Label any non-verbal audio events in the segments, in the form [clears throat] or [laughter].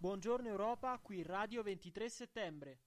Buongiorno Europa, qui Radio 23 settembre.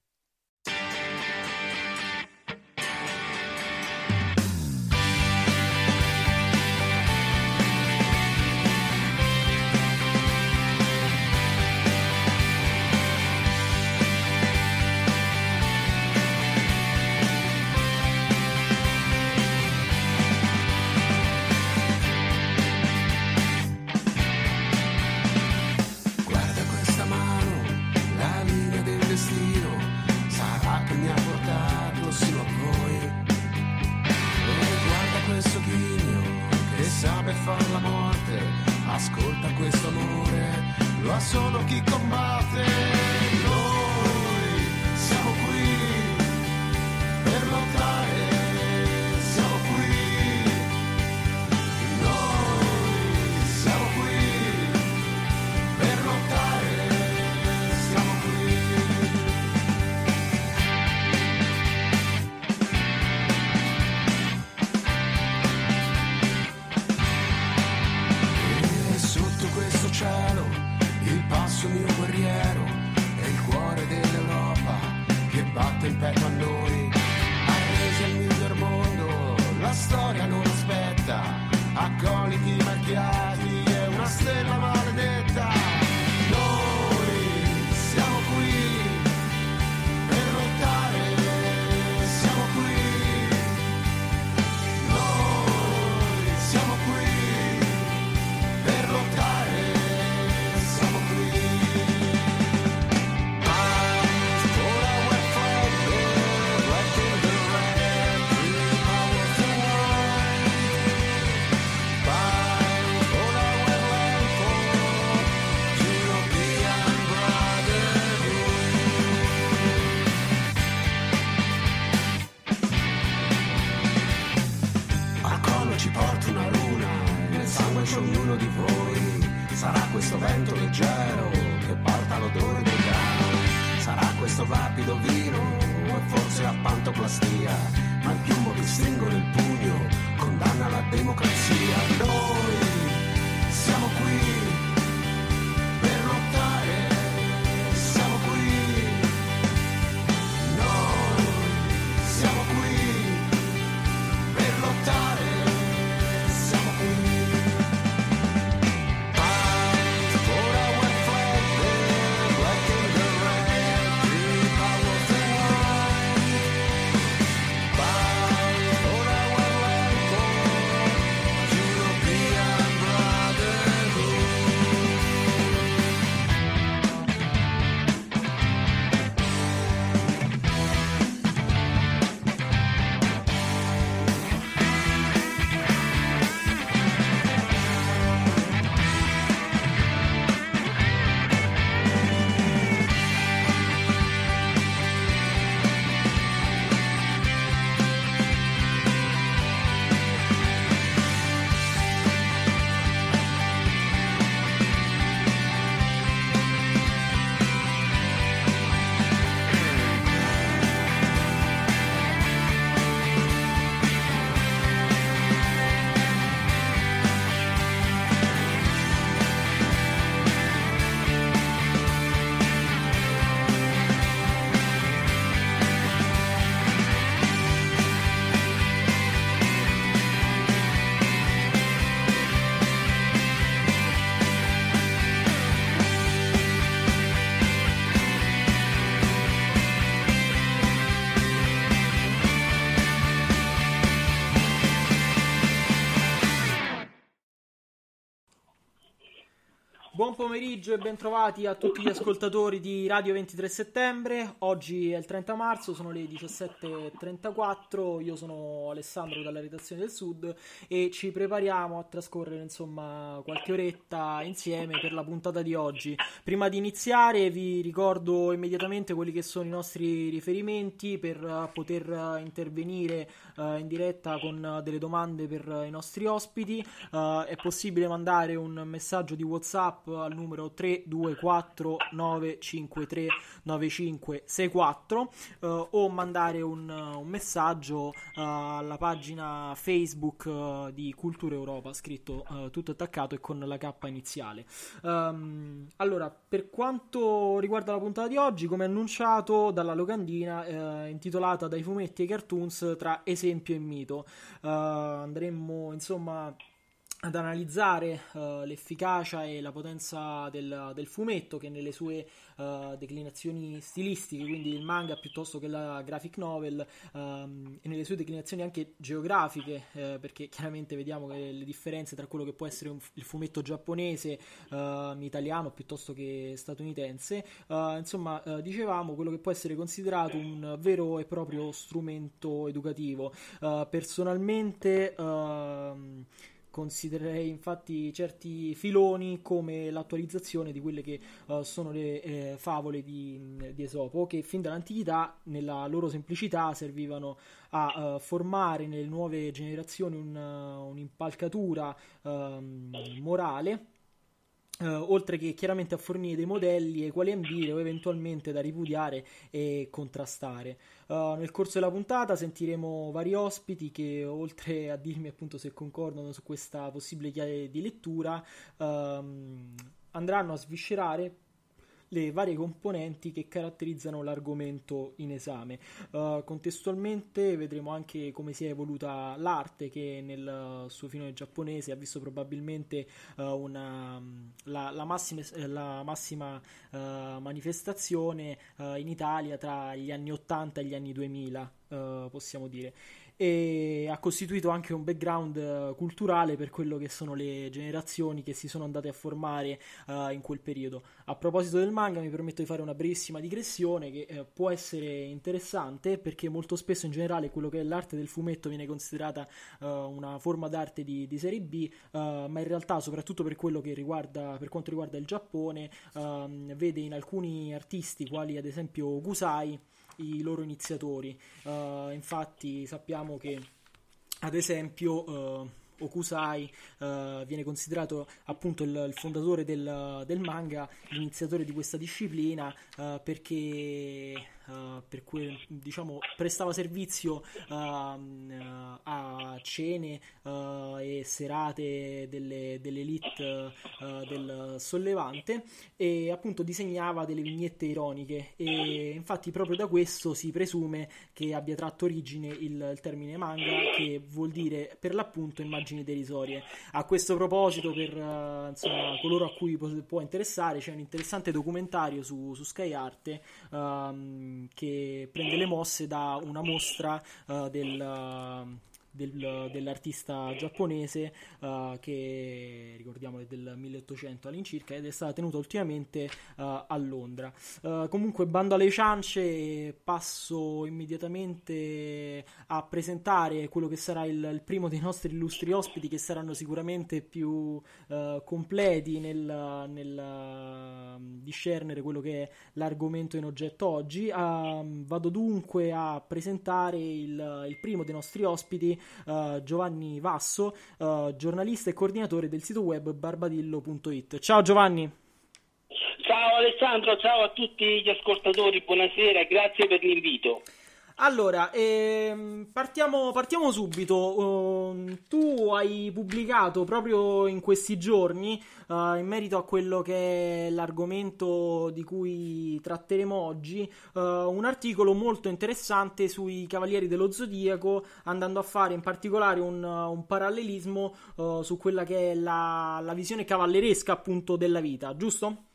Pomeriggio e bentrovati a tutti gli ascoltatori di Radio 23 settembre. Oggi è il 30 marzo, sono le 17.34. Io sono Alessandro dalla redazione del Sud e ci prepariamo a trascorrere insomma qualche oretta insieme per la puntata di oggi. Prima di iniziare vi ricordo immediatamente quelli che sono i nostri riferimenti per eh, poter eh, intervenire eh, in diretta con delle domande per i nostri ospiti. Eh, è possibile mandare un messaggio di WhatsApp al numero 324 953 9564 eh, o mandare un, un messaggio eh, alla pagina Facebook eh, di Cultura Europa, scritto eh, tutto attaccato e con la K iniziale. Um, allora, per quanto riguarda la puntata di oggi, come annunciato dalla locandina, eh, intitolata Dai fumetti ai cartoons tra esempio e mito, uh, andremmo insomma ad analizzare uh, l'efficacia e la potenza del, del, fumetto che nelle sue uh, declinazioni stilistiche, quindi il manga piuttosto che la graphic novel um, e nelle sue declinazioni anche geografiche, uh, perché chiaramente vediamo che le differenze tra quello che può essere un, il fumetto giapponese, italiano piuttosto che statunitense, insomma dicevamo quello che può essere considerato un vero e proprio strumento educativo. personalmente ehm, Considererei infatti certi filoni come l'attualizzazione di quelle che uh, sono le eh, favole di, di, Esopo, che fin dall'antichità, nella loro semplicità, servivano a uh, formare nelle nuove generazioni un, uh, un'impalcatura ehm, morale Uh, oltre che chiaramente a fornire dei modelli ai quali ambire o eventualmente da ripudiare e contrastare. Uh, nel corso della puntata sentiremo vari ospiti che oltre a dirmi appunto se concordano su questa possibile chiave di lettura uh, andranno a sviscerare le varie componenti che caratterizzano l'argomento in esame. Uh, contestualmente vedremo anche come si è evoluta l'arte che nel suo filone giapponese ha visto probabilmente uh, una, la, la, massima, la massima uh, manifestazione in Italia tra gli anni 80 e gli anni 2000, possiamo dire e ha costituito anche un background uh, culturale per quello che sono le generazioni che si sono andate a formare uh, in quel periodo. A proposito del manga mi permetto di fare una brevissima digressione che uh, può essere interessante perché molto spesso in generale quello che è l'arte del fumetto viene considerata una forma d'arte di, di serie B, ma in realtà soprattutto per riguarda per quanto riguarda il Giappone ehm, vede in alcuni artisti quali ad esempio Gusai i loro iniziatori. Uh, infatti sappiamo che ad esempio uh, Okusai uh, viene considerato appunto il, il fondatore del, del, manga, l'iniziatore di questa disciplina perché uh, per cui diciamo prestava servizio uh, a cene uh, e serate delle, dell'elite del sollevante e appunto disegnava delle vignette ironiche. E infatti proprio da questo si presume che abbia tratto origine il, il termine manga che vuol dire per l'appunto immagini derisorie. A questo proposito per insomma, coloro a cui può, interessare c'è un interessante documentario su, su Sky Arte um, che prende le mosse da una mostra uh, del del, dell'artista giapponese uh, che ricordiamo è del 1800 all'incirca ed è stata tenuta ultimamente uh, a Londra. Uh, comunque, bando alle ciance, passo immediatamente a presentare quello che sarà il, il primo dei nostri illustri ospiti, che saranno sicuramente più completi nel, nel discernere quello che è l'argomento in oggetto oggi. vado dunque a presentare il, il primo dei nostri ospiti uh, Giovanni Vasso, uh, giornalista e coordinatore del sito web barbadillo.it. Ciao Giovanni. Ciao Alessandro, ciao a tutti gli ascoltatori, buonasera grazie per l'invito. Allora, ehm, partiamo, partiamo, subito. Uh, tu hai pubblicato proprio in questi giorni, uh, in merito a quello che è l'argomento di cui tratteremo oggi, uh, un articolo molto interessante sui Cavalieri dello Zodiaco, andando a fare in particolare un, un parallelismo uh, su quella che è la, la visione cavalleresca appunto della vita, giusto?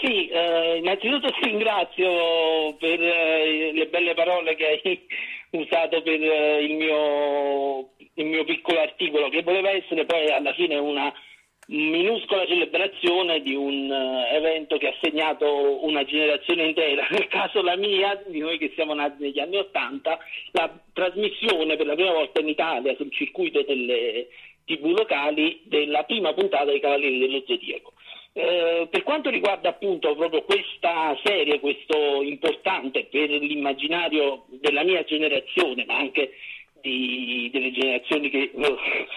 Sì, eh, innanzitutto ti ringrazio per eh, le belle parole che hai [laughs] usato per eh, il, mio, il, mio, piccolo articolo, che voleva essere poi alla fine una minuscola celebrazione di un uh, evento che ha segnato una generazione intera, [laughs] nel caso la mia, di noi che siamo nati negli anni Ottanta, la trasmissione per la prima volta in Italia sul circuito delle tv locali della prima puntata dei Cavalieri dello Zodiaco. Eh, per quanto riguarda appunto proprio questa serie, questo importante per l'immaginario della mia generazione, ma anche di, delle generazioni che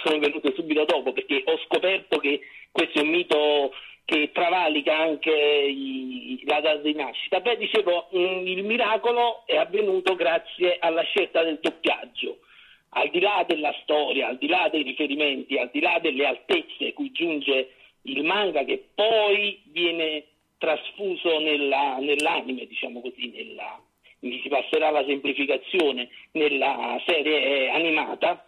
sono venute subito dopo, perché ho scoperto che questo è un mito che travalica anche i, la data di nascita. Beh, dicevo, mh, il miracolo è avvenuto grazie alla scelta del doppiaggio. Al di là della storia, al di là dei riferimenti, al di là delle altezze cui giunge il manga che poi viene trasfuso nella, nell'anime, diciamo così, nella, si passerà alla semplificazione nella serie animata.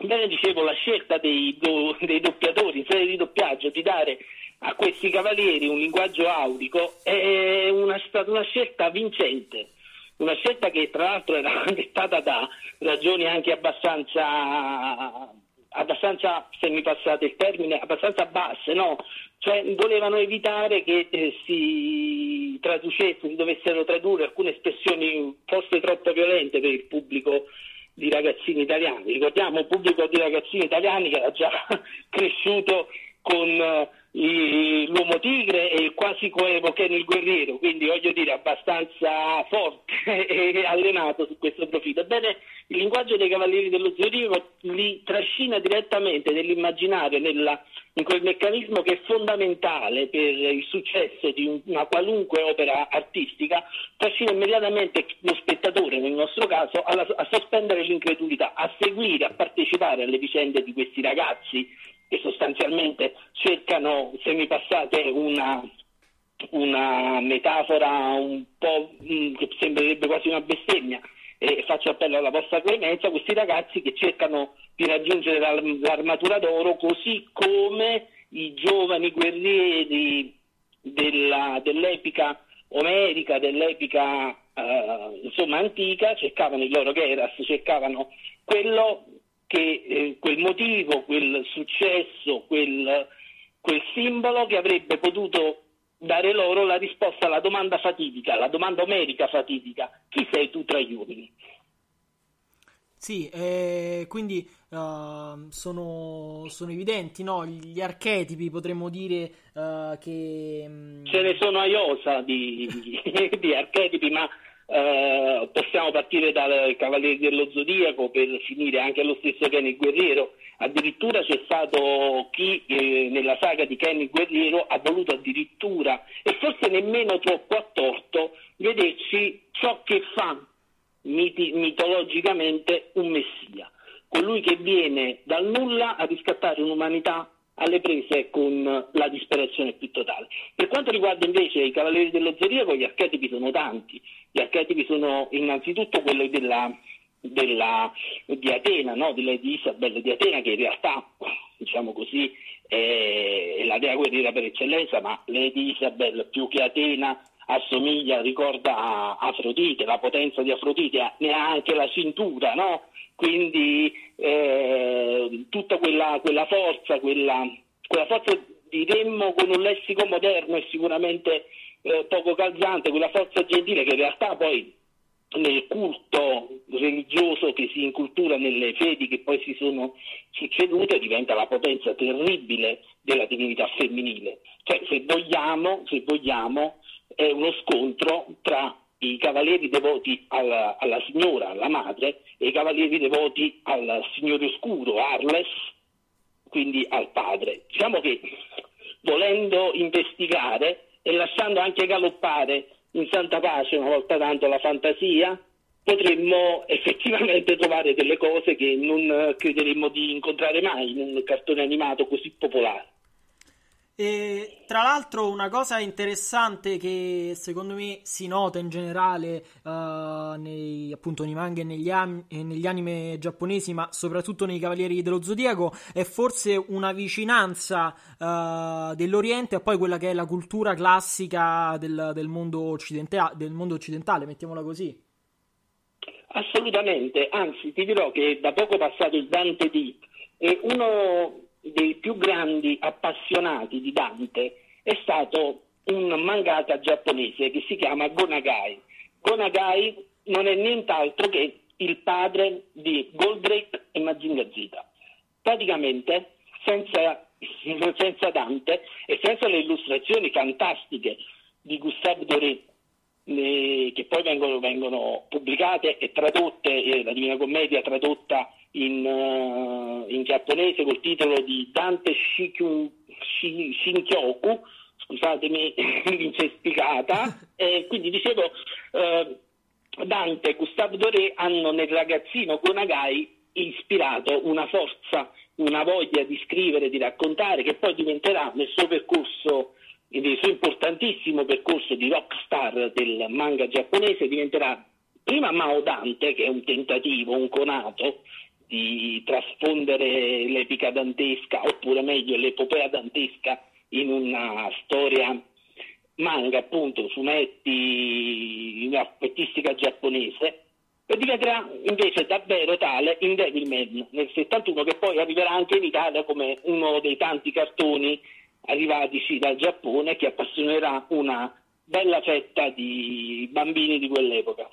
Bene, dicevo, la scelta dei, do, dei doppiatori in serie di doppiaggio di dare a questi cavalieri un linguaggio aulico è una, stata una scelta vincente, una scelta che tra l'altro era [laughs] dettata da ragioni anche abbastanza, abbastanza se mi passate il termine, abbastanza basse, no? Cioè volevano evitare che eh, si traducesse, si dovessero tradurre alcune espressioni forse troppo violente per il pubblico di ragazzini italiani. Ricordiamo un pubblico di ragazzini italiani che era già [laughs] cresciuto con eh, l'uomo tigre e quasi coevo Ken il guerriero, quindi voglio dire abbastanza forte [laughs] e allenato su questo profilo. Ebbene, il linguaggio dei Cavalieri dello Zodiaco li trascina direttamente nell'immaginario, nella, in quel meccanismo che è fondamentale per il successo di una qualunque opera artistica, trascina immediatamente lo spettatore, nel nostro caso, alla, a sospendere l'incredulità, a seguire, a partecipare alle vicende di questi ragazzi che sostanzialmente cercano, se mi passate una, una metafora un po' mm, che sembrerebbe quasi una bestemmia, e faccio appello alla vostra clemenza, questi ragazzi che cercano di raggiungere l'armatura d'oro così come i giovani guerrieri della, dell'epica omerica, dell'epica eh, insomma antica, cercavano il loro Geras, cercavano quello che eh, quel motivo, quel successo, quel, quel simbolo che avrebbe potuto dare loro la risposta alla domanda fatidica, alla domanda omerica fatidica, chi sei tu tra gli uomini? Sì, eh, quindi uh, sono, sono, evidenti no? gli archetipi, potremmo dire uh, che... Mm, Ce ne sono a iosa di, di [laughs] archetipi, ma eh, possiamo partire dal Cavaliere dello Zodiaco per finire anche lo stesso Kenny Guerriero. Addirittura c'è stato chi eh, nella saga di Kenny Guerriero ha voluto addirittura, e forse nemmeno troppo a torto, vederci ciò che fa miti- mitologicamente un messia, colui che viene dal nulla a riscattare un'umanità alle prese con la disperazione più totale. Per quanto riguarda invece i Cavalieri dello Zodiaco, gli archetipi sono tanti. Gli archetipi sono innanzitutto quello della, della, di Atena, no? di Lady Isabel di Atena, che in realtà, diciamo così, è la dea guerriera per eccellenza, ma Lady Isabel più che Atena assomiglia, ricorda a Afrodite, la potenza di Afrodite, ne ha anche la cintura, no? Quindi eh, tutta quella, quella forza, quella, quella, forza diremmo con un lessico moderno e sicuramente eh, poco calzante, quella forza gentile che in realtà poi nel culto religioso che si incultura nelle fedi che poi si sono succedute diventa la potenza terribile della divinità femminile. Cioè, se vogliamo, se vogliamo è uno scontro tra i cavalieri devoti alla, alla, signora, alla madre, e i cavalieri devoti al signore oscuro, Arles, quindi al padre. Diciamo che volendo investigare e lasciando anche galoppare in santa pace una volta tanto la fantasia, potremmo effettivamente trovare delle cose che non crederemmo di incontrare mai in un cartone animato così popolare. E tra l'altro una cosa interessante che secondo me si nota in generale uh, nei, appunto, nei manga e negli, am- e negli, anime giapponesi, ma soprattutto nei Cavalieri dello Zodiaco, è forse una vicinanza uh, dell'Oriente a poi quella che è la cultura classica del, del, mondo, occidentale, del mondo occidentale, mettiamola così. Assolutamente, anzi ti dirò che da poco passato il Dante D è uno dei più grandi appassionati di Dante è stato un mangaka giapponese che si chiama Gonagai. Gonagai non è nient'altro che il padre di Goldrake e Mazinga Z. Praticamente, senza, senza Dante e senza le illustrazioni fantastiche di Gustave Doré eh, che poi vengono, vengono, pubblicate e tradotte, eh, la Divina Commedia tradotta in, uh, in, giapponese col titolo di Dante Shikyun, Shinkyoku, scusatemi [laughs] l'incespicata, e quindi dicevo eh, Dante e Gustave Doré hanno nel ragazzino Gonagai ispirato una forza, una voglia di scrivere, di raccontare, che poi diventerà nel suo percorso nel suo importantissimo percorso di rockstar del manga giapponese diventerà prima Mao Dante, che è un tentativo, un conato di trasfondere l'epica dantesca, oppure meglio l'epopea dantesca in una storia manga, appunto, fumetti, una fumettistica giapponese, e diventerà invece davvero tale in Devilman nel 71, che poi arriverà anche in Italia come uno dei tanti cartoni arrivatici dal Giappone che appassionerà una bella fetta di bambini di quell'epoca.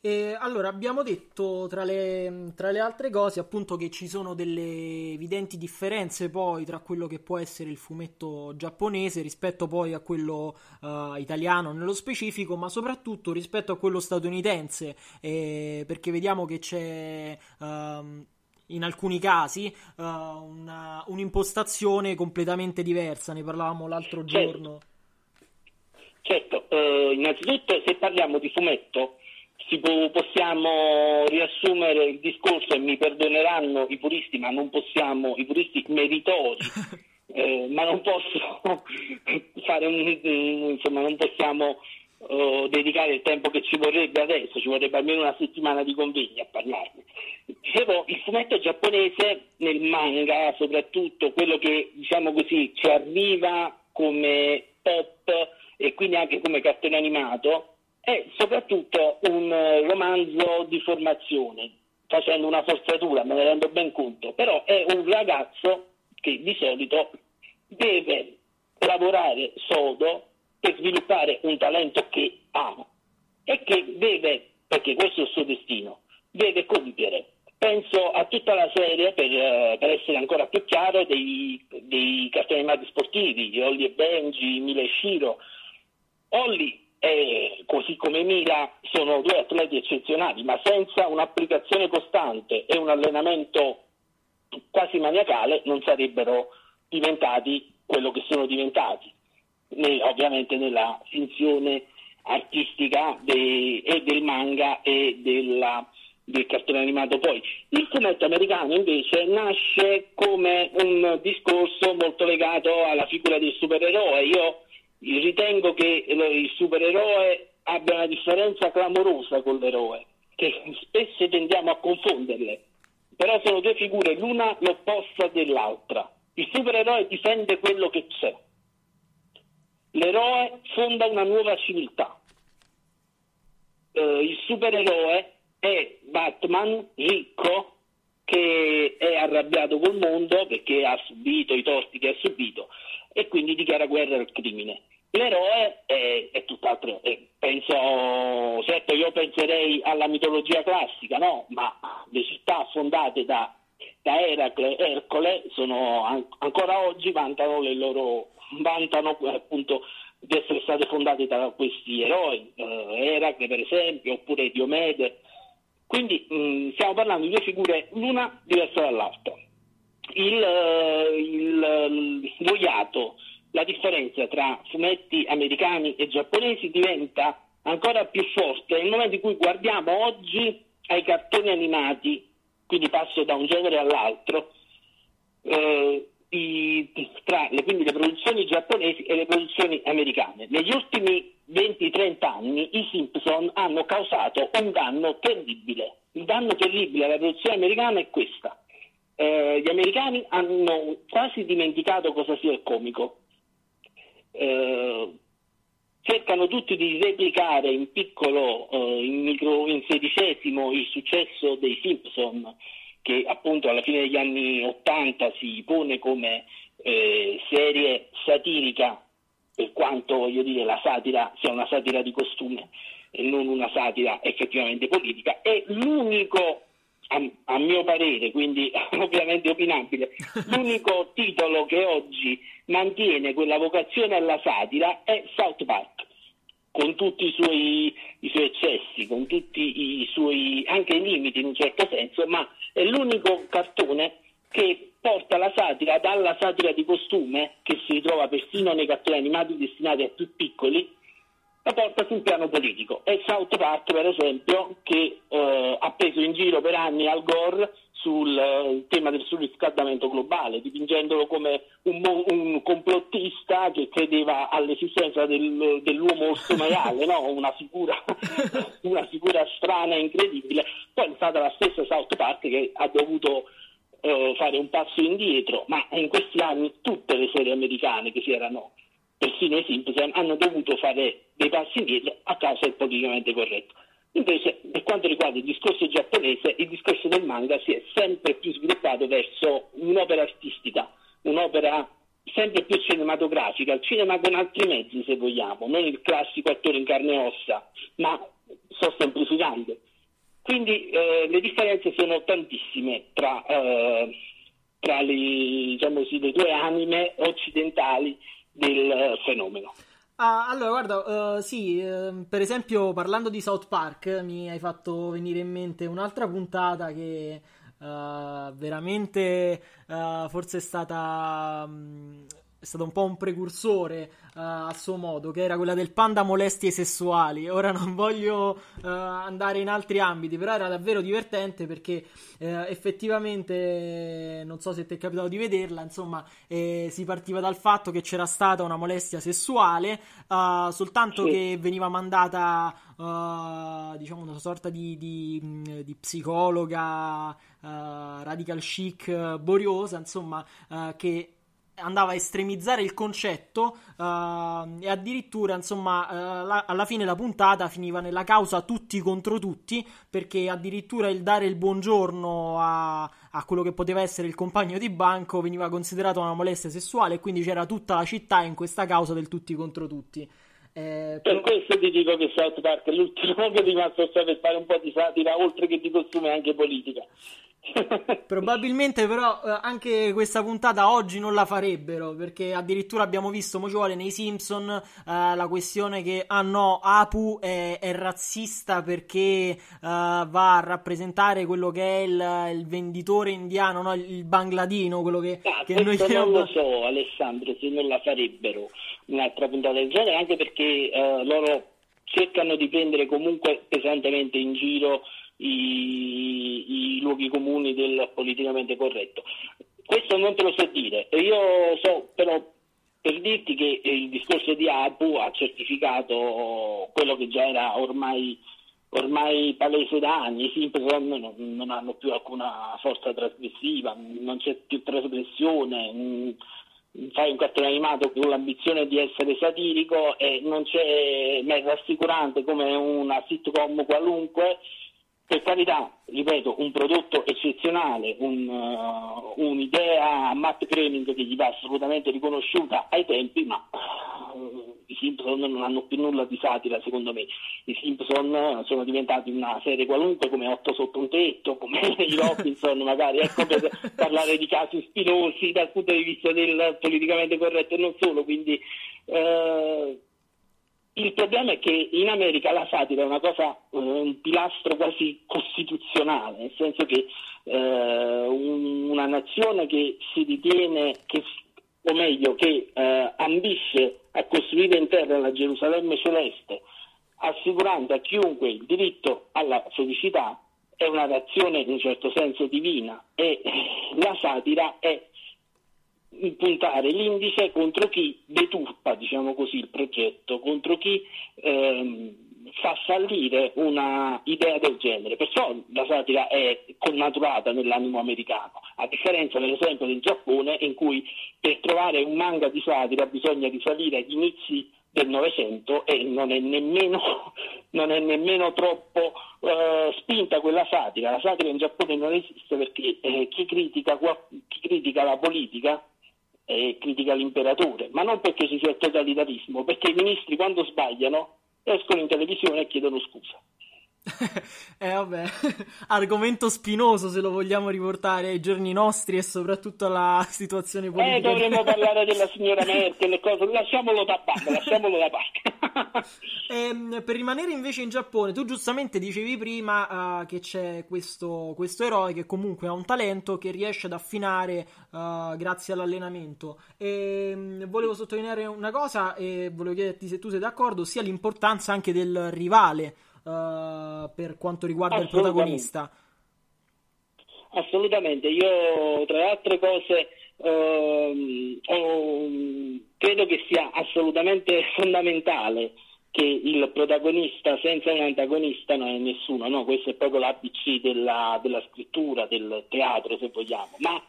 E allora abbiamo detto tra le, tra le, altre cose appunto che ci sono delle evidenti differenze poi tra quello che può essere il fumetto giapponese rispetto poi a quello uh, italiano nello specifico ma soprattutto rispetto a quello statunitense eh, perché vediamo che c'è uh, in alcuni casi uh, una, un'impostazione completamente diversa, ne parlavamo l'altro certo. giorno. Certo, uh, innanzitutto se parliamo di fumetto può, possiamo riassumere il discorso e mi perdoneranno i puristi, ma non possiamo, i puristi meritori, [laughs] eh, ma non posso [laughs] fare un, insomma non possiamo uh, dedicare il tempo che ci vorrebbe adesso, ci vorrebbe almeno una settimana di convegni a parlarne. Dicevo, il fumetto giapponese nel manga, soprattutto quello che diciamo così ci arriva come pop e quindi anche come cartone animato, è soprattutto un romanzo di formazione, facendo una forzatura, me ne rendo ben conto, però è un ragazzo che di solito deve lavorare sodo per sviluppare un talento che ha e che deve, perché questo è il suo destino, deve compiere. Penso a tutta la serie, per, eh, per essere ancora più chiaro, dei, dei cartoni animati sportivi, di Holly e Benji, Mila e Shiro. Holly e così come Mila sono due atleti eccezionali, ma senza un'applicazione costante e un allenamento quasi maniacale non sarebbero diventati quello che sono diventati ovviamente nella finzione artistica de, e del manga e della, del cartone animato poi. Il fumetto americano invece nasce come un discorso molto legato alla figura del supereroe. Io ritengo che il supereroe abbia una differenza clamorosa con l'eroe, che spesso tendiamo a confonderle, però sono due figure, l'una l'opposta dell'altra. Il supereroe difende quello che c'è, L'eroe fonda una nuova civiltà. Uh, il supereroe è Batman ricco che è arrabbiato col mondo perché ha subito i torti che ha subito e quindi dichiara guerra al crimine. L'eroe è, è tutt'altro, è, penso, certo io penserei alla mitologia classica, no? ma le città fondate da, da Eracle e Ercole sono, an- ancora oggi vantano le loro vantano appunto di essere state fondate da questi eroi, eh, Eracle per esempio, oppure Diomede. Quindi mh, stiamo parlando di due figure, l'una diversa dall'altra. Il, uh, il, vogliato, la differenza tra fumetti americani e giapponesi diventa ancora più forte nel momento in cui guardiamo oggi ai cartoni animati, quindi passo da un genere all'altro, eh, i, tra le, quindi le produzioni giapponesi e le produzioni americane. Negli ultimi 20-30 anni i Simpson hanno causato un danno terribile. Il danno terribile alla produzione americana è questa. Eh, gli americani hanno quasi dimenticato cosa sia il comico. Eh, cercano tutti di replicare in piccolo, eh, in, micro, in sedicesimo, il successo dei Simpson che appunto alla fine degli anni 80 si pone come eh, serie satirica, per quanto voglio dire la satira sia una satira di costume e non una satira effettivamente politica, è l'unico, a, a mio parere, quindi [laughs] ovviamente opinabile, [laughs] l'unico titolo che oggi mantiene quella vocazione alla satira è South Park con tutti i suoi, i suoi, eccessi, con tutti i suoi anche i limiti in un certo senso, ma è l'unico cartone che porta la satira dalla satira di costume, che si ritrova persino nei cartoni animati destinati ai più piccoli, la porta sul piano politico. È South Park, per esempio, che eh, ha preso in giro per anni Al Gore sul uh, tema del surriscaldamento globale, dipingendolo come un, un complottista che credeva all'esistenza del, dell'uomo orso maiale, no? una, figura, [laughs] una figura strana e incredibile. Poi è stata la stessa South Park che ha dovuto uh, fare un passo indietro, ma in questi anni tutte le serie americane che si erano persino i Simpson hanno dovuto fare dei passi indietro a causa del politicamente corretto. Invece, per quanto riguarda il discorso giapponese, il discorso del manga si è sempre più sviluppato verso un'opera artistica, un'opera sempre più cinematografica, il cinema con altri mezzi se vogliamo, non il classico attore in carne e ossa, ma sto semplificando. Quindi eh, le differenze sono tantissime tra, eh, tra le, diciamo così, le due anime occidentali del fenomeno. Ah, allora, guarda, uh, sì, uh, per esempio parlando di South Park mi hai fatto venire in mente un'altra puntata che uh, veramente forse è stata um, è stato un po' un precursore uh, a suo modo, che era quella del panda molestie sessuali. Ora non voglio uh, andare in altri ambiti, però era davvero divertente perché uh, effettivamente, non so se ti è capitato di vederla, insomma, eh, si partiva dal fatto che c'era stata una molestia sessuale, soltanto sì. che veniva mandata, diciamo, una sorta di, di, di psicologa radical chic boriosa, insomma, che andava a estremizzare il concetto uh, e addirittura insomma uh, la, alla fine la puntata finiva nella causa tutti contro tutti perché addirittura il dare il buongiorno a, a quello che poteva essere il compagno di banco veniva considerato una molestia sessuale e quindi c'era tutta la città in questa causa del tutti contro tutti. Eh, per questo ti dico che South Park è l'ultimo [laughs] che è rimasto per fare un po' di satira oltre che di costume anche politica Probabilmente però eh, anche questa puntata oggi non la farebbero perché addirittura abbiamo visto, mo ci vuole nei Simpson eh, la questione che ah no, Apu è, è razzista perché eh, va a rappresentare quello che è il, il venditore indiano, no? il, bangladino, quello che, ah, che noi chiamiamo... Non lo so Alessandro se non la farebbero un'altra puntata del genere anche perché eh, loro cercano di prendere comunque pesantemente in giro i, i luoghi comuni del politicamente corretto. Questo non te lo so dire, io so però per dirti che il discorso di Apu ha certificato quello che già era ormai, ormai palese da anni, i Simpson non, non, hanno più alcuna forza trasgressiva, non c'è più trasgressione, fai un cartone animato con l'ambizione di essere satirico e non c'è, ma è rassicurante come una sitcom qualunque per carità, ripeto, un prodotto eccezionale, un, uh, un'idea a Matt Groening che gli va assolutamente riconosciuta ai tempi, ma uh, i Simpson non hanno più nulla di satira secondo me. I Simpson sono diventati una serie qualunque come Otto sotto un tetto, come [laughs] i Robinson magari, ecco per parlare di casi spinosi dal punto di vista del politicamente corretto e non solo, quindi... Uh, il problema è che in America la satira è una cosa, eh, un pilastro quasi costituzionale, nel senso che eh, una nazione che si ritiene, che, o meglio, che eh, ambisce a costruire in terra la Gerusalemme celeste, assicurando a chiunque il diritto alla felicità, è una reazione in un certo senso divina. E la satira è puntare l'indice contro chi deturpa, diciamo così, il progetto, contro chi ehm, fa fallire una idea del genere. Perciò la satira è connaturata nell'animo americano, a differenza per esempio del Giappone in cui per trovare un manga di satira bisogna risalire agli inizi del Novecento e non è nemmeno, [laughs] non è nemmeno troppo uh, spinta quella satira. La satira in Giappone non esiste perché eh, chi, critica, chi critica la politica e critica l'imperatore, ma non perché ci sia il totalitarismo, perché i ministri quando sbagliano escono in televisione e chiedono scusa. [laughs] eh vabbè, [laughs] argomento spinoso se lo vogliamo riportare ai giorni nostri e soprattutto alla situazione politica. Eh, dovremmo parlare della [laughs] signora Merkel e cose, lasciamolo da parte, lasciamolo da parte. ehm, per rimanere invece in Giappone, tu giustamente dicevi prima uh, che c'è questo, questo, eroe che comunque ha un talento che riesce ad affinare uh, grazie all'allenamento. E um, volevo sottolineare una cosa e volevo chiederti se tu sei d'accordo, sia l'importanza anche del rivale uh, per quanto riguarda il protagonista. Assolutamente, io tra le altre cose ehm, ho, credo che sia assolutamente [laughs] fondamentale che il protagonista senza un antagonista non è nessuno, no? questo è proprio l'ABC della, della scrittura, del teatro se vogliamo, ma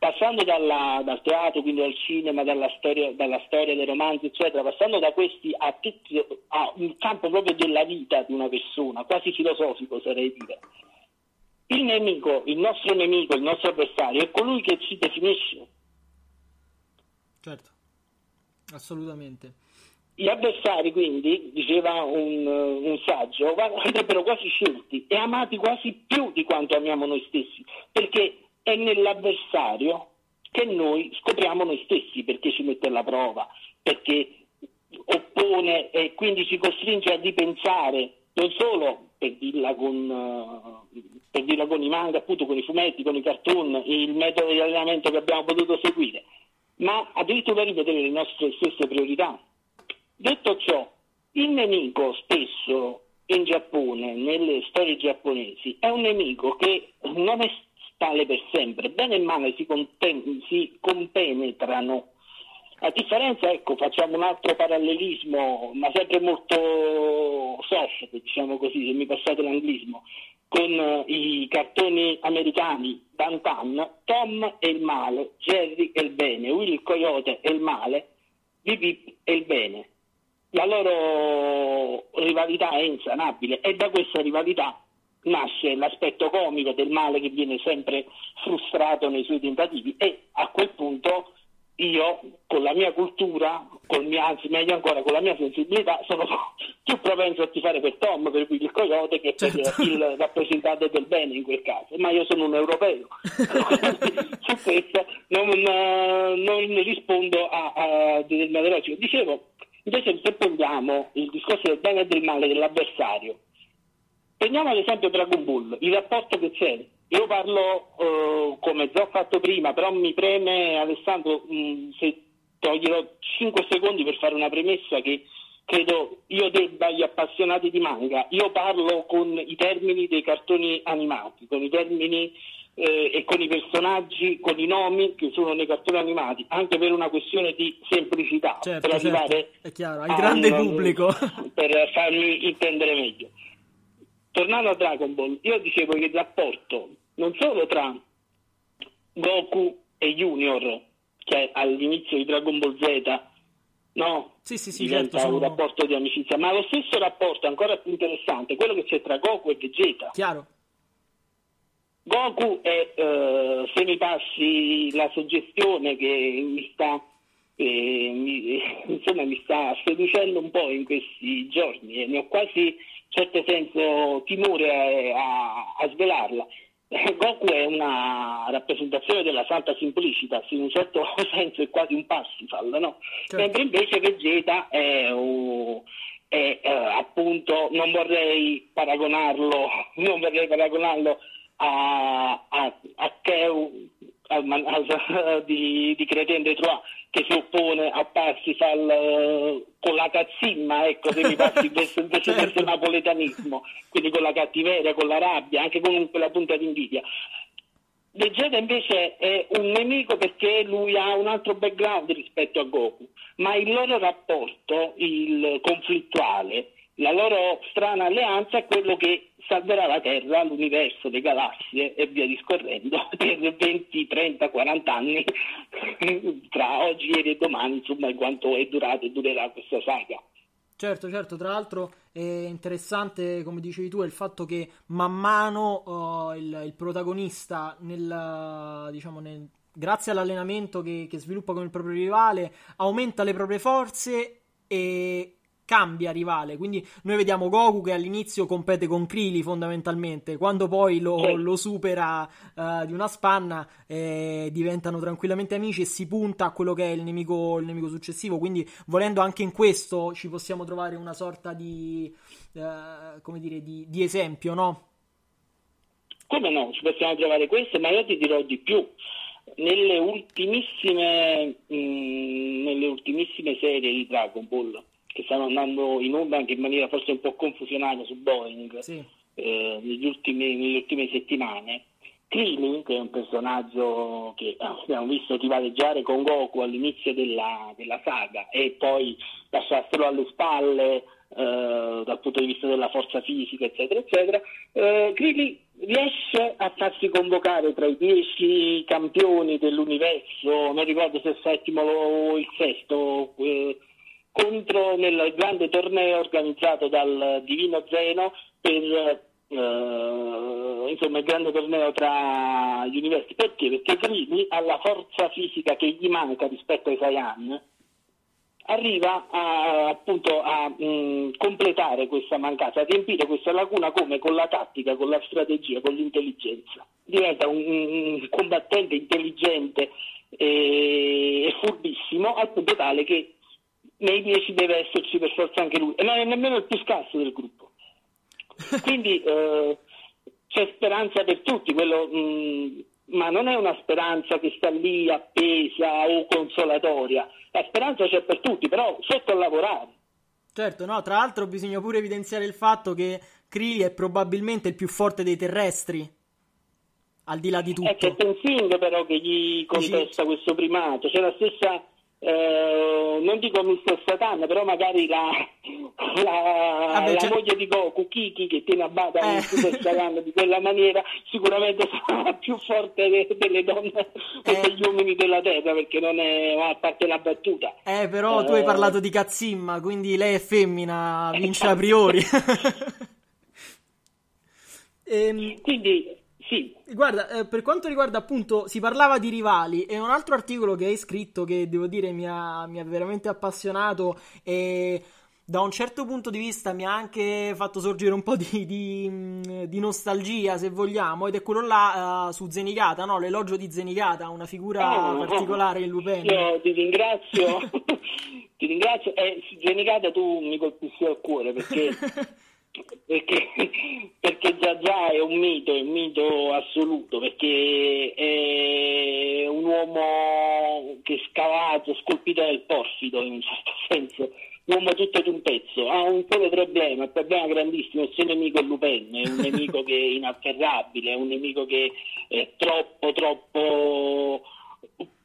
passando dalla, dal teatro, quindi dal cinema, dalla storia, dalla storia dei romanzi, eccetera, passando da questi a, tutti, a un campo proprio della vita di una persona, quasi filosofico oserei dire. Il nemico, il nostro nemico, il nostro avversario è colui che ci definisce. Certo, assolutamente. Gli avversari, quindi, diceva un, un saggio, andrebbero quasi scelti e amati quasi più di quanto amiamo noi stessi, perché è nell'avversario che noi scopriamo noi stessi, perché ci mette alla prova, perché oppone e quindi ci costringe a ripensare non solo per dirla con, per dirla con i manga, appunto con i fumetti, con i cartoon, il metodo di allenamento che abbiamo potuto seguire, ma addirittura rivedere le nostre stesse priorità. Detto ciò, il nemico spesso in Giappone, nelle storie giapponesi, è un nemico che non è tale per sempre, bene e male si, conten- si compenetrano. A differenza, ecco, facciamo un altro parallelismo, ma sempre molto soft, diciamo così, se mi passate l'anglismo, con uh, i cartoni americani Dantan, Tom è il male, Jerry è il bene, Will il coyote è il male, Bip è il bene. La loro rivalità è insanabile e da questa rivalità nasce l'aspetto comico del male che viene sempre frustrato nei suoi tentativi e a quel punto io con la mia cultura, mio, anzi meglio ancora con la mia sensibilità, sono [laughs] più propenso a tifare per Tom, per il coyote, che per certo. il rappresentante del bene in quel caso, ma io sono un europeo. [laughs] [laughs] Su questo non, non rispondo a, a determinate logiche. Dicevo, invece se prendiamo il discorso del bene e del male dell'avversario, Prendiamo ad esempio Dragon Ball, il rapporto che c'è. Io parlo eh, come già ho fatto prima, però mi preme Alessandro mh, mm, se toglierò 5 secondi per fare una premessa che credo io debba agli appassionati di manga. Io parlo con i termini dei cartoni animati, con i termini eh, e con i personaggi, con i nomi che sono nei cartoni animati, anche per una questione di semplicità, certo, per certo. arrivare certo. chiaro, al grande un, pubblico. [laughs] Per farmi intendere meglio tornando a Dragon Ball, io dicevo che il rapporto non solo tra Goku e Junior, che all'inizio di Dragon Ball Z, no? Sì, sì, sì, diventa certo, un sono... rapporto di amicizia, ma lo stesso rapporto ancora più interessante, quello che c'è tra Goku e Vegeta. Chiaro. Goku è, eh, se mi passi la suggestione che mi sta, eh, mi, [laughs] insomma, mi sta seducendo un po' in questi giorni e ne ho quasi certo senso timore a, a svelarla. Goku è una rappresentazione della santa simplicità, in un certo [laughs] senso è quasi un Parsifal, no? Certo. Mentre invece Vegeta è, uh, è uh, appunto, non vorrei paragonarlo, [laughs] non vorrei paragonarlo a, a, a Keu al, al, [laughs] di, di Cretin de Troyes che si oppone a Parsifal uh, con la cazzimma, ecco, se mi passi [laughs] questo, invece certo. questo napoletanismo, quindi con la cattiveria, con la rabbia, anche con quella punta di invidia. Vegeta invece è un nemico perché lui ha un altro background rispetto a Goku, ma il loro rapporto, il conflittuale, la loro strana alleanza è quello che salverà la Terra, l'universo, le galassie e via discorrendo [laughs] per 20, 30, 40 anni [laughs] tra oggi, ieri e domani, insomma, quanto è durato e durerà questa saga. Certo, certo, tra l'altro è interessante, come dicevi tu, il fatto che man mano uh, il, il, protagonista, nel, diciamo, nel, grazie all'allenamento che, che sviluppa con il proprio rivale, aumenta le proprie forze e cambia rivale. Quindi noi vediamo Goku che all'inizio compete con Krillin fondamentalmente, quando poi lo, lo supera uh, di una spanna eh, diventano tranquillamente amici e si punta a quello che è il nemico, il nemico successivo. Quindi volendo anche in questo ci possiamo trovare una sorta di, uh, come dire, di, di esempio, no? Come no, ci possiamo trovare questo, ma io ti dirò di più. Nelle ultimissime, mh, mm, nelle ultimissime serie di Dragon Ball, che stanno andando in onda anche in maniera forse un po' confusionale su Boeing, sì. eh, ultimi, nelle ultime settimane, Krillin, che è un personaggio che ah, abbiamo visto rivaleggiare con Goku all'inizio della, della saga e poi lasciarselo alle spalle eh, dal punto di vista della forza fisica, eccetera, eccetera, eh, Krillin riesce a farsi convocare tra i dieci campioni dell'universo, non ricordo se il settimo o il sesto, eh, contro nel grande torneo organizzato dal Divino Zeno per eh, insomma il grande torneo tra gli universi. Perché? Perché Crimi ha la forza fisica che gli manca rispetto ai Saiyan arriva a, appunto a mh, mm, completare questa mancanza, a riempire questa lacuna come con la tattica, con la strategia, con l'intelligenza. Diventa un, un combattente intelligente e, e furbissimo al punto tale che nei 10 deve esserci per forza anche lui, e non è nemmeno il più scarso del gruppo. [laughs] Quindi eh, c'è speranza per tutti, quello, mh, mm, ma non è una speranza che sta lì appesa o consolatoria, la speranza c'è per tutti, però sotto a lavorare. Certo, no, tra l'altro bisogna pure evidenziare il fatto che Krili è probabilmente il più forte dei terrestri, al di là di tutto. È che Tenzing però che gli contesta questo primato, c'è la stessa eh, non dico Mr. Satan, però magari la, [laughs] la, Vabbè, la moglie di Goku, Kiki, che tiene a bada eh. Mr. Satan di quella maniera, sicuramente [laughs] sarà più forte de, delle donne eh. e degli uomini della terra, perché non è a parte la battuta. Eh, però tu hai eh. parlato di Kazzimma, quindi lei è femmina, vince a priori. [laughs] ehm... Quindi sì. Guarda, eh, per quanto riguarda appunto, si parlava di rivali e un altro articolo che hai scritto che devo dire mi ha, mi ha veramente appassionato e da un certo punto di vista mi ha anche fatto sorgere un po' di, di, di nostalgia, se vogliamo, ed è quello là uh, su Zenigata, no? l'elogio di Zenigata, una figura oh, particolare in Lupin. Io ti ringrazio, [laughs] ti ringrazio, e su Zenigata tu mi colpisci al cuore perché [laughs] perché, [laughs] perché già già è un mito, è un mito assoluto, perché è un uomo che è scavato, scolpito nel porfido in un certo [laughs] senso, un uomo tutto di un pezzo, ha un solo problema, il problema grandissimo, il suo nemico è Lupin, è un nemico che è inafferrabile, è un nemico che è troppo, troppo,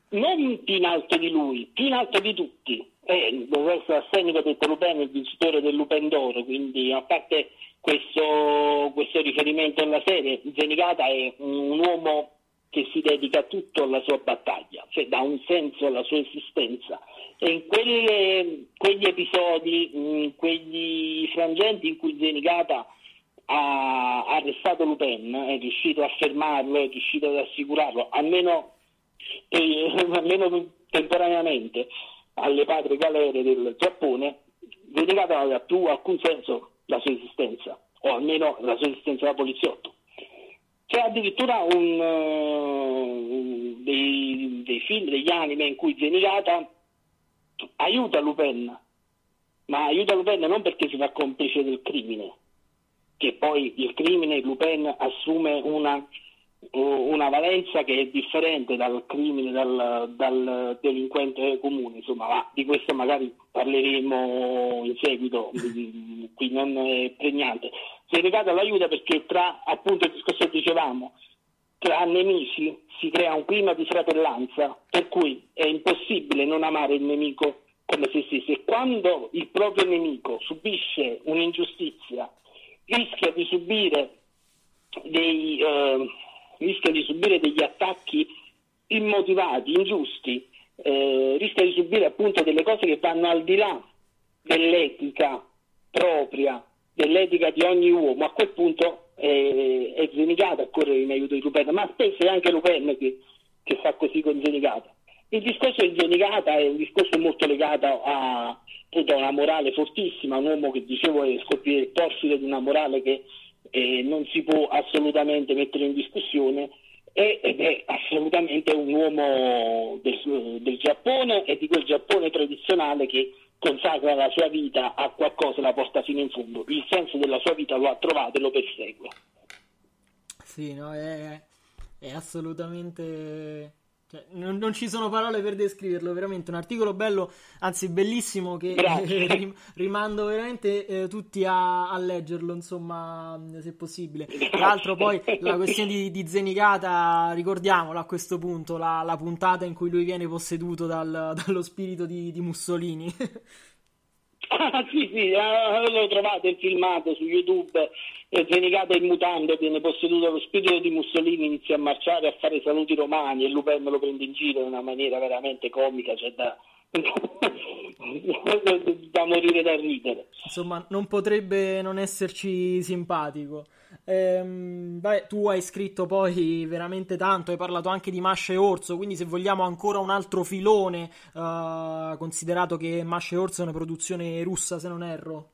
non più in alto di lui, più in alto di tutti eh, doveva essere assegnato detto Lupin il vincitore del Lupin d'Oro, quindi a parte questo, questo riferimento alla serie, Zenigata è un uomo che si dedica tutto alla sua battaglia, cioè dà un senso alla sua esistenza. E in quelle, quegli episodi, in quegli frangenti in cui Zenigata ha arrestato Lupin, è riuscito a fermarlo, è riuscito ad assicurarlo, almeno, eh, [laughs] almeno temporaneamente, alle patrie galere del Giappone, Zenigata non aveva più alcun senso la sua esistenza, o almeno la sua esistenza da poliziotto. C'è addirittura un, uh, dei, dei, film, degli anime in cui Zenigata aiuta Lupin, ma aiuta Lupin non perché si fa complice del crimine, che poi il crimine Lupin assume una una valenza che è differente dal crimine, dal, dal delinquente comune, insomma, ma di questo magari parleremo in seguito, qui non è pregnante. Si è legata all'aiuto perché tra appunto il discorso che dicevamo, tra nemici si crea un clima di fratellanza, per cui è impossibile non amare il nemico come se stessi e quando il proprio nemico subisce un'ingiustizia, rischia di subire dei, eh, rischia di subire degli attacchi immotivati, ingiusti, eh, rischia di subire appunto delle cose che vanno al di là dell'etica propria, dell'etica di ogni uomo, a quel punto eh, è Zenigata a correre in aiuto di Lupin, ma spesso è anche Lupin che, che fa così con Zenigata. Il discorso di Zenigata è un discorso molto legato a, da una morale fortissima, un uomo che dicevo è il porfido di una morale che eh, non si può assolutamente mettere in discussione ed è assolutamente un uomo del, del Giappone e di quel Giappone tradizionale che consacra la sua vita a qualcosa e la porta fino in fondo. Il senso della sua vita lo ha trovato e lo persegue. Sì, no, è, è assolutamente cioè, non, non, ci sono parole per descriverlo, veramente un articolo bello, anzi bellissimo che eh, [laughs] rimando veramente eh, tutti a, a, leggerlo, insomma, se possibile. Tra l'altro poi la questione di, di Zenigata, ricordiamola a questo punto, la, la, puntata in cui lui viene posseduto dal, dallo spirito di, di Mussolini. [laughs] Ah, sì, sì, eh, lo trovate il filmato su YouTube. Zenicato in mutande viene posseduto lo spirito di Mussolini, inizia a marciare, a fare saluti romani e Lupin lo prende in giro in una maniera veramente comica, cioè da, [laughs] da morire da ridere. Insomma, non potrebbe non esserci simpatico. Ehm, beh, tu hai scritto poi veramente tanto, hai parlato anche di Masha e Orso, quindi se vogliamo ancora un altro filone, uh, considerato che Masha e Orso è una produzione russa, se non erro.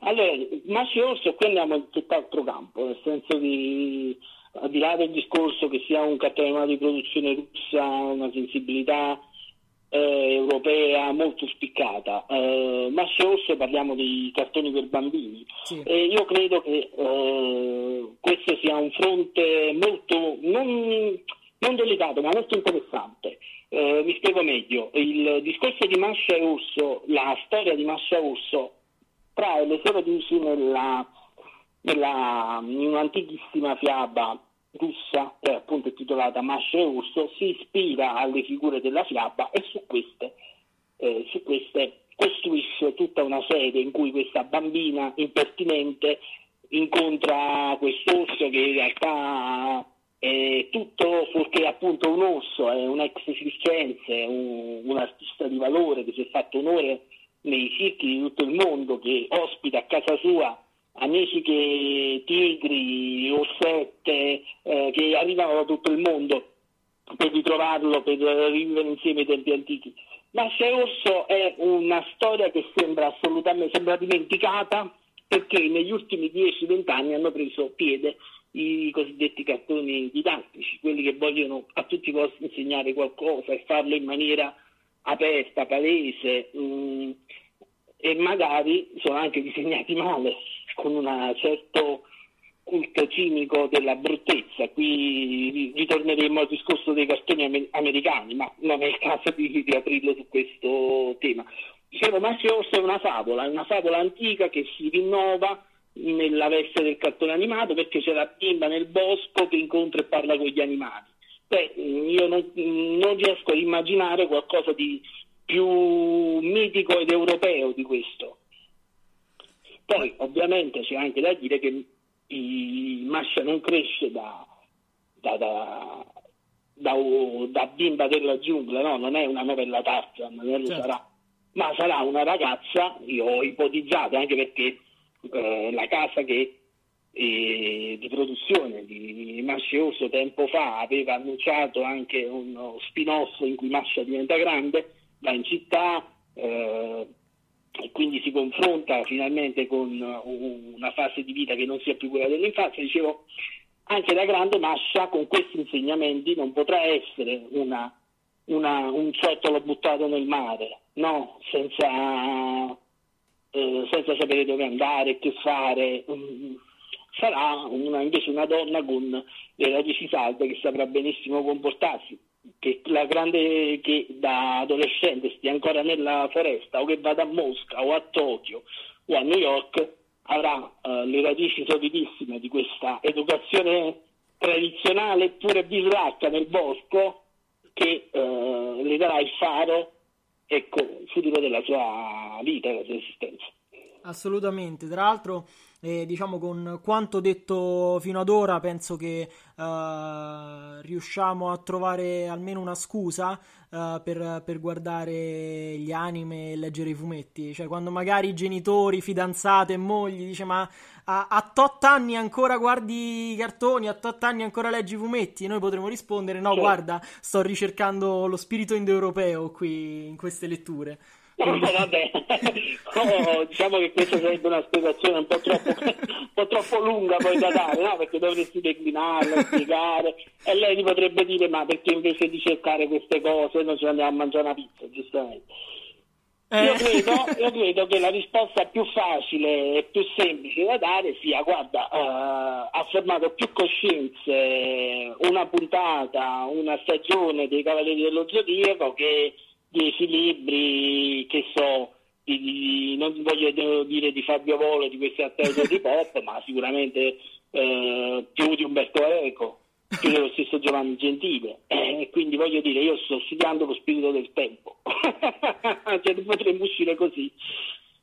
Allora, Masha e Orso qui andiamo in tutt'altro campo, nel senso di al di là del discorso che sia un cartone di produzione russa, una sensibilità eh, europea molto spiccata, eh, ma se parliamo di cartoni per bambini. Sì. E io credo che eh, questo sia un fronte molto, non, non delicato, ma molto interessante. Eh, mi spiego meglio. Il discorso di Mascia e Urso, la storia di Mascia e Urso, trae le sue radici nella, nella, in un'antichissima fiaba russa, che appunto è titolata e Urso, si ispira alle figure della fiaba e su queste, eh, su queste costruisce tutta una serie in cui questa bambina impertinente incontra quest'orso che in realtà è tutto perché appunto un orso, è un ex circense, un, un artista di valore che si è fatto onore nei circhi di tutto il mondo, che ospita a casa sua amici che tigri, orsette eh, che arrivano da tutto il mondo per ritrovarlo, per rivivere insieme i tempi antichi. Ma Se Orso è una storia che sembra assolutamente sembra dimenticata perché negli ultimi 10-20 anni hanno preso piede i cosiddetti cartoni didattici, quelli che vogliono a tutti i costi insegnare qualcosa e farlo in maniera aperta, palese mh, mm, e magari sono anche disegnati male con un certo culto cinico della bruttezza. Qui ritorneremo al discorso dei cartoni americani, ma non è il caso di, di aprirlo su questo tema. Dicevo, Massimo Orso è una favola, è una favola antica che si rinnova nella veste del cartone animato perché c'è la bimba nel bosco che incontra e parla con gli animali. Beh, io non, non riesco ad immaginare qualcosa di più mitico ed europeo di questo. Poi ovviamente c'è anche da dire che il Mascia non cresce da, da, da, da, bimba della giungla, no? non è una novella Tarzan, non lo certo. sarà, ma sarà una ragazza, io ho ipotizzato anche perché eh, la casa che eh, di produzione di Mascioso tempo fa aveva annunciato anche uno spin-off in cui Mascia diventa grande, va in città, eh, e quindi si confronta finalmente con una fase di vita che non sia più quella dell'infanzia, dicevo, anche da grande Mascia con questi insegnamenti non potrà essere una, una, un ciottolo buttato nel mare, no, senza, eh, senza sapere dove andare, che fare. Mm, sarà una, invece una donna con le radici salde che saprà benissimo comportarsi che la grande che da adolescente stia ancora nella foresta o che vada a Mosca o a Tokyo o a New York avrà eh, le radici solidissime di questa educazione tradizionale pure bislacca nel bosco che eh, le darà il faro ecco, il futuro della sua vita, della sua esistenza. Assolutamente, tra l'altro e diciamo con quanto detto fino ad ora penso che uh, riusciamo a trovare almeno una scusa uh, per, per, guardare gli anime e leggere i fumetti. Cioè, quando magari i genitori, fidanzate e mogli dice ma a, a tot anni ancora guardi i cartoni, a tot anni ancora leggi i fumetti, noi potremmo rispondere no, certo. guarda, sto ricercando lo spirito indoeuropeo qui in queste letture. No, vabbè, [laughs] oh, diciamo che questa sarebbe una spiegazione un po' troppo, un po' troppo lunga poi da dare, no? perché dovresti declinarla, spiegare e lei ti potrebbe dire ma perché invece di cercare queste cose noi ci andiamo a mangiare una pizza, giustamente. Eh. Io, credo, [laughs] io credo che la risposta più facile e più semplice da dare sia, guarda, eh, ha formato più coscienze una puntata, una stagione dei Cavalieri dello Zodiaco che dieci libri, che so, di, di- non voglio dire di Fabio Volo, di questi attori di pop, [laughs] ma sicuramente eh, più di Umberto Eco, più dello stesso Giovanni Gentile. Eh, quindi voglio dire, io sto studiando lo spirito del tempo, [laughs] cioè potremmo uscire così.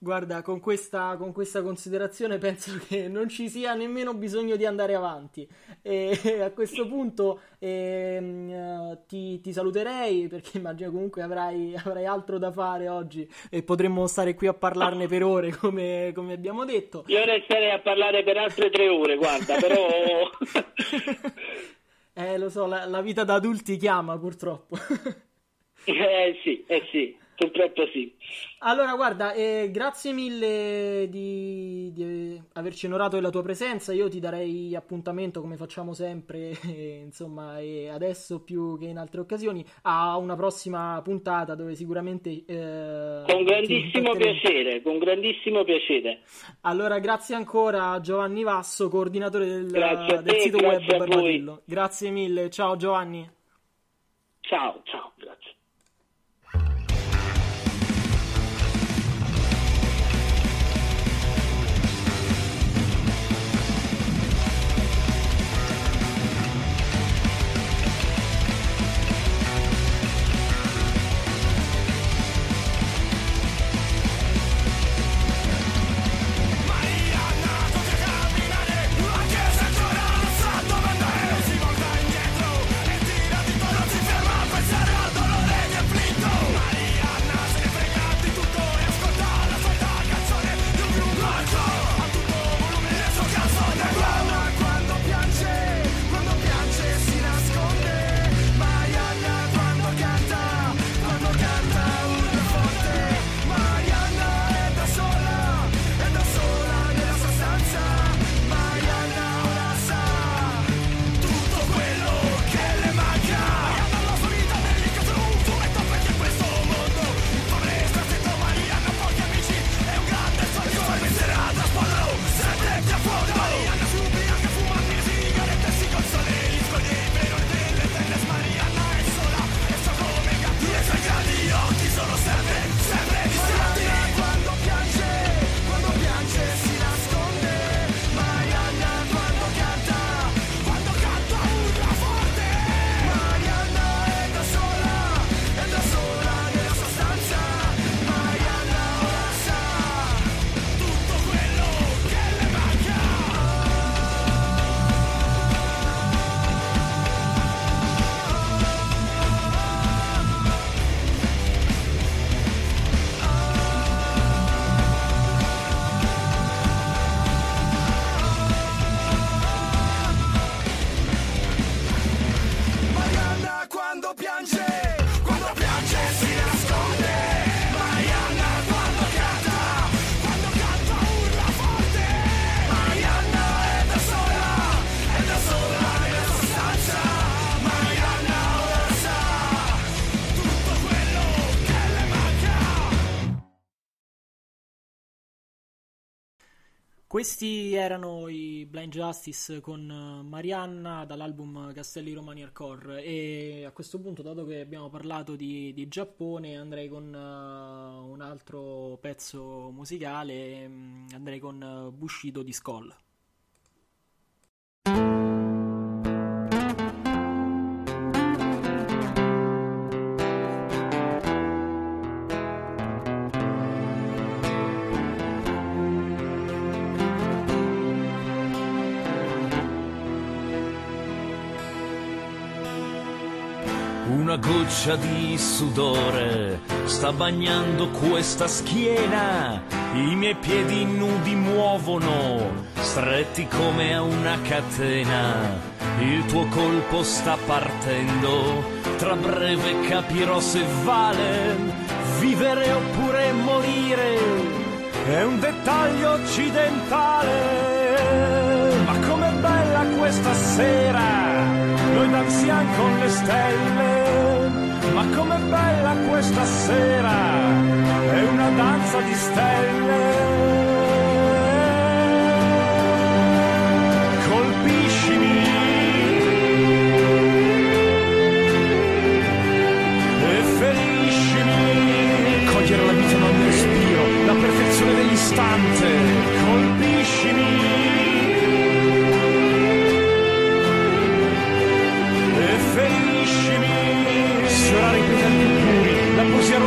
Guarda, con questa, con questa considerazione penso che non ci sia nemmeno bisogno di andare avanti. E [laughs] a questo punto ehm, eh, ti, ti saluterei perché immagino comunque avrai, avrai altro da fare oggi e potremmo stare qui a parlarne per ore come, come abbiamo detto. Io resterei a parlare per altre tre ore, guarda, però... [laughs] Eh, lo so, la, la vita da adulti chiama purtroppo. [laughs] eh sì, eh sì, purtroppo sì. Allora, guarda, eh, grazie mille di, di averci onorato della tua presenza. Io ti darei appuntamento, come facciamo sempre, [laughs] eh, insomma, e adesso più che in altre occasioni, a una prossima puntata dove sicuramente. eh, Con grandissimo piacere, con grandissimo piacere. Allora, grazie ancora a Giovanni Vasso, coordinatore del, a del te, sito web. Barbadillo. Grazie mille, ciao Giovanni. Ciao, ciao, grazie. Questi erano i Blind Justice con eh, Marianna dall'album Castelli Romani Hardcore e a questo punto, dato che abbiamo parlato di, di Giappone, andrei con eh, un altro pezzo musicale, mm, andrei con eh, Bushido di Skoll. Una goccia di sudore sta bagnando questa schiena. I miei piedi nudi muovono, stretti come a una catena. Il tuo colpo sta partendo, tra breve capirò se vale vivere oppure morire è un dettaglio occidentale. Bella questa sera, noi danziamo con le stelle. Ma com'è bella questa sera, è una danza di stelle. Colpiscimi e feriscimi. Cogliere la vita in ogni respiro, la perfezione dell'istante. Colpiscimi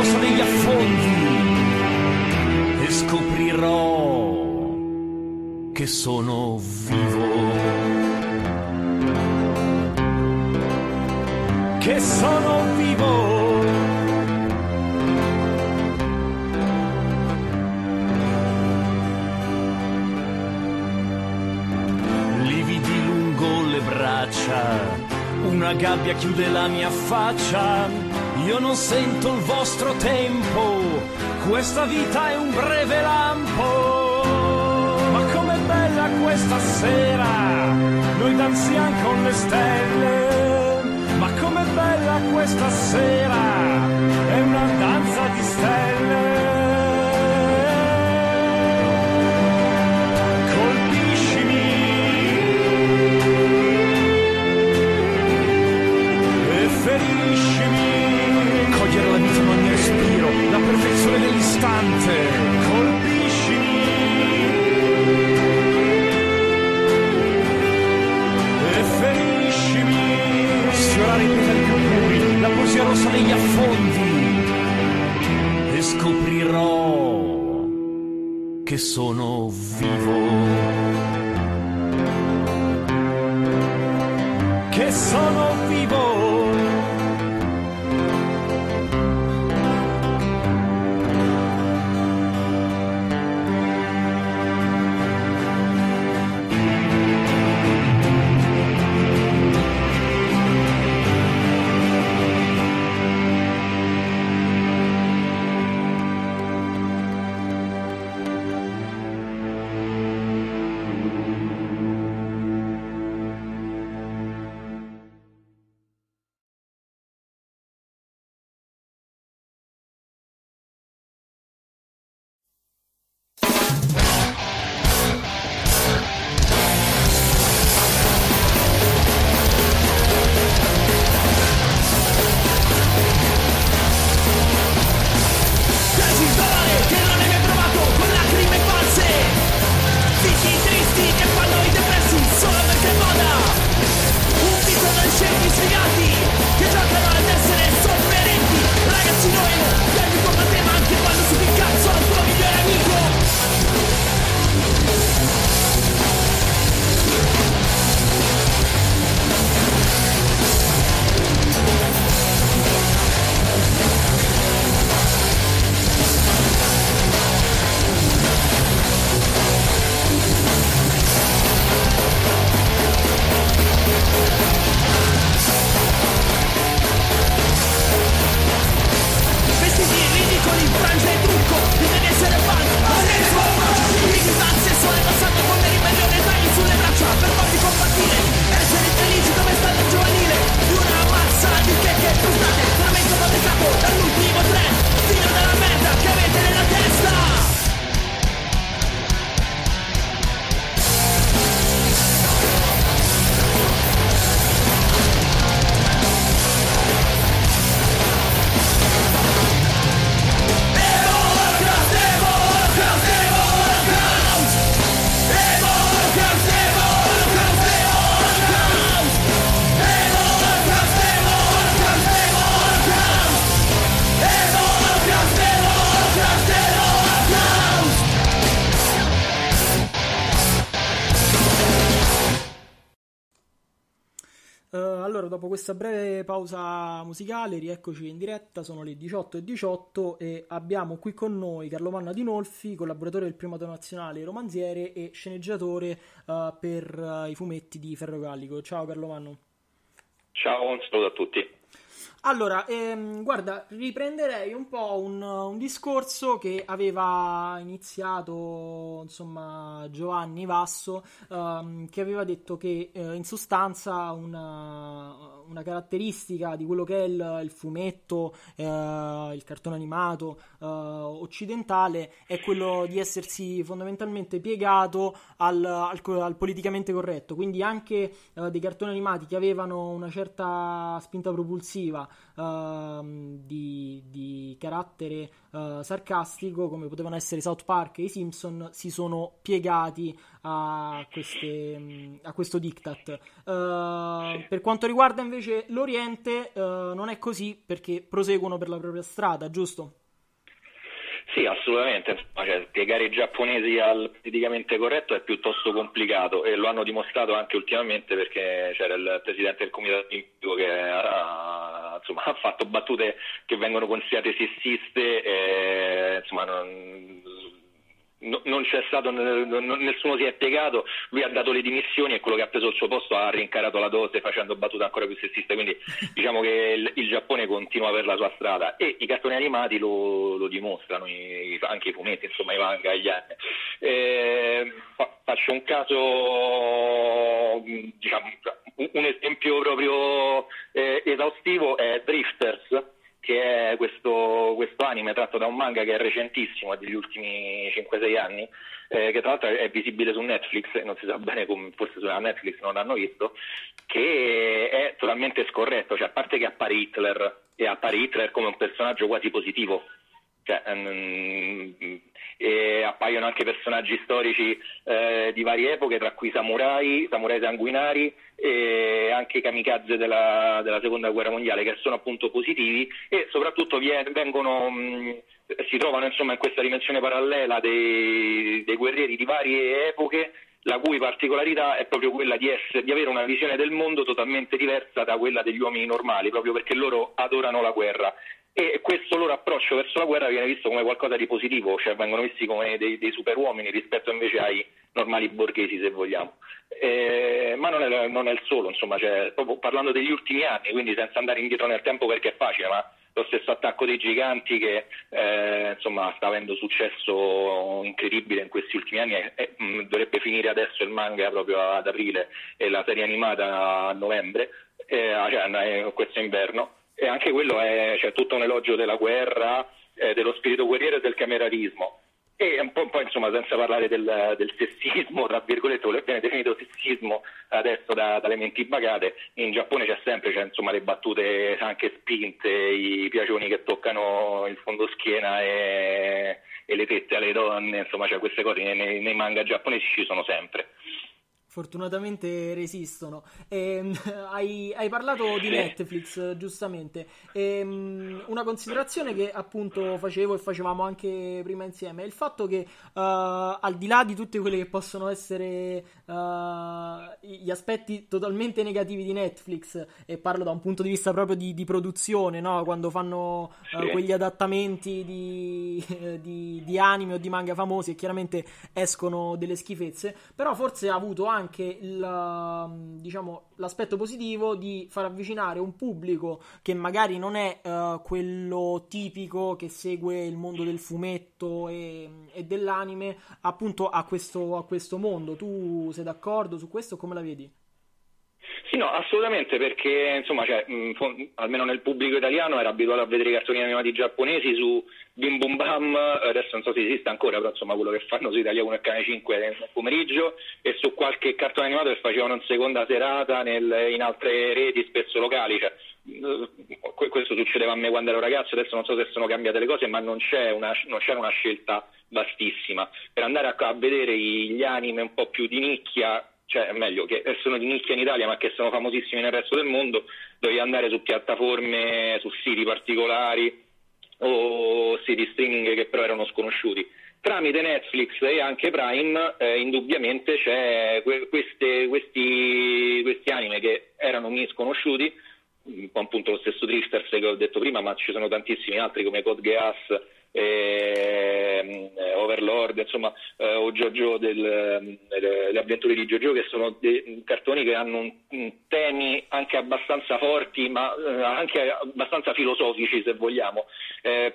rossa degli affondi. E scoprirò che sono vivo. Che sono vivo. Lividi lungo le braccia, una gabbia chiude la mia faccia. Io non sento il vostro tempo, questa vita è un breve lampo. Ma com'è bella questa sera, noi danziamo con le stelle. Ma com'è bella questa sera, è una danza di stelle. Dell'istante. Colpiscimi e feriscimi. Sfiorare i petali più puri, la poesia rossa degli affondi. E scoprirò che sono vivo. Che sono vivo. Rieccoci in diretta, sono le 18 e 18 e abbiamo qui con noi Carlo Manna Dinolfi, collaboratore del Primato Nazionale, romanziere e sceneggiatore eh, per eh, i fumetti di Ferro Gallico. Ciao Carlo Manno. Ciao, un saluto a tutti. Allora, ehm, guarda, riprenderei un po' un, un, discorso che aveva iniziato, insomma, Giovanni Vasso, ehm, che aveva detto che eh, in sostanza una, una, caratteristica di quello che è il, il fumetto, eh, il cartone animato eh, occidentale è quello di essersi fondamentalmente piegato al, al, al politicamente corretto, quindi anche eh, dei cartoni animati che avevano una certa spinta propulsiva uh, di, di, carattere uh, sarcastico, come potevano essere South Park e i Simpson, si sono piegati a, queste, a questo diktat. Uh, per quanto riguarda invece l'Oriente, non è così perché proseguono per la propria strada, giusto? Sì, assolutamente. Cioè, spiegare i giapponesi al politicamente corretto è piuttosto complicato e lo hanno dimostrato anche ultimamente perché c'era il presidente del comitato olimpico che ha, insomma, ha fatto battute che vengono considerate sessiste e insomma, non, no, non c'è stato, nessuno si è piegato, lui ha dato le dimissioni e quello che ha preso il suo posto ha rincarato la dose facendo battute ancora più sessiste, quindi [laughs] diciamo che il, il Giappone continua per la sua strada e i cartoni animati lo, lo dimostrano, i, anche i fumetti, insomma i manga, gli anime. Eh, fa, faccio un caso, diciamo, un esempio proprio eh, esaustivo è Drifters che è questo, questo, anime tratto da un manga che è recentissimo, degli ultimi 5-6 anni, eh, che tra l'altro è visibile su Netflix, non si sa bene come, forse su Netflix non l'hanno visto, che è totalmente scorretto, cioè a parte che appare Hitler, e appare Hitler come un personaggio quasi positivo, cioè, um, e appaiono anche personaggi storici eh, di varie epoche, tra cui samurai, samurai sanguinari e anche kamikaze della, della, seconda guerra mondiale, che sono appunto positivi e soprattutto vengono, mh, si trovano insomma, in questa dimensione parallela dei, dei guerrieri di varie epoche la cui particolarità è proprio quella di, essere, di, avere una visione del mondo totalmente diversa da quella degli uomini normali, proprio perché loro adorano la guerra e questo loro approccio verso la guerra viene visto come qualcosa di positivo, cioè vengono visti come dei, dei superuomini rispetto invece ai normali borghesi se vogliamo. Eh, ma non è, non è, il solo, insomma, cioè, proprio parlando degli ultimi anni, quindi senza andare indietro nel tempo perché è facile, ma lo stesso attacco dei giganti che eh, insomma, sta avendo successo incredibile in questi ultimi anni e, e mh, dovrebbe finire adesso il manga proprio ad aprile e la serie animata a novembre, eh, cioè, questo inverno e anche quello è cioè, tutto un elogio della guerra, eh, dello spirito guerriero e del camerarismo. E un po', poi, insomma, senza parlare del, del sessismo, tra virgolette, quello che viene definito sessismo adesso da, dalle menti bagate, in Giappone c'è sempre c'è, insomma, le battute anche spinte, i piacioni che toccano il fondo schiena e, e le tette alle donne, insomma, cioè, queste cose nei, nei manga giapponesi ci sono sempre fortunatamente resistono. E, ehm, [laughs] hai, hai, parlato di Netflix, giustamente. E, ehm, una considerazione che appunto facevo e facevamo anche prima insieme è il fatto che uh, al di là di tutti quelli che possono essere uh, gli aspetti totalmente negativi di Netflix, e parlo da un punto di vista proprio di, di produzione, no? quando fanno uh, quegli adattamenti di, di, di anime o di manga famosi e chiaramente escono delle schifezze, però forse ha avuto anche anche il, um, diciamo, l'aspetto positivo di far avvicinare un pubblico che magari non è uh, quello tipico che segue il mondo del fumetto e, e dell'anime appunto a questo, a questo mondo. Tu sei d'accordo su questo? Come la vedi? Sì, no, assolutamente, perché insomma, cioè, mh, almeno nel pubblico italiano era abituato a vedere i cartoni animati giapponesi su Bim Bum Bam, adesso non so se esiste ancora, però insomma quello che fanno su Italia 1 e Cane 5 nel pomeriggio e su qualche cartone animato che facevano in seconda serata nel, in altre reti, spesso locali. Cioè, questo succedeva a me quando ero ragazzo, adesso non so se sono cambiate le cose, ma non, una, non c'era una scelta vastissima. Per andare a, a vedere gli anime un po' più di nicchia cioè meglio che sono di nicchia in Italia ma che sono famosissimi nel resto del mondo, dovevi andare su piattaforme, su siti particolari o siti streaming che però erano sconosciuti. Tramite Netflix e anche Prime eh, indubbiamente c'è que- queste, questi, questi anime che erano misconosciuti, un po' appunto lo stesso Drifters che ho detto prima, ma ci sono tantissimi altri come Code Geass, eh, Overlord insomma, eh, o Jojo del, le avventure di Jojo, che sono dei cartoni che hanno un, un temi anche abbastanza forti, ma eh, anche abbastanza filosofici, se vogliamo. Eh,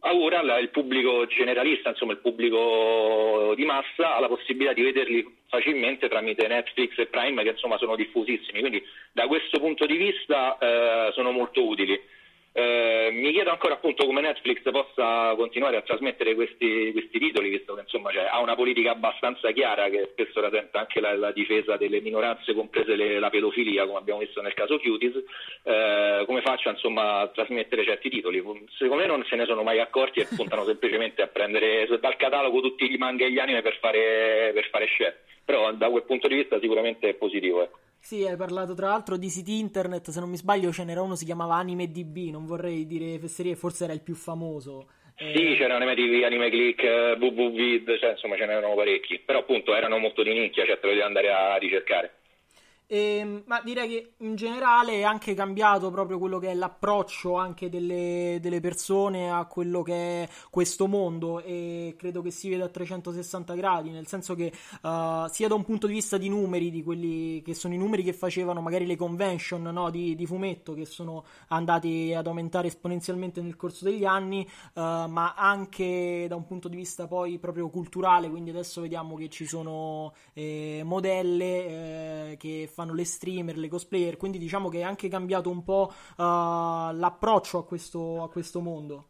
ora la, il pubblico generalista, insomma il pubblico di massa, ha la possibilità di vederli facilmente tramite Netflix e Prime, che insomma sono diffusissimi. Quindi da questo punto di vista eh, sono molto utili. Eh, mi chiedo ancora appunto come Netflix possa continuare a trasmettere questi, questi titoli, visto che insomma cioè, ha una politica abbastanza chiara che spesso rasenta anche la, la difesa delle minoranze, comprese le, la pedofilia, come abbiamo visto nel caso Cuties, eh, come faccia insomma a trasmettere certi titoli? Secondo me non se ne sono mai accorti e [laughs] puntano semplicemente a prendere dal catalogo tutti gli manga e gli anime per fare, per fare share, però da quel punto di vista sicuramente è positivo. Ecco. Sì, hai parlato tra l'altro di siti internet, se non mi sbaglio ce n'era uno si chiamava AnimeDB, non vorrei dire fesserie, forse era il più famoso. Sì, eh... c'erano AnimeTV, AnimeClick, WWVid, cioè, insomma ce n'erano parecchi, però appunto erano molto di nicchia, cioè te lo devi andare a ricercare. E, ehm, ma direi che in generale è anche cambiato proprio quello che è l'approccio anche delle, delle, persone a quello che è questo mondo e credo che si veda a 360 gradi, nel senso che uh, sia da un punto di vista di numeri, di quelli che sono i numeri che facevano magari le convention no, di, di, fumetto che sono andati ad aumentare esponenzialmente nel corso degli anni, uh, ma anche da un punto di vista poi proprio culturale, quindi adesso vediamo che ci sono eh, modelle eh, che fanno le streamer, le cosplayer, quindi diciamo che è anche cambiato un po' uh, l'approccio a questo, a questo mondo.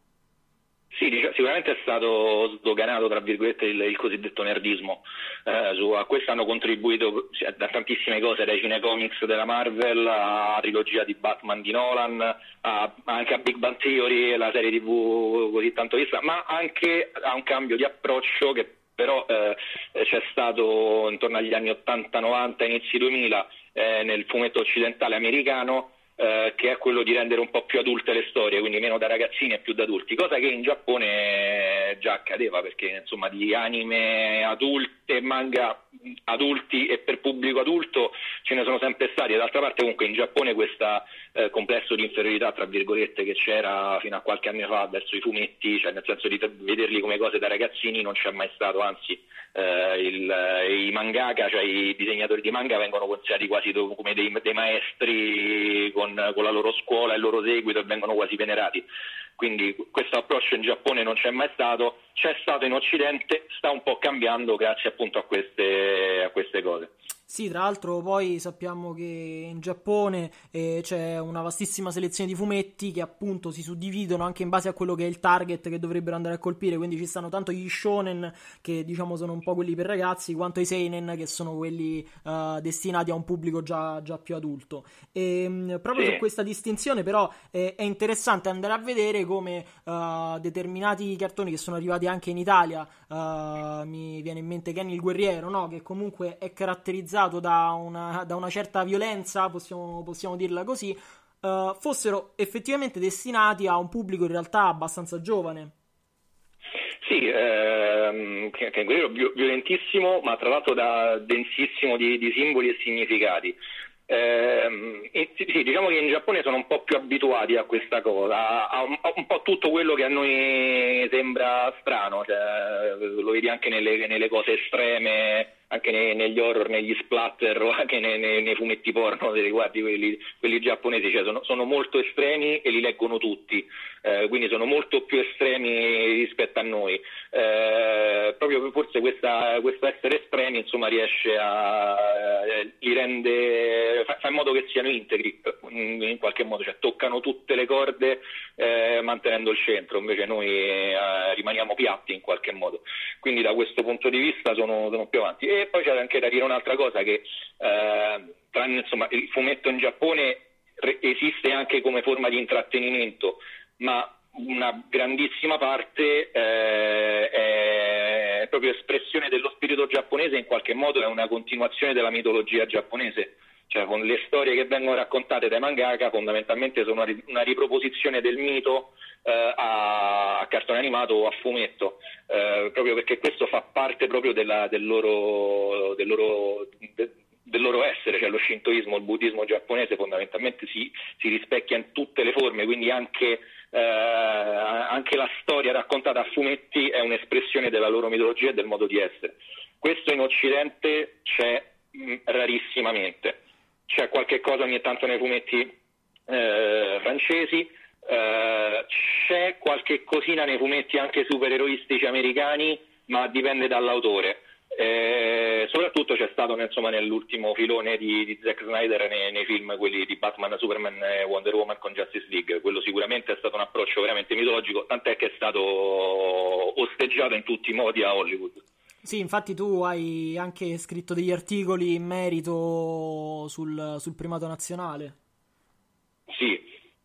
Sì, diciamo, sicuramente è stato sdoganato tra virgolette il, il cosiddetto nerdismo. Eh, su, a questo hanno contribuito cioè, da tantissime cose, dai cinecomics della Marvel alla trilogia di Batman di Nolan, a, anche a Big Bang Theory, la serie TV così tanto vista, ma anche a un cambio di approccio che però eh, c'è stato intorno agli anni 80-90, inizi 2000, eh, nel fumetto occidentale americano eh, che è quello di rendere un po' più adulte le storie, quindi meno da ragazzini e più da adulti, cosa che in Giappone già accadeva perché insomma di anime adulte, manga adulti e per pubblico adulto ce ne sono sempre stati d'altra parte comunque in Giappone questo eh, complesso di inferiorità tra virgolette che c'era fino a qualche anno fa verso i fumetti, cioè nel senso di vederli come cose da ragazzini non c'è mai stato, anzi eh, il, eh, i mangaka, cioè i disegnatori di manga vengono considerati quasi come dei, dei maestri con, con, la loro scuola e il loro seguito e vengono quasi venerati. Quindi questo approccio in Giappone non c'è mai stato, c'è stato in Occidente, sta un po' cambiando grazie appunto a queste, a queste cose. Sì, tra l'altro poi sappiamo che in Giappone eh, c'è una vastissima selezione di fumetti che appunto si suddividono anche in base a quello che è il target che dovrebbero andare a colpire, quindi ci stanno tanto gli shonen che diciamo sono un po' quelli per ragazzi, quanto i seinen che sono quelli uh, destinati a un pubblico già, già più adulto. E um, proprio sì. su questa distinzione però eh, è interessante andare a vedere come uh, determinati cartoni che sono arrivati anche in Italia, uh, mi viene in mente Kenny il guerriero, no? che comunque è caratterizzato caratterizzato da una, da una certa violenza, possiamo, possiamo dirla così, uh, fossero effettivamente destinati a un pubblico in realtà abbastanza giovane. Sì, ehm, che, è un violentissimo, ma tra l'altro da densissimo di, di simboli e significati. Eh, sì, diciamo che in Giappone sono un po' più abituati a questa cosa, a, un, a un, po' tutto quello che a noi sembra strano, cioè, lo vedi anche nelle, nelle cose estreme anche nei, negli horror, negli splatter o anche nei, nei, nei fumetti porno, riguardi quelli, quelli giapponesi, cioè sono, sono, molto estremi e li leggono tutti, eh, quindi sono molto più estremi rispetto a noi. Eh, proprio forse questa, questo essere estremi insomma, riesce a, eh, li rende, fa, fa, in modo che siano integri in, qualche modo, cioè toccano tutte le corde eh, mantenendo il centro, invece noi eh, rimaniamo piatti in qualche modo. Quindi da questo punto di vista sono, sono più avanti. E poi c'è anche da dire un'altra cosa che eh, tranne, insomma, il fumetto in Giappone re- esiste anche come forma di intrattenimento, ma una grandissima parte eh, è proprio espressione dello spirito giapponese, in qualche modo è una continuazione della mitologia giapponese. Cioè, con le storie che vengono raccontate dai mangaka fondamentalmente sono una riproposizione del mito eh, a, cartone animato o a fumetto, eh, proprio perché questo fa parte proprio della, del, loro, del, loro, de, del, loro, essere, cioè lo shintoismo, il buddismo giapponese fondamentalmente si, si rispecchia in tutte le forme, quindi anche eh, anche la storia raccontata a fumetti è un'espressione della loro mitologia e del modo di essere. Questo in Occidente c'è mh, rarissimamente. C'è qualche cosa ogni tanto nei fumetti eh, francesi, eh, c'è qualche cosina nei fumetti anche supereroistici americani, ma dipende dall'autore. Eh, soprattutto c'è stato insomma, nell'ultimo filone di, di Zack Snyder nei, nei, film, quelli di Batman, Superman e Wonder Woman con Justice League. Quello sicuramente è stato un approccio veramente mitologico, tant'è che è stato osteggiato in tutti i modi a Hollywood. Sì, infatti tu hai anche scritto degli articoli in merito sul, sul primato nazionale. Sì,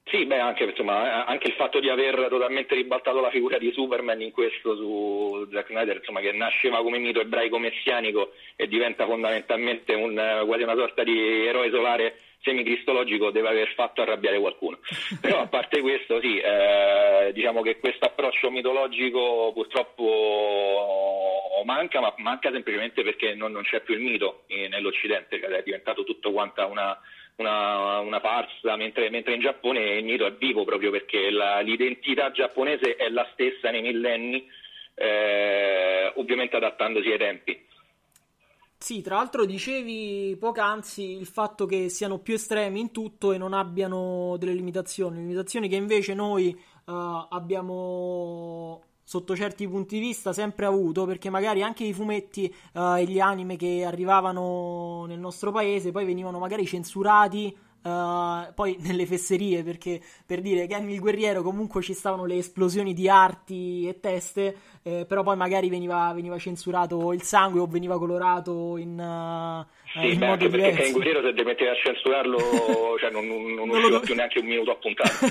sì, beh, anche, insomma, anche, il fatto di aver totalmente ribaltato la figura di Superman in questo su Zack Snyder, insomma, che nasceva come mito ebraico-messianico e diventa fondamentalmente un, quasi una sorta di eroe solare semicristologico, deve aver fatto arrabbiare qualcuno. [laughs] Però a parte questo, sì, eh, diciamo che questo approccio mitologico purtroppo manca, ma manca semplicemente perché non, non c'è più il mito nell'Occidente, cioè è diventato tutto quanta una una, una farsa, mentre, mentre, in Giappone il mito è vivo proprio perché la, l'identità giapponese è la stessa nei millenni, eh, ovviamente adattandosi ai tempi. Sì, tra l'altro dicevi poc'anzi il fatto che siano più estremi in tutto e non abbiano delle limitazioni, limitazioni che invece noi uh, abbiamo sotto certi punti di vista sempre avuto perché magari anche i fumetti uh, e gli anime che arrivavano nel nostro paese poi venivano magari censurati Uh, poi [laughs] nelle fesserie, perché per dire che il guerriero comunque ci stavano le esplosioni di arti e teste, eh, però poi magari veniva, veniva, censurato il sangue o veniva colorato in, uh, sì, in beh, modo diverso. Perché in guerriero se ti metti a censurarlo [laughs] cioè, non, non, non, non usciva più neanche un minuto a puntata. [laughs]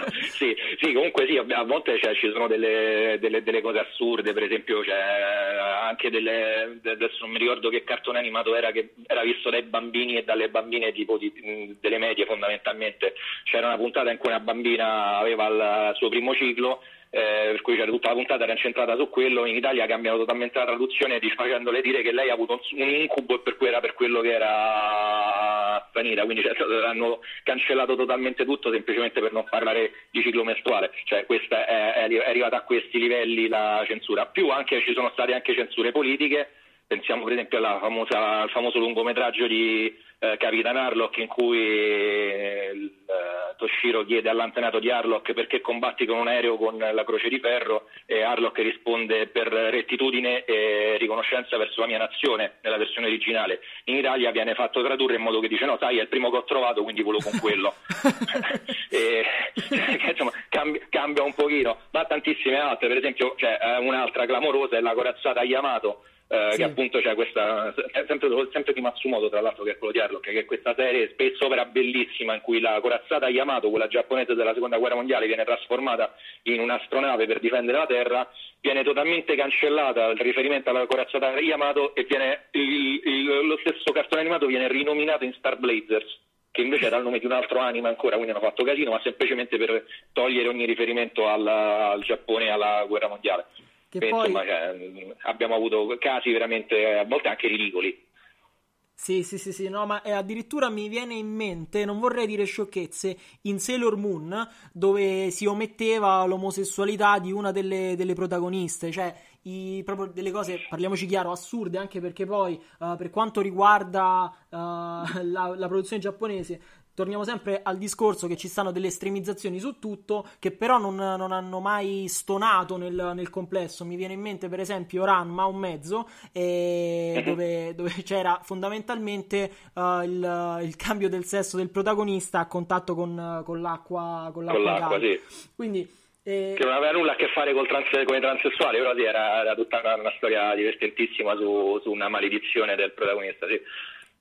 [laughs] sì, sì, comunque sì, a volte cioè, ci sono delle, delle, delle, cose assurde, per esempio cioè, anche delle, adesso non mi ricordo che cartone animato era che era visto dai bambini e dalle bambine tipo di, delle medie fondamentalmente. C'era una puntata in cui una bambina aveva il suo primo ciclo eh, per cui tutta la puntata era incentrata su quello, in Italia cambiano totalmente la traduzione facendole dire che lei ha avuto un incubo e per cui era per quello che era straniera, quindi cioè, [laughs] hanno cancellato totalmente tutto semplicemente per non parlare di ciclo mestruale, cioè questa è, è arrivata a questi livelli la censura, più anche ci sono state anche censure politiche, pensiamo per esempio famosa, al famoso lungometraggio di eh, Capitan Harlock in cui eh, il, eh, Toshiro chiede all'antenato di Harlock perché combatti con un aereo con la croce di ferro e Harlock risponde per rettitudine e riconoscenza verso la mia nazione nella versione originale. In Italia viene fatto tradurre in modo che dice no sai è il primo che ho trovato quindi volo con quello. [laughs] [laughs] e, [laughs] insomma, cambia, cambia, un pochino, ma tantissime altre, per esempio cioè, un'altra clamorosa è la corazzata Yamato eh, sì. che appunto c'è questa sempre, sempre, di Matsumoto tra l'altro che è quello di Harlock che è questa serie spesso opera bellissima in cui la corazzata Yamato quella giapponese della seconda guerra mondiale viene trasformata in un'astronave per difendere la terra viene totalmente cancellata il riferimento alla corazzata Yamato e viene, il, il, lo stesso cartone animato viene rinominato in Star Blazers che invece era il nome di un altro anime ancora, quindi hanno fatto casino, ma semplicemente per togliere ogni riferimento alla, al Giappone e alla guerra mondiale. Che poi... insomma, cioè, abbiamo avuto casi veramente a volte anche ridicoli. Sì, sì, sì, sì, no, ma eh, addirittura mi viene in mente, non vorrei dire sciocchezze, in Sailor Moon, dove si ometteva l'omosessualità di una delle, delle protagoniste, cioè i, proprio delle cose, parliamoci chiaro, assurde, anche perché poi uh, per quanto riguarda uh, [laughs] la, la, produzione giapponese, torniamo sempre al discorso che ci stanno delle estremizzazioni su tutto, che però non, non hanno mai stonato nel, nel, complesso. Mi viene in mente, per esempio, Ranma un mezzo, eh, dove, dove, c'era fondamentalmente uh, il, il, cambio del sesso del protagonista a contatto con, con l'acqua, con l'acqua, con l'acqua sì. Quindi. Eh... Che non aveva nulla a che fare trans, con i transessuali, però sì, era, era tutta una, una, storia divertentissima su, su una maledizione del protagonista. Sì.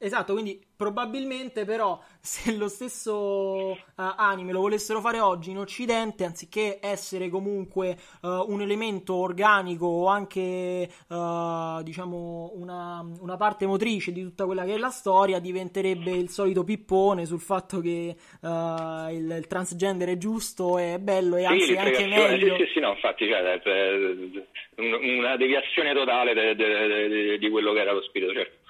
Esatto, quindi probabilmente però se lo stesso uh, anime lo volessero fare oggi in Occidente, anziché essere comunque uh, un elemento organico o anche uh, diciamo una, una, parte motrice di tutta quella che è la storia, diventerebbe il solito pippone sul fatto che il, il, transgender è giusto, è bello e anzi sì, anche meglio. Sì, sì, sì, no, infatti cioè, una deviazione totale de, de, de, di quello che era lo spirito, certo.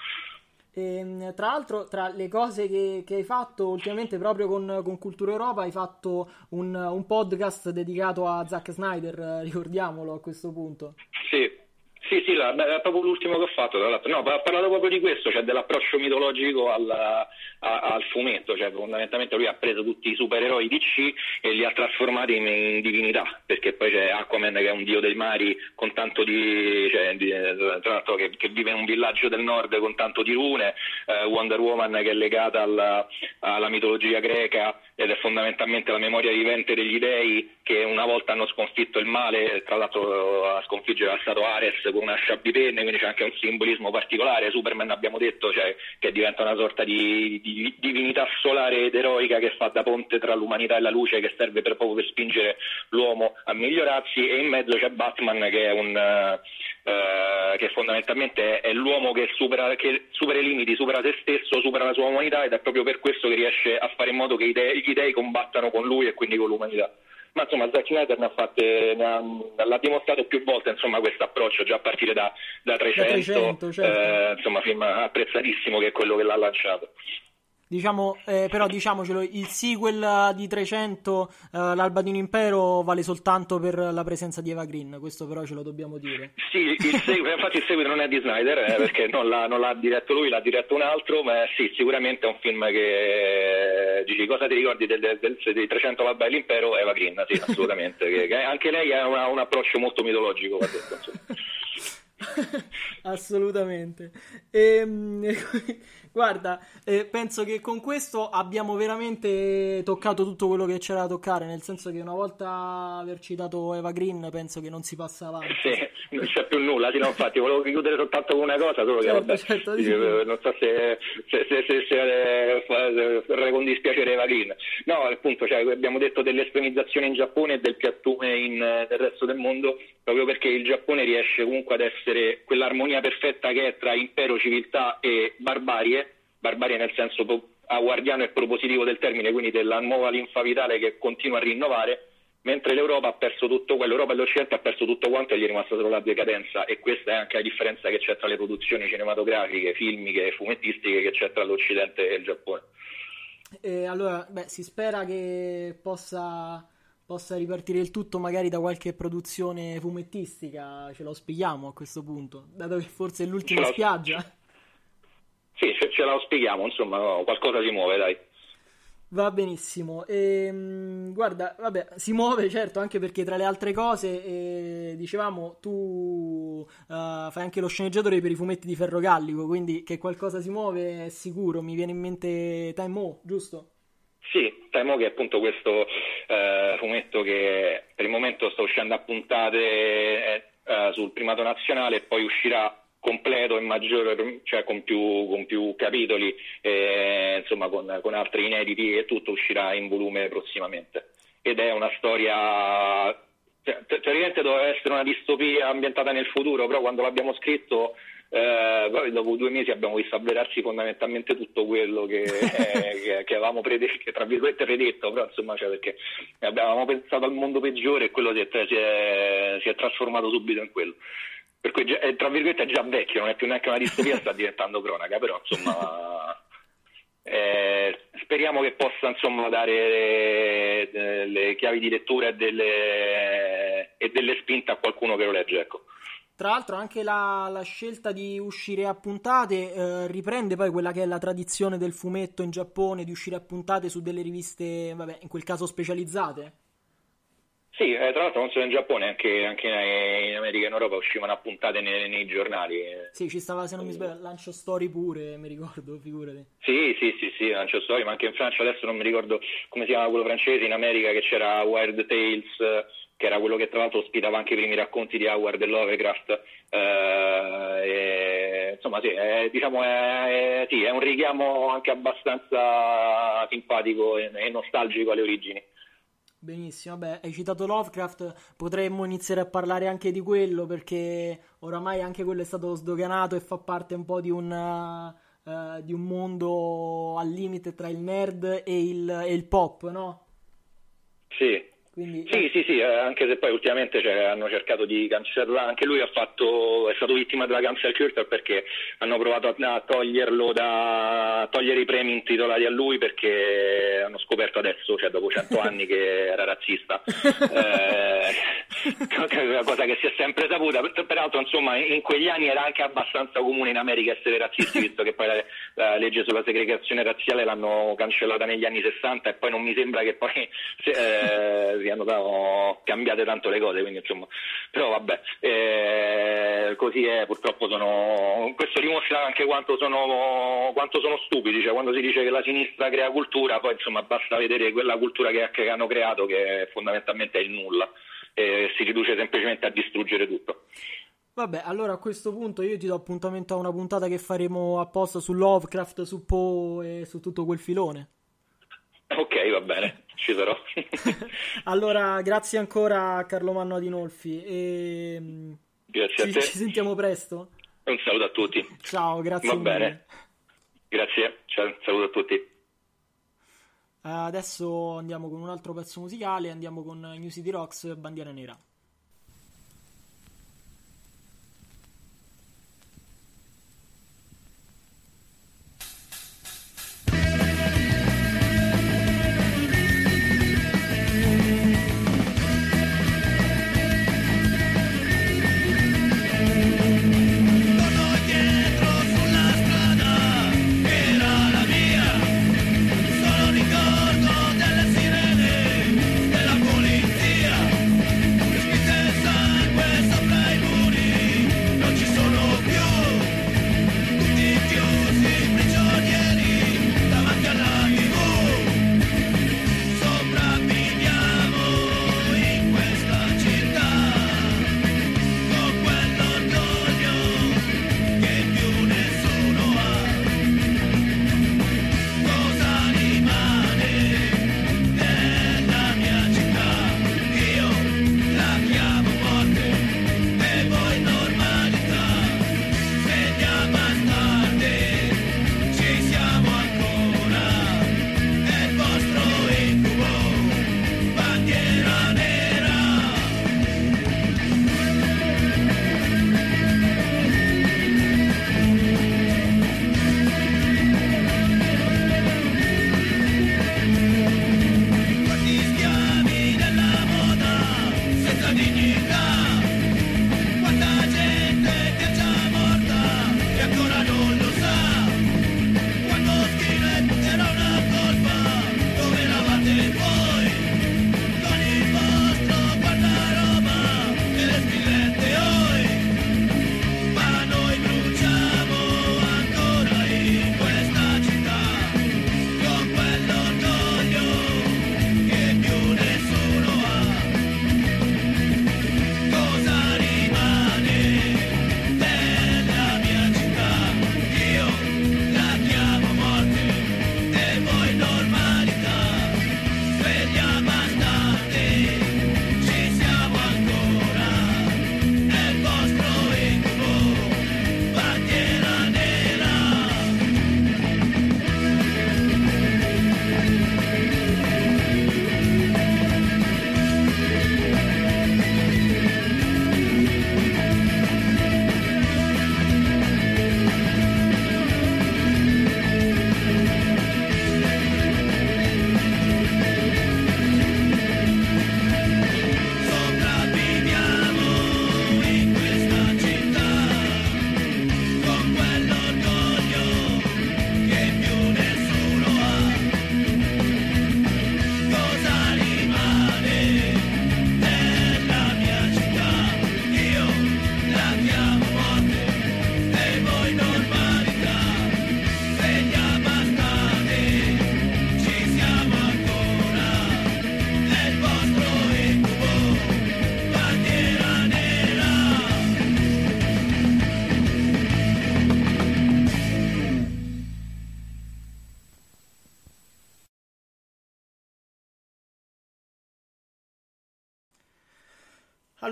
E, mh, tra l'altro, tra le cose che, che hai fatto ultimamente proprio con, con Cultura Europa, hai fatto un, un podcast dedicato a Zack Snyder, eh, ricordiamolo a questo punto. Sì, sì, sì, la- beh, è proprio l'ultimo che ho fatto, tra l'altro. No, ha parlato proprio di questo, cioè dell'approccio mitologico al, a- al fumetto, cioè fondamentalmente lui ha preso tutti i supereroi DC e li ha trasformati in, in divinità, perché poi c'è Aquaman che è un dio dei mari con tanto di, cioè, di- tra l'altro che, che vive in un villaggio del nord con tanto di rune, eh, Wonder Woman che è legata alla, alla mitologia greca ed è fondamentalmente la memoria vivente degli dei che una volta hanno sconfitto il male, tra l'altro a sconfiggere era stato Ares con una sciabipenne, quindi c'è anche un simbolismo particolare. Superman abbiamo detto cioè, che diventa una sorta di, di divinità solare ed eroica che fa da ponte tra l'umanità e la luce, che serve per proprio per spingere l'uomo a migliorarsi, e in mezzo c'è Batman che è un eh, che fondamentalmente è l'uomo che supera, che supera i limiti, supera se stesso, supera la sua umanità ed è proprio per questo che riesce a fare in modo che i dei, gli dei combattano con lui e quindi con l'umanità. Ma insomma Zack Snyder ne ha fatte, ne ha- l'ha dimostrato più volte insomma, questo approccio, già a partire da, da 300, 300, certo. eh, insomma film apprezzatissimo che è quello che l'ha lanciato. Diciamo, eh, però diciamocelo, il sequel di 300, eh, l'Alba di un Impero, vale soltanto per la presenza di Eva Green, questo però ce lo dobbiamo dire. Sì, il seguito, [laughs] infatti il seguito non è di Snyder eh, perché non l'ha, non l'ha diretto lui, l'ha diretto un altro, ma sì, sicuramente è un film che eh, dici cosa ti ricordi del, del, del- dei 300 vabbè l'impero Eva Green, sì, [laughs] assolutamente, che, che anche lei ha una- un approccio molto mitologico, va detto, insomma. [laughs] Assolutamente. Ehm, guarda, eh, penso che con questo abbiamo veramente toccato tutto quello che c'era da toccare, nel senso che una volta aver citato Eva Green, penso che non si passa avanti. Sì, non c'è più nulla, sì, no, infatti volevo chiudere soltanto con una cosa, solo che Certo, vabbè, certo, sì, eh, non so se, se, se, se, se, eh, se- se con dispiacere Eva Green. No, appunto, cioè, abbiamo detto dell'estremizzazione in Giappone e del piattume in, eh, nel resto del mondo, proprio perché il Giappone riesce comunque ad essere quell'armonia perfetta che è tra impero, civiltà e barbarie, barbarie nel senso aguardiano e propositivo del termine, quindi della nuova linfa vitale che continua a rinnovare, mentre l'Europa ha perso tutto quello, l'Europa e l'Occidente ha perso tutto quanto e gli è rimasta solo la decadenza e questa è anche la differenza che c'è tra le produzioni cinematografiche, filmiche e fumettistiche che c'è tra l'Occidente e il Giappone. E allora, beh, si spera che possa, possa ripartire il tutto magari da qualche produzione fumettistica, ce lo auspichiamo a questo punto, dato che forse è l'ultima spiaggia. Sì, ce, ce la spieghiamo, insomma, no, qualcosa si muove, dai. Va benissimo. Ehm, guarda, vabbè, si muove certo anche perché tra le altre cose, eh, dicevamo, tu eh, fai anche lo sceneggiatore per i fumetti di Ferro Gallico, quindi che qualcosa si muove è sicuro. Mi viene in mente Time O, giusto? Sì, temo che appunto questo eh, fumetto che per il momento sta uscendo a puntate eh, eh, sul primato nazionale e poi uscirà completo e maggiore, cioè con più, con più capitoli, eh, insomma con, con altri inediti e tutto uscirà in volume prossimamente. Ed è una storia, cioè, te- teoricamente doveva essere una distopia ambientata nel futuro, però quando l'abbiamo scritto eh, poi dopo due mesi abbiamo visto avverarsi fondamentalmente tutto quello che, [laughs] che- che avevamo predetto, che tra virgolette predetto, però insomma, cioè, perché avevamo pensato al mondo peggiore e quello si è, si è- si è trasformato subito in quello. Per cui è, tra virgolette è già vecchio, non è più neanche una distopia, sta diventando cronaca, però insomma eh, speriamo che possa insomma dare eh, le chiavi di lettura e delle, e delle spinte a qualcuno che lo legge, ecco. Tra l'altro anche la, la scelta di uscire a puntate eh, riprende poi quella che è la tradizione del fumetto in Giappone, di uscire a puntate su delle riviste, vabbè, in quel caso specializzate. Sì, eh, tra l'altro non solo in Giappone, anche, anche in America e in Europa uscivano a puntate nei, nei giornali. Sì, ci stava, se non mi sbaglio, Lancio Story pure, mi ricordo, figurati. Sì, sì, sì, sì, Lancio Story, ma anche in Francia adesso non mi ricordo come si chiama quello francese, in America che c'era Wired Tales, eh, che era quello che tra l'altro ospitava anche i primi racconti di Howard e Lovecraft. eh, insomma, sì, è, diciamo, è, è- sì, è un richiamo anche abbastanza simpatico e, e nostalgico alle origini. Benissimo, vabbè, hai citato Lovecraft, potremmo iniziare a parlare anche di quello perché oramai anche quello è stato sdoganato e fa parte un po' di un, eh, di un mondo al limite tra il nerd e il, e il pop, no? Sì, Quindi, Sì, sì, sì, eh, anche se poi ultimamente cioè, hanno cercato di cancellare, anche lui ha fatto, è stato vittima della cancel culture perché hanno provato a, toglierlo da togliere i premi intitolati a lui perché hanno scoperto adesso, cioè dopo cento [laughs] anni, che era razzista. Eh, una cosa che si è sempre saputa, Per- peraltro insomma in quegli anni era anche abbastanza comune in America essere razzisti, [laughs] visto che poi la, la legge sulla segregazione razziale l'hanno cancellata negli anni 60 e poi non mi sembra che poi se- eh, siano dato- cambiate tanto le cose, quindi insomma, però vabbè, eh, così è, purtroppo sono, questo dimostra anche quanto sono, quanto sono stupidi, cioè quando si dice che la sinistra crea cultura, poi insomma basta vedere quella cultura che, che hanno creato che fondamentalmente è il nulla e si riduce semplicemente a distruggere tutto. Vabbè, allora a questo punto io ti do appuntamento a una puntata che faremo apposta su Lovecraft, su Poe e su tutto quel filone. Ok, va bene, ci sarò. [laughs] Allora, grazie ancora a Carlo Manno Adinolfi e mm, Grazie a ci, te. ci sentiamo presto. Un saluto a tutti. Ciao, grazie Va mille. bene. Grazie, ciao, un saluto a tutti. Eh, Adesso andiamo con un altro pezzo musicale, andiamo con New City Rocks, Bandiera Nera.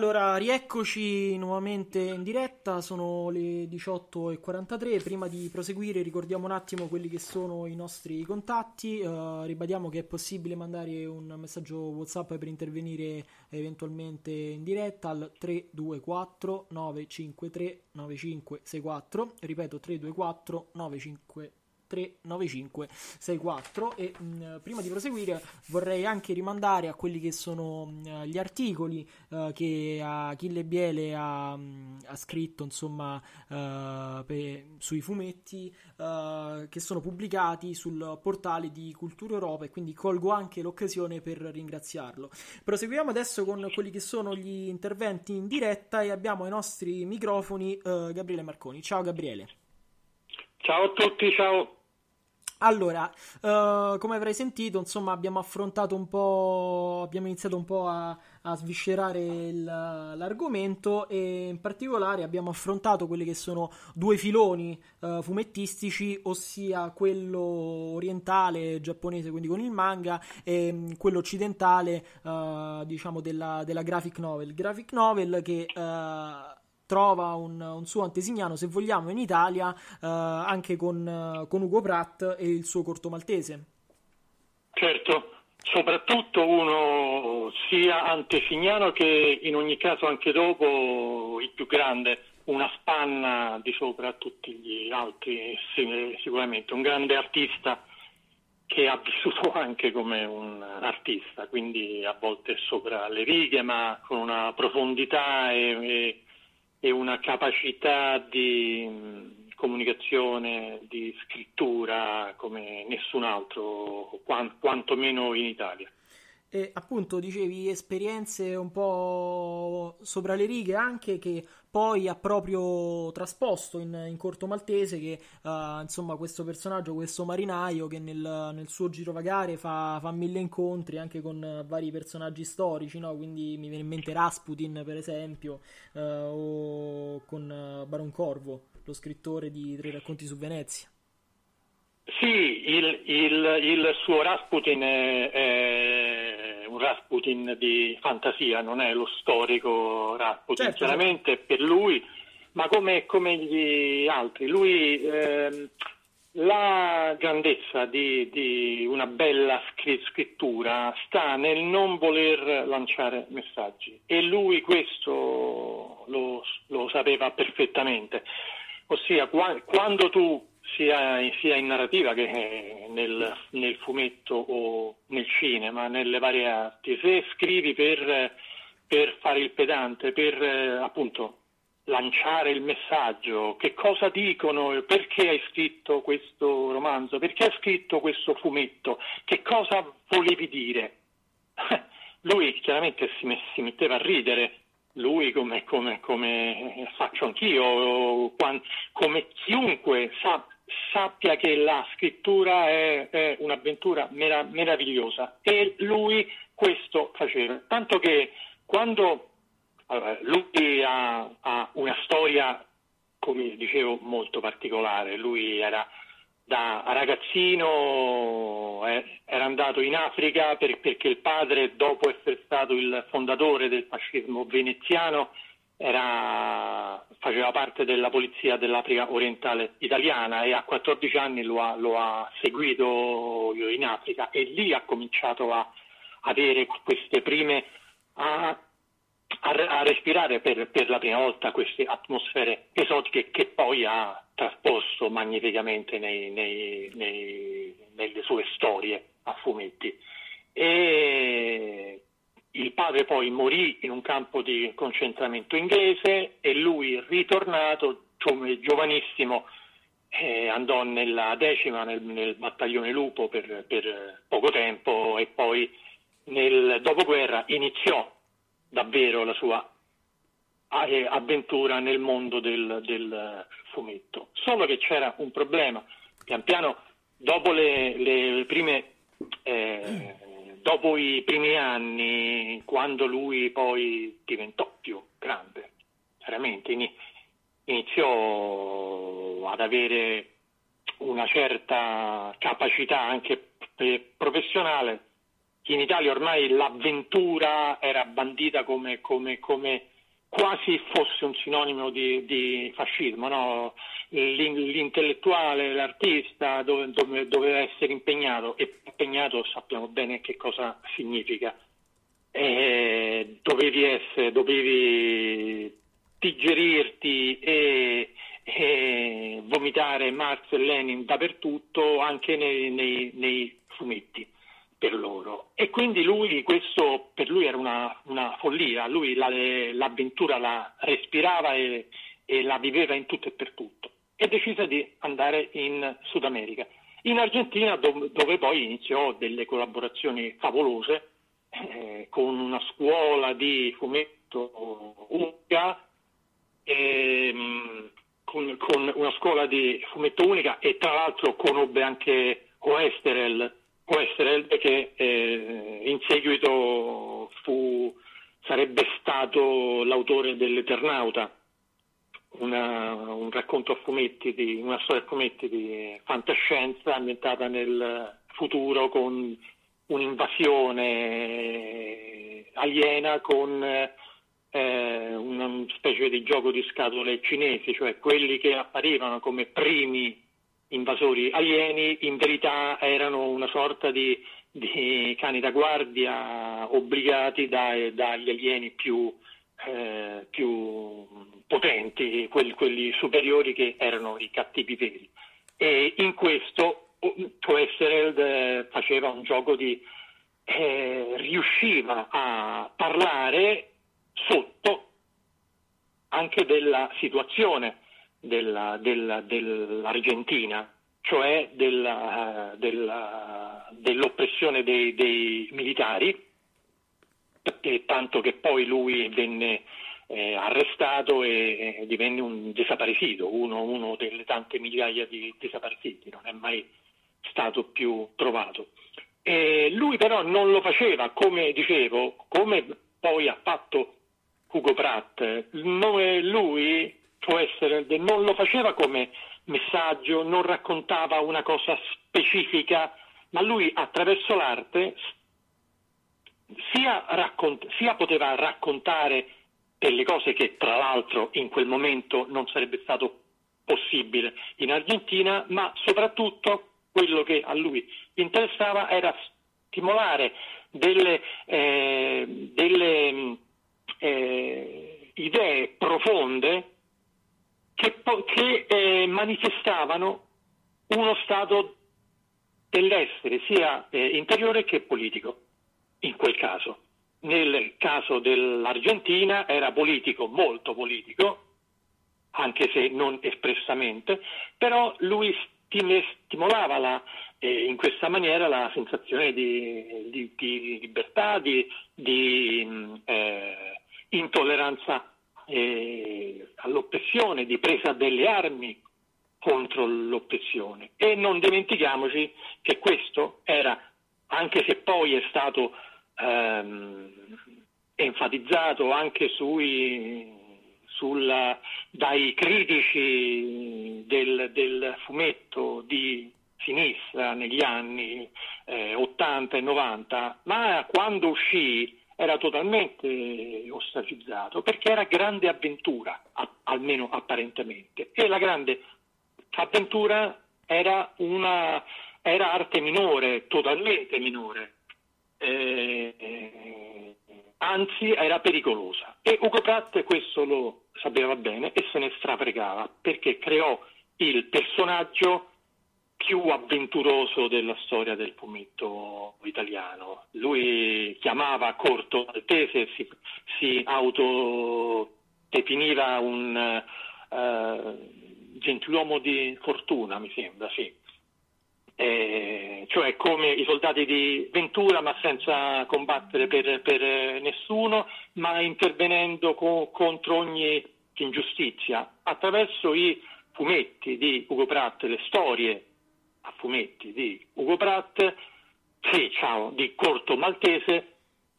Allora, rieccoci nuovamente in diretta, sono le 18.43. Prima di proseguire ricordiamo un attimo quelli che sono i nostri contatti. Uh, ribadiamo che è possibile mandare un messaggio WhatsApp per intervenire eventualmente in diretta al 324 953 9564. Ripeto 324 953 39564 e mh, mm, prima di proseguire vorrei anche rimandare a quelli che sono mh, mm, gli articoli uh, che Achille Biele ha, mh, mm, ha scritto insomma uh, pe, sui fumetti uh, che sono pubblicati sul portale di Cultura Europa e quindi colgo anche l'occasione per ringraziarlo. Proseguiamo adesso con quelli che sono gli interventi in diretta e abbiamo ai nostri microfoni Gabriele Marconi. Ciao Gabriele. Ciao a tutti, ciao. Allora, uh, come avrai sentito, insomma, abbiamo affrontato un po', abbiamo iniziato un po' a, a sviscerare il, l'argomento e in particolare abbiamo affrontato quelli che sono due filoni uh, fumettistici, ossia quello orientale giapponese, quindi con il manga, e um, quello occidentale, uh, diciamo, della, della, graphic novel. Graphic novel che trova un, un, suo antesignano, se vogliamo, in Italia, eh, anche con, eh, con, Ugo Pratt e il suo corto maltese. Certo, soprattutto uno sia antesignano che in ogni caso anche dopo il più grande, una spanna di sopra a tutti gli altri, sicuramente un grande artista che ha vissuto [laughs] anche come un artista, quindi a volte sopra le righe, ma con una profondità e, e e una capacità di comunicazione, di scrittura come nessun altro, quantomeno in Italia. E appunto dicevi esperienze un po' sopra le righe anche che poi ha proprio trasposto in, in corto maltese che uh, insomma questo personaggio, questo marinaio che nel, nel suo girovagare fa, fa, mille incontri anche con vari personaggi storici, no? quindi mi viene in mente Rasputin per esempio uh, o con Baron Corvo, lo scrittore di Tre racconti su Venezia. Sì, il, il, il suo Rasputin è, è, un Rasputin di fantasia, non è lo storico Rasputin, certo, chiaramente certo. per lui, ma come, come gli altri. Lui, eh, la grandezza di, di, una bella scrittura sta nel non voler lanciare messaggi e lui questo lo, lo sapeva perfettamente. Ossia, quando tu sia, sia in narrativa che nel, nel, fumetto o nel cinema, nelle varie arti. Se scrivi per, per fare il pedante, per appunto lanciare il messaggio, che cosa dicono, perché hai scritto questo romanzo, perché hai scritto questo fumetto, che cosa volevi dire. [laughs] Lui chiaramente si metteva a ridere, lui come, come, come faccio anch'io, come chiunque sa, sappia che la scrittura è, è un'avventura mera, meravigliosa e lui questo faceva. Tanto che quando allora, lui ha, ha, una storia, come dicevo, molto particolare, lui era da ragazzino eh, era andato in Africa per, perché il padre, dopo essere stato il fondatore del fascismo veneziano, era, faceva parte della polizia dell'Africa orientale italiana e a 14 anni lo ha, lo ha seguito in Africa e lì ha cominciato a avere queste prime a, a, a respirare per, per, la prima volta queste atmosfere esotiche che poi ha trasposto magnificamente nei, nei, nei, nelle sue storie a fumetti. E il padre poi morì in un campo di concentramento inglese e lui, ritornato giovanissimo, eh, andò nella decima nel, nel battaglione Lupo per, per, poco tempo e poi nel dopoguerra iniziò davvero la sua eh, avventura nel mondo del, del, fumetto. Solo che c'era un problema, pian piano, dopo le, le prime eh, dopo i primi anni, quando lui poi diventò più grande, veramente iniziò ad avere una certa capacità anche professionale, in Italia ormai l'avventura era bandita come, come, come quasi fosse un sinonimo di, di fascismo, no? l'intellettuale, l'artista dove, dove, doveva essere impegnato e impegnato sappiamo bene che cosa significa. E dovevi, essere, dovevi digerirti e, e, vomitare Marx e Lenin dappertutto, anche nei, nei, nei fumetti per loro. E quindi lui, questo per lui era una, una follia, lui la, l'avventura la respirava e, e, la viveva in tutto e per tutto. E decise di andare in Sud America, in Argentina dove, dove poi iniziò delle collaborazioni favolose eh, con una scuola di fumetto unica, e, mh, con, con, una scuola di fumetto unica e tra l'altro conobbe anche Oesterel, può essere che eh, in seguito fu, sarebbe stato l'autore dell'Eternauta, una, un racconto a fumetti, di, una storia a fumetti di fantascienza ambientata nel futuro con un'invasione aliena con eh, una specie di gioco di scatole cinesi, cioè quelli che apparivano come primi invasori alieni in verità erano una sorta di, di cani da guardia obbligati dai, dagli alieni più, eh, più potenti, quelli, quelli, superiori che erano i cattivi veri. E in questo Toessereld eh, faceva un gioco di... Eh, riusciva a parlare sotto anche della situazione della, della, dell'Argentina, cioè della, dell'oppressione dei, dei, militari, tanto che poi lui venne eh, arrestato e, e, divenne un desaparecido, uno, uno, delle tante migliaia di desapareciti, non è mai stato più trovato. E lui però non lo faceva, come dicevo, come poi ha fatto Hugo Pratt. Lui essere, non lo faceva come messaggio, non raccontava una cosa specifica, ma lui attraverso l'arte sia, raccont- sia poteva raccontare delle cose che tra l'altro in quel momento non sarebbe stato possibile in Argentina, ma soprattutto quello che a lui interessava era stimolare delle, eh, delle eh, idee profonde che, che eh, manifestavano uno stato dell'essere sia eh, interiore che politico, in quel caso. Nel caso dell'Argentina era politico, molto politico, anche se non espressamente, però lui stimolava la, eh, in questa maniera la sensazione di, di, di libertà, di, di mm, eh, intolleranza eh, all'oppressione, di presa delle armi contro l'oppressione. E non dimentichiamoci che questo era, anche se poi è stato ehm, enfatizzato anche sui, sulla, dai critici del, del, fumetto di sinistra negli anni eh, 80 e 90, ma quando uscì era totalmente ostracizzato perché era grande avventura, almeno apparentemente, e la grande avventura era, una, era arte minore, totalmente minore, eh, anzi era pericolosa. E Ugo Pratt questo lo sapeva bene e se ne strapregava perché creò il personaggio più avventuroso della storia del fumetto italiano. Lui chiamava Corto Maltese, si, si autodefiniva un uh, gentiluomo di fortuna, mi sembra, sì. Eh, cioè come i soldati di Ventura ma senza combattere per, per nessuno, ma intervenendo co- contro ogni ingiustizia attraverso i fumetti di Ugo Pratt, le storie a fumetti di Ugo Pratt, sì, ciao, di Corto Maltese,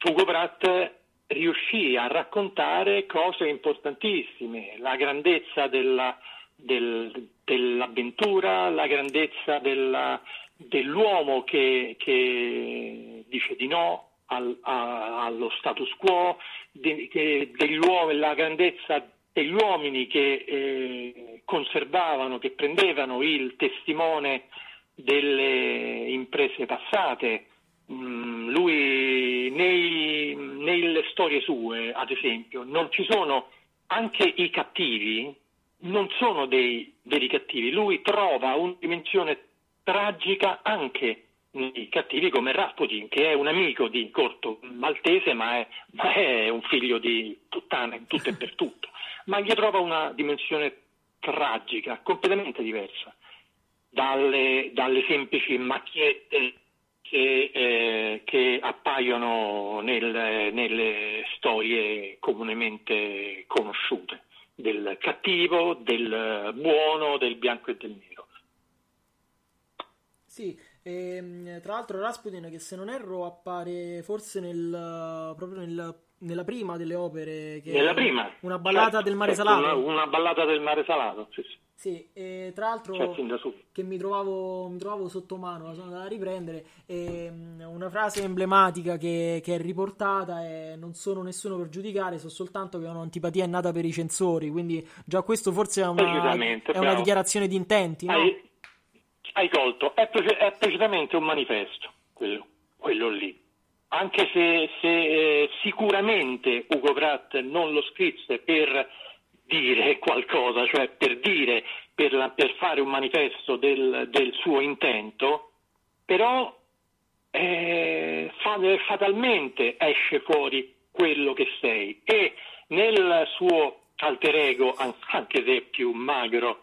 Ugo Pratt riuscì a raccontare cose importantissime, la grandezza della, del, dell'avventura, la grandezza della, dell'uomo che, che dice di no al, a, allo status quo, de, de, la grandezza degli uomini che eh, conservavano, che prendevano il testimone delle imprese passate. Mm, lui nei, nelle storie sue, ad esempio, non ci sono anche i cattivi, non sono dei veri cattivi. Lui trova una dimensione tragica anche nei cattivi come Rasputin, che è un amico di Corto Maltese, ma è, ma è un figlio di puttana in tutto e per tutto. Ma gli trova una dimensione tragica, completamente diversa dalle, dalle semplici macchiette che, eh, che appaiono nel, nelle storie comunemente conosciute del cattivo, del buono, del bianco e del nero. Sì, e, ehm, tra l'altro Rasputin che se non erro appare forse nel, proprio nel, nella prima delle opere che nella prima una ballata certo, del mare certo, salato una, una, ballata del mare salato sì, sì. Sì, e tra l'altro che mi trovavo, mi trovavo sotto mano, la sono andata a riprendere, e una frase emblematica che, che, è riportata è non sono nessuno per giudicare, so soltanto che ho un'antipatia è nata per i censori, quindi già questo forse è una, è una dichiarazione di intenti, no? Hai, hai colto, è, è, precisamente un manifesto quello, quello lì. Anche se, se eh, sicuramente Ugo Pratt non lo scrisse per dire qualcosa, cioè per dire, per, la, per fare un manifesto del, del suo intento, però eh, fatalmente esce fuori quello che sei. E nel suo alter ego, anche se più magro,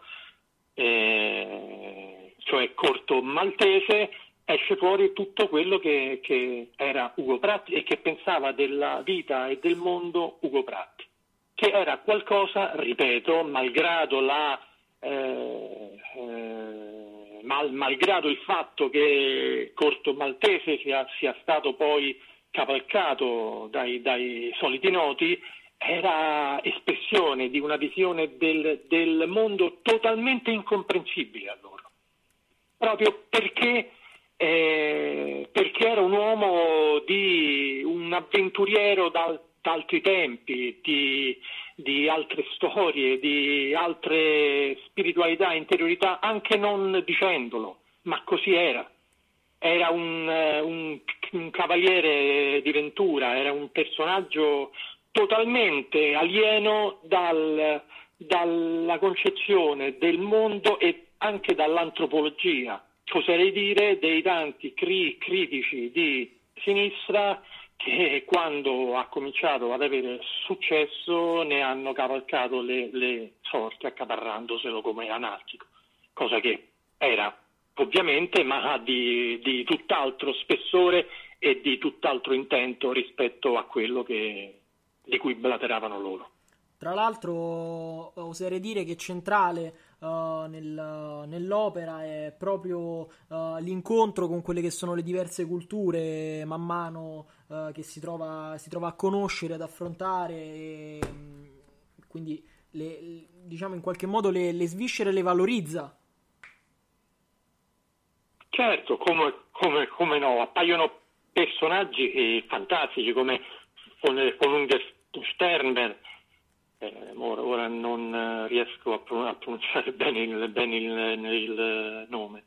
eh, cioè corto maltese, esce fuori tutto quello che, che era Ugo Pratti e che pensava della vita e del mondo Ugo Pratti che era qualcosa, ripeto, malgrado, la, eh, eh, mal, malgrado il fatto che Corto Maltese sia, sia stato poi cavalcato dai, dai, soliti noti, era espressione di una visione del, del mondo totalmente incomprensibile a loro, proprio perché eh, perché era un uomo di un avventuriero dal altri tempi, di, di, altre storie, di altre spiritualità, interiorità, anche non dicendolo, ma così era. Era un, un, un cavaliere di Ventura, era un personaggio totalmente alieno dal, dalla concezione del mondo e anche dall'antropologia. Oserei dire dei tanti cri- critici di sinistra che quando ha cominciato ad avere successo ne hanno cavalcato le, le sorti accaparrandoselo come anarchico, cosa che era ovviamente ma di, di tutt'altro spessore e di tutt'altro intento rispetto a quello che, di cui blateravano loro. Tra l'altro oserei dire che centrale uh, nel, nell'opera è proprio uh, l'incontro con quelle che sono le diverse culture man mano uh, che si trova, si trova, a conoscere, ad affrontare, e, mm, quindi le, diciamo in qualche modo le, le sviscere le valorizza. Certo, come, come, come no, appaiono personaggi eh, fantastici come con, con Sternberg eh, ora, ora, non eh, riesco a, pronunciare [laughs] bene il, bene il, il nome.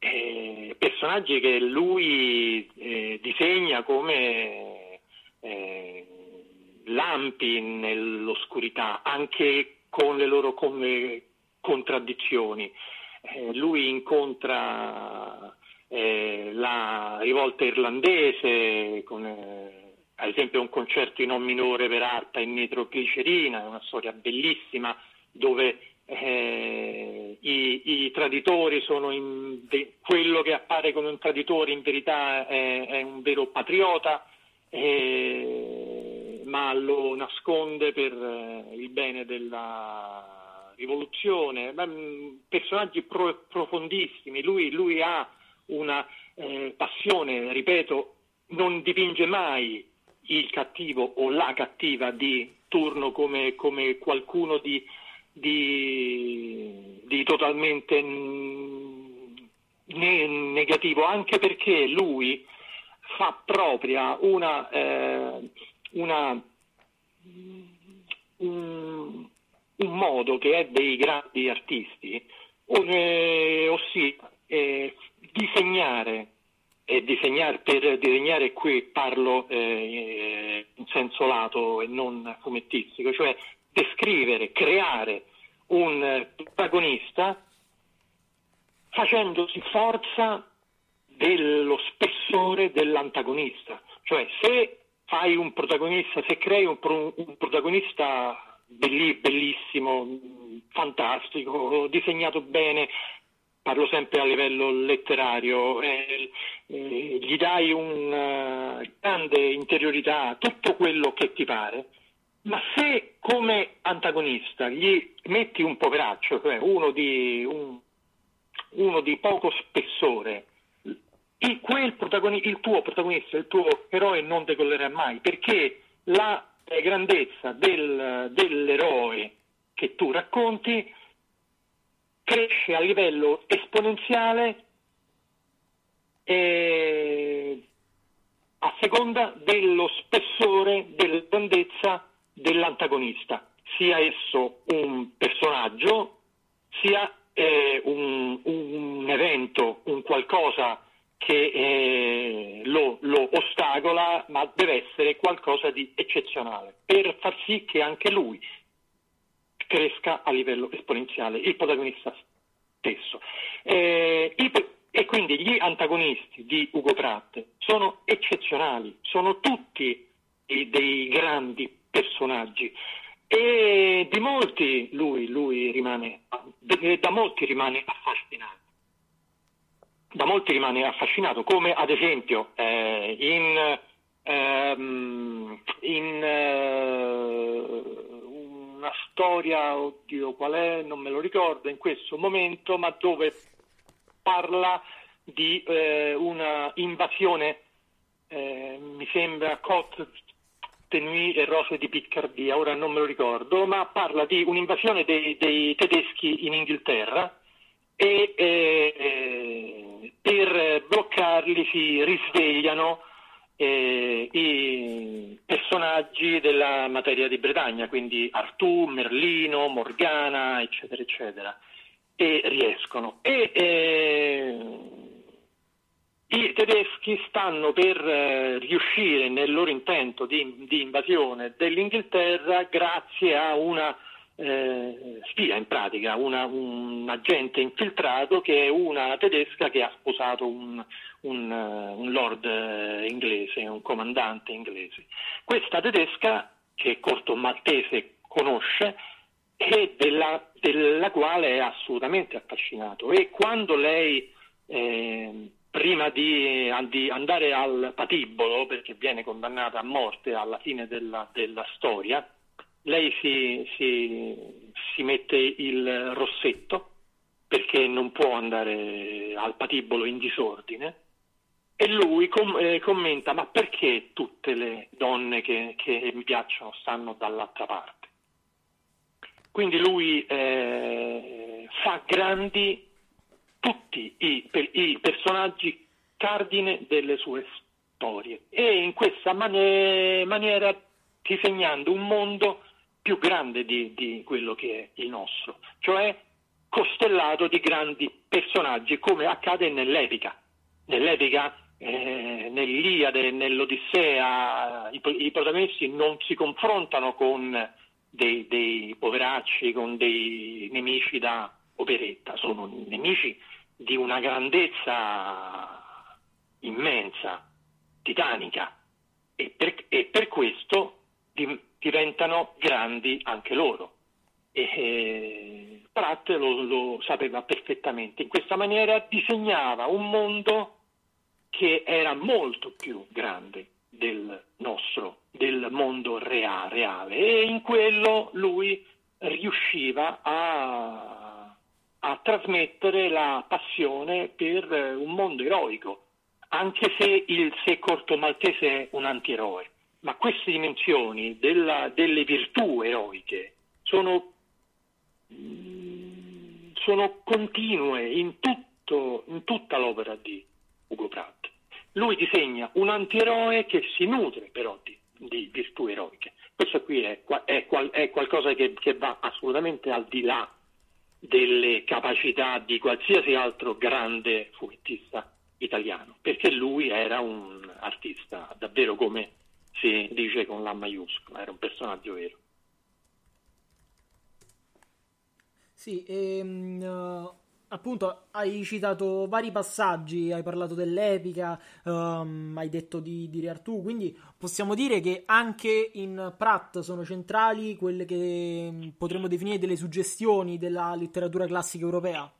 Eh, personaggi che lui eh, disegna come eh, lampi nell'oscurità, anche con le loro come contraddizioni. Eh, lui incontra la rivolta irlandese con ad esempio un concerto in O minore per arpa in nitroglicerina, è una storia bellissima dove eh, i, i, traditori sono in, de, quello che appare come un traditore in verità è, è un vero patriota, eh, ma lo nasconde per eh, il bene della rivoluzione. Mm, personaggi pro, profondissimi, lui, lui, ha una eh, passione, ripeto, non dipinge mai il cattivo o la cattiva di turno come, come qualcuno di, di, di totalmente ne- negativo, anche perché lui fa propria una, eh, una un, un, modo che è dei grandi artisti, eh, ossia eh, disegnare e disegnare, per disegnare qui parlo eh, in senso lato e non fumettistico, cioè descrivere, creare un protagonista facendosi forza dello spessore dell'antagonista. Cioè se fai un protagonista, se crei un, pro, un protagonista bellissimo, fantastico, disegnato bene, parlo sempre a livello letterario, eh, eh, gli dai una grande interiorità, tutto quello che ti pare, ma se come antagonista gli metti un poveraccio, cioè uno di, un, uno di poco spessore, il, il, tuo protagonista, il tuo eroe non decollerà mai, perché la grandezza del, dell'eroe che tu racconti cresce a livello esponenziale eh, a seconda dello spessore, della grandezza dell'antagonista, sia esso un personaggio, sia eh, un, un, evento, un qualcosa che eh, lo, lo, ostacola, ma deve essere qualcosa di eccezionale per far sì che anche lui cresca a livello esponenziale, il protagonista stesso. Eh, e quindi gli antagonisti di Ugo Pratt sono eccezionali, sono tutti dei grandi personaggi e di molti lui, lui rimane, da molti rimane affascinato. Da molti rimane affascinato, come ad esempio eh, in, ehm, in eh, una storia, oddio qual è, non me lo ricordo in questo momento, ma dove parla di eh, una invasione, eh, mi sembra Côte Tenui e Rose di Piccardia, ora non me lo ricordo, ma parla di un'invasione dei, dei tedeschi in Inghilterra e eh, per bloccarli si risvegliano eh, i personaggi della materia di Bretagna, quindi Artù, Merlino, Morgana, eccetera, eccetera, e riescono. E, eh, i tedeschi stanno per eh, riuscire nel loro intento di, di, invasione dell'Inghilterra grazie a una eh, spia in pratica, una, un agente infiltrato che è una tedesca che ha sposato un, un, uh, un lord uh, inglese, un comandante inglese. Questa tedesca che Corto Maltese conosce e della, della, quale è assolutamente affascinato e quando lei eh, prima di, di, andare al patibolo, perché viene condannata a morte alla fine della, della storia, lei si, si, si, mette il rossetto perché non può andare al patibolo in disordine e lui com- eh, commenta ma perché tutte le donne che, che, mi piacciono stanno dall'altra parte? Quindi lui eh, fa grandi tutti i, per, i personaggi cardine delle sue storie e in questa mani- maniera disegnando un mondo più grande di, di, quello che è il nostro, cioè costellato di grandi personaggi come accade nell'epica. Nell'epica, eh, nell'Iliade, nell'Odissea, i, i, protagonisti non si confrontano con dei, dei poveracci, con dei nemici da operetta, sono nemici di una grandezza immensa, titanica e per, e per questo di, diventano grandi anche loro. E eh, Pratt lo, lo sapeva perfettamente. In questa maniera disegnava un mondo che era molto più grande del nostro, del mondo rea, reale e in quello lui riusciva a a trasmettere la passione per eh, un mondo eroico, anche se il sé corto maltese è un antieroe. Ma queste dimensioni della, delle virtù eroiche sono, mm, sono continue in, tutto, in, tutta l'opera di Ugo Pratt. lui disegna un antieroe che si nutre però di, di virtù eroiche. Questo qui è, è, è qualcosa che, che va assolutamente al di là delle capacità di qualsiasi altro grande fumettista italiano, perché lui era un artista davvero come si dice con la maiuscola, era un personaggio vero. Sì, ehm, uh, appunto hai citato vari passaggi, hai parlato dell'epica, um, hai detto di, di Artù, quindi possiamo dire che anche in Pratt sono centrali quelle che mm, potremmo definire delle suggestioni della letteratura classica europea.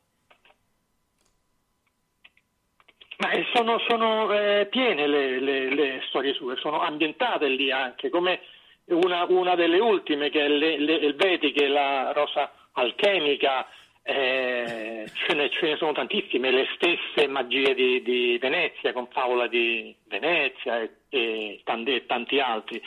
Ma eh, sono, sono eh, piene le, le, le, storie sue, sono ambientate lì anche, come una, una delle ultime che è le, le Elvetiche, la rosa alchemica, eh, ce, ne, ce, ne, sono tantissime, le stesse magie di, di Venezia, con Favola di Venezia e, e, tanti, tanti, altri,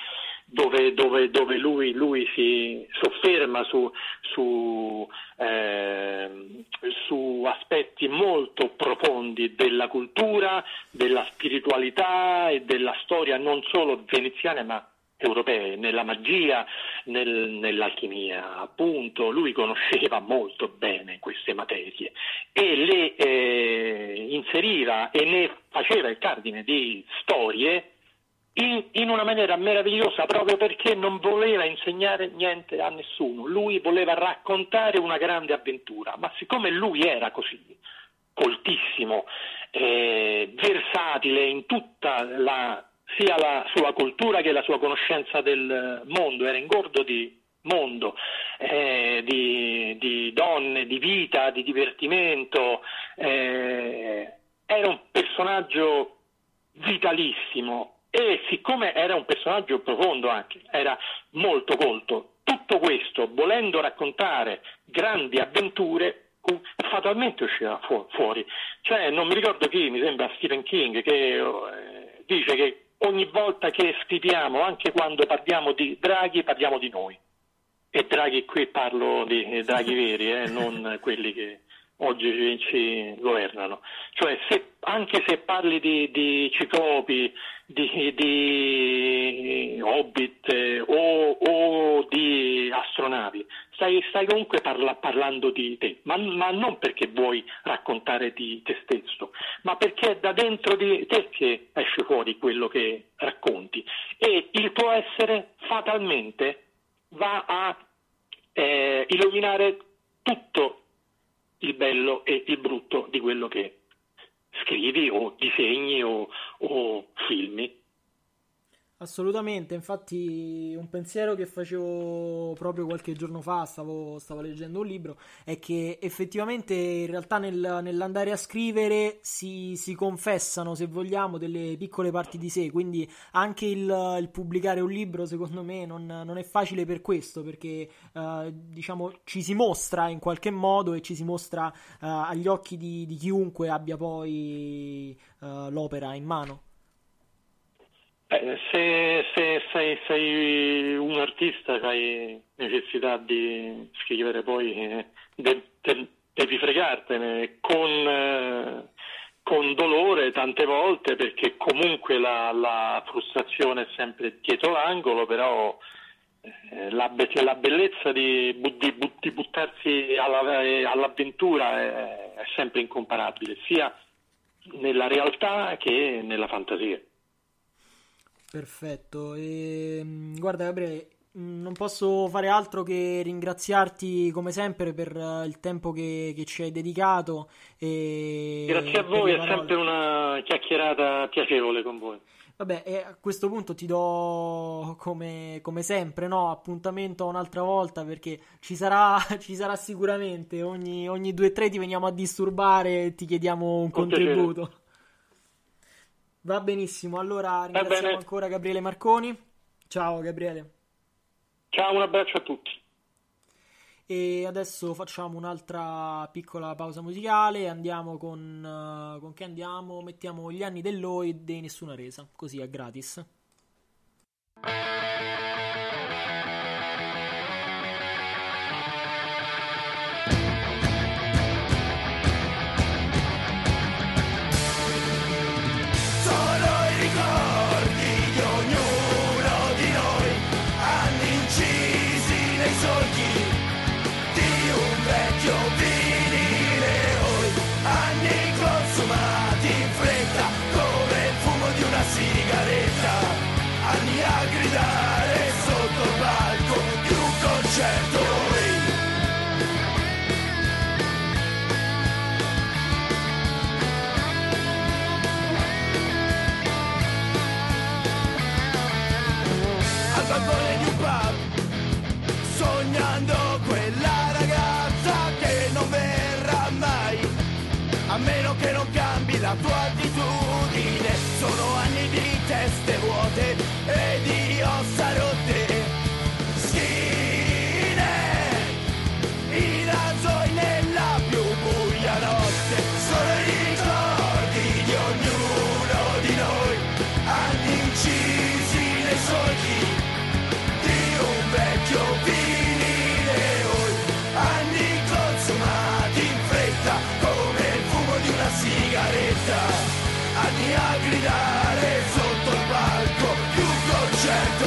dove, dove, dove lui, lui, si sofferma su, su, eh, su, aspetti molto profondi della cultura, della spiritualità e della storia non solo veneziana ma europee, nella magia, nel, nell'alchimia, appunto, lui conosceva molto bene queste materie e le eh, inseriva e ne faceva il cardine di storie in, in, una maniera meravigliosa proprio perché non voleva insegnare niente a nessuno, lui voleva raccontare una grande avventura, ma siccome lui era così coltissimo, eh, versatile in tutta la sia la sua cultura che la sua conoscenza del mondo, era ingordo di mondo, eh, di, di, donne, di vita, di divertimento, eh, era un personaggio vitalissimo e siccome era un personaggio profondo anche, era molto colto, tutto questo volendo raccontare grandi avventure fatalmente usciva fu- fuori. Cioè, non mi ricordo chi, mi sembra Stephen King, che eh, dice che ogni volta che scriviamo, anche quando parliamo di Draghi, parliamo di noi. E Draghi qui parlo di Draghi veri, eh, [laughs] non quelli che oggi ci governano. Cioè, se, anche se parli di, di ciclopi, di, di hobbit eh, o, o, di astronavi, stai, stai comunque parla, parlando di te, ma, ma, non perché vuoi raccontare di te stesso, ma perché è da dentro di te che esce fuori quello che racconti. E il tuo essere fatalmente va a eh, illuminare tutto il bello e il brutto di quello che scrivi o disegni o, o filmi. Assolutamente, infatti un pensiero che facevo proprio qualche giorno fa, stavo, stavo leggendo un libro, è che effettivamente in realtà nel, nell'andare a scrivere si, si, confessano, se vogliamo, delle piccole parti di sé, quindi anche il, il pubblicare un libro secondo me non, non è facile per questo, perché uh, diciamo ci si mostra in qualche modo e ci si mostra uh, agli occhi di, di, chiunque abbia poi uh, l'opera in mano. Eh, se, se sei, sei, un artista hai necessità di scrivere poi eh, de, de, devi fregartene con, eh, con, dolore tante volte perché comunque la, la frustrazione è sempre dietro l'angolo però eh, la, la, bellezza di, di, di buttarsi alla, all'avventura è, è sempre incomparabile sia nella realtà che nella fantasia Perfetto, e, ehm, guarda Gabriele, mm, non posso fare altro che ringraziarti come sempre per eh, il tempo che, che ci hai dedicato. Grazie a voi, è sempre una chiacchierata piacevole con voi. Vabbè, e a questo punto ti do come, come sempre no? appuntamento un'altra volta perché ci sarà, [laughs] ci sarà sicuramente. Ogni, ogni due o tre ti veniamo a disturbare e ti chiediamo un con contributo. Piacere. Va benissimo, allora ringraziamo ancora Gabriele Marconi. Ciao Gabriele. Ciao, un abbraccio a tutti. E adesso facciamo un'altra piccola pausa musicale. Andiamo con. Uh, con che andiamo? Mettiamo gli anni dell'Oid e nessuna resa, così è gratis. 80 anni a gridare sotto il palco più concerto.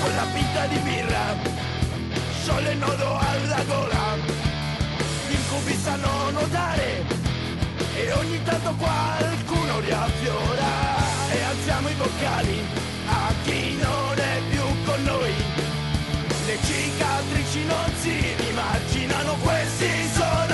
Con la pinta di birra sole nodo alla gola gli incubi sanno notare e ogni tanto qualcuno riaffiora alziamo i boccali a chi non è più con noi. Le cicatrici non si rimarginano, questi sono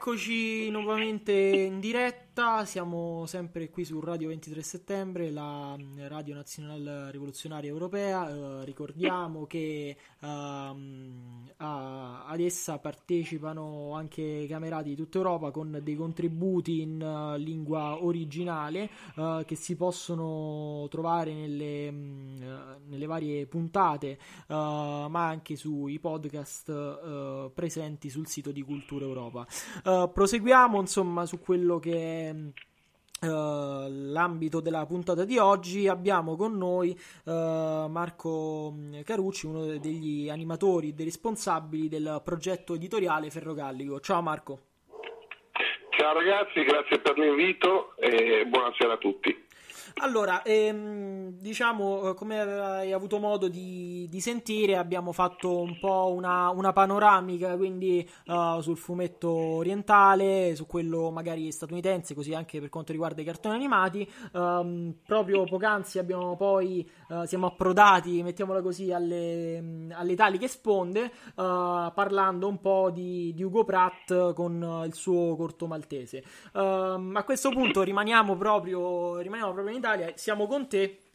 Eccoci nuovamente in diretta, siamo sempre qui su Radio 23 Settembre, la mm, Radio Nazionale Rivoluzionaria Europea. Eh, ricordiamo che ehm, a- ad essa partecipano anche camerati di tutta Europa con dei contributi in eh, lingua originale eh, che si possono trovare nelle, mm, eh, nelle varie puntate, eh, ma anche sui podcast presenti sul sito di Cultura Europa. Proseguiamo insomma su quello che eh, l'ambito della puntata di oggi. Abbiamo con noi eh, Marco Carucci, uno degli animatori e dei responsabili del progetto editoriale Ferrogallico. Ciao Marco. Ciao ragazzi, grazie per l'invito e buonasera a tutti. Allora, ehm, diciamo, eh, come hai avuto modo di, di sentire, abbiamo fatto un po' una, una panoramica, quindi eh, sul fumetto orientale, su quello magari statunitense, così anche per quanto riguarda i cartoni animati. Ehm, proprio poc'anzi abbiamo poi, eh, siamo approdati, mettiamola così, alle, alle italiche sponde, eh, parlando un po' di, di Ugo Pratt con il suo corto maltese. Ehm, a questo punto rimaniamo proprio, rimaniamo proprio in Italia, siamo con te.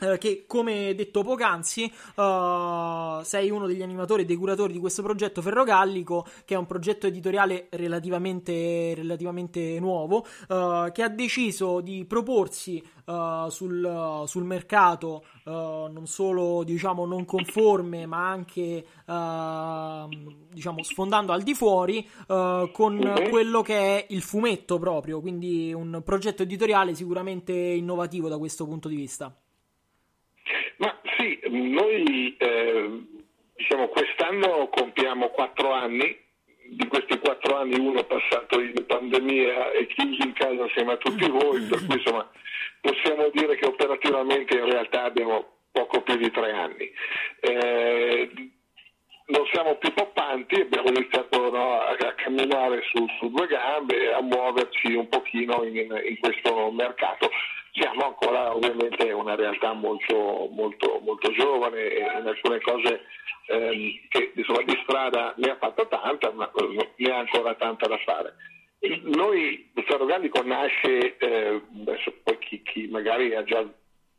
Eh, che come detto poc'anzi uh, sei uno degli animatori e dei curatori di questo progetto Ferrogallico che è un progetto editoriale relativamente, relativamente nuovo uh, che ha deciso di proporsi uh, sul, sul, mercato non solo diciamo non conforme ma anche diciamo sfondando al di fuori con quello che è il fumetto proprio quindi un progetto editoriale sicuramente innovativo da questo punto di vista sì, noi eh, diciamo, quest'anno compiamo quattro anni, di questi quattro anni uno è passato in pandemia e chiuso in casa assieme a tutti voi, per cui insomma possiamo dire che operativamente in realtà abbiamo poco più di tre anni. Eh, non siamo più poppanti, abbiamo iniziato no, a, a, camminare su, su, due gambe, a muoverci un pochino in, in questo mercato siamo ancora ovviamente una realtà molto, molto, molto giovane e in alcune cose ehm, che insomma, di strada ne ha fatta tanta, ma ne ha ancora tanta da fare. Noi, Ferrogallico nasce, eh, poi chi, chi, magari ha già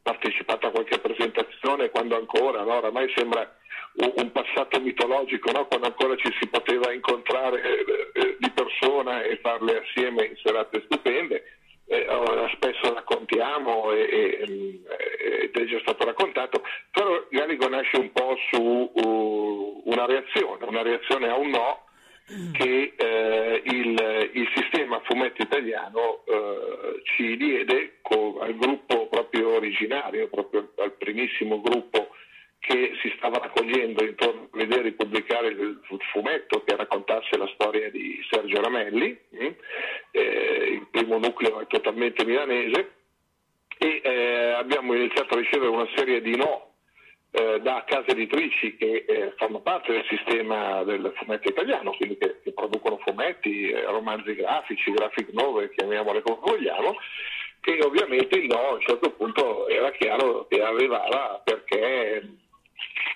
partecipato a qualche presentazione, quando ancora, no? oramai sembra un, un passato mitologico, no? quando ancora ci si poteva incontrare eh, eh, di persona e farle assieme in serate stupende eh, spesso raccontiamo e, e, ed è già stato raccontato, però Gallico nasce un po' su uh, una reazione, una reazione a un no che eh, il, il, sistema fumetto italiano eh, ci diede con, al gruppo proprio originario, proprio al primissimo gruppo che si stava raccogliendo intorno all'idea di pubblicare il fumetto che raccontasse la storia di Sergio Ramelli, mm? eh, il primo nucleo è totalmente milanese, e eh, abbiamo iniziato a ricevere una serie di no eh, da case editrici che eh, fanno parte del sistema del fumetto italiano, quindi che, che producono fumetti, eh, romanzi grafici, graphic novel, chiamiamole come vogliamo, e ovviamente il no a un certo punto era chiaro che arrivava perché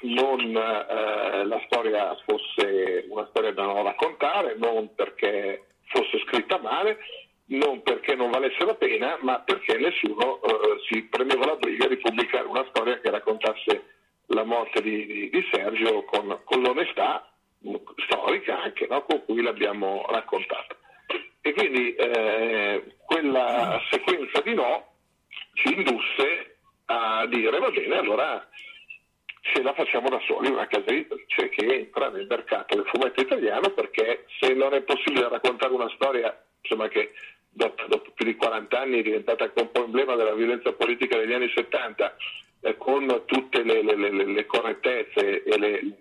non eh, la storia fosse una storia da non raccontare, non perché fosse scritta male, non perché non valesse la pena, ma perché nessuno eh, si prendeva la briga di pubblicare una storia che raccontasse la morte di, di, di Sergio con, con, l'onestà storica anche no? con cui l'abbiamo raccontata. E quindi eh, quella sequenza di no ci indusse a dire va bene, allora ce la facciamo da soli, una casa editrice che entra nel mercato del fumetto italiano perché se non è possibile raccontare una storia insomma, che dopo, dopo, più di 40 anni è diventata un po' emblema della violenza politica degli anni 70 eh, con tutte le, le, le, le correttezze e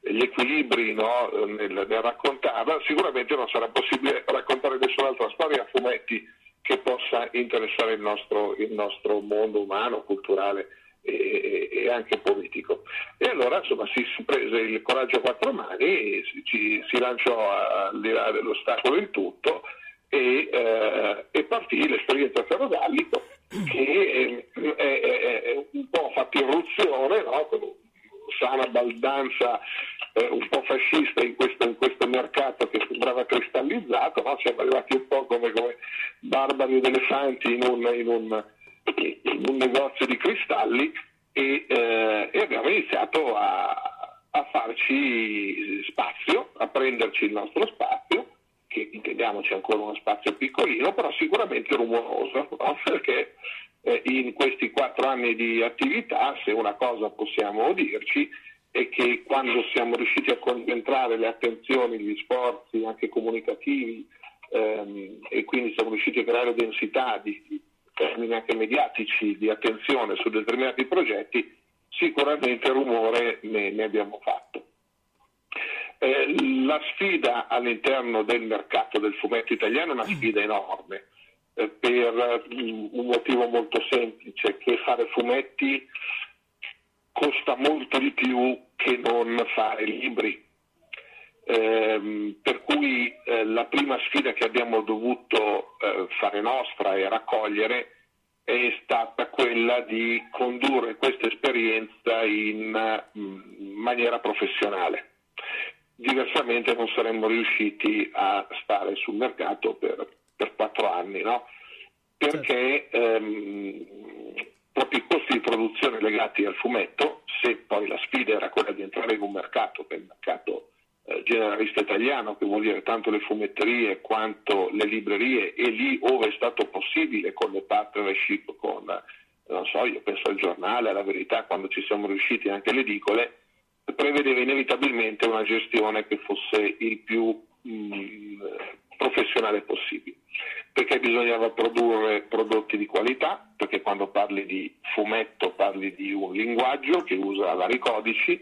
gli equilibri no, nel, nel, raccontarla, sicuramente non sarà possibile raccontare nessun'altra storia a fumetti che possa interessare il nostro, il nostro mondo umano, culturale e, e, anche politico. E allora insomma si, si, prese il coraggio a quattro mani, si, ci, si lanciò al di là dell'ostacolo in tutto e, eh, e partì l'esperienza ferrogallico che è, è, è, un po' fatto irruzione, no? con sana baldanza eh, un po' fascista in questo, in questo, mercato che sembrava cristallizzato, no? siamo arrivati un po' come, come barbari ed elefanti in un, in un in un negozio di cristalli e, eh, e abbiamo iniziato a, a, farci spazio, a prenderci il nostro spazio, che intendiamoci ancora uno spazio piccolino, però sicuramente rumoroso, [laughs] no? perché eh, in questi quattro anni di attività, se una cosa possiamo dirci, è che quando siamo riusciti a concentrare le attenzioni, gli sforzi anche comunicativi ehm, e quindi siamo riusciti a creare densità di, termini anche mediatici di attenzione su determinati progetti, sicuramente rumore ne, ne abbiamo fatto. Eh, la sfida all'interno del mercato del fumetto italiano è una sfida enorme, eh, per um, un motivo molto semplice, che fare fumetti costa molto di più che non fare libri. Eh, per cui eh, la prima sfida che abbiamo dovuto fare nostra e raccogliere è stata quella di condurre questa esperienza in mm, maniera professionale. Diversamente non saremmo riusciti a stare sul mercato per, per quattro anni, no? perché certo. ehm, proprio i costi di produzione legati al fumetto, se poi la sfida era quella di entrare in un mercato, che è il mercato generalista italiano, che vuol dire tanto le fumetterie quanto le librerie, e lì ove è stato possibile con le partnership con, non so, io penso al giornale, alla verità, quando ci siamo riusciti anche le edicole, prevedeva inevitabilmente una gestione che fosse il più mh, mm, professionale possibile. Perché bisognava produrre prodotti di qualità, perché quando parli di fumetto parli di un linguaggio che usa vari codici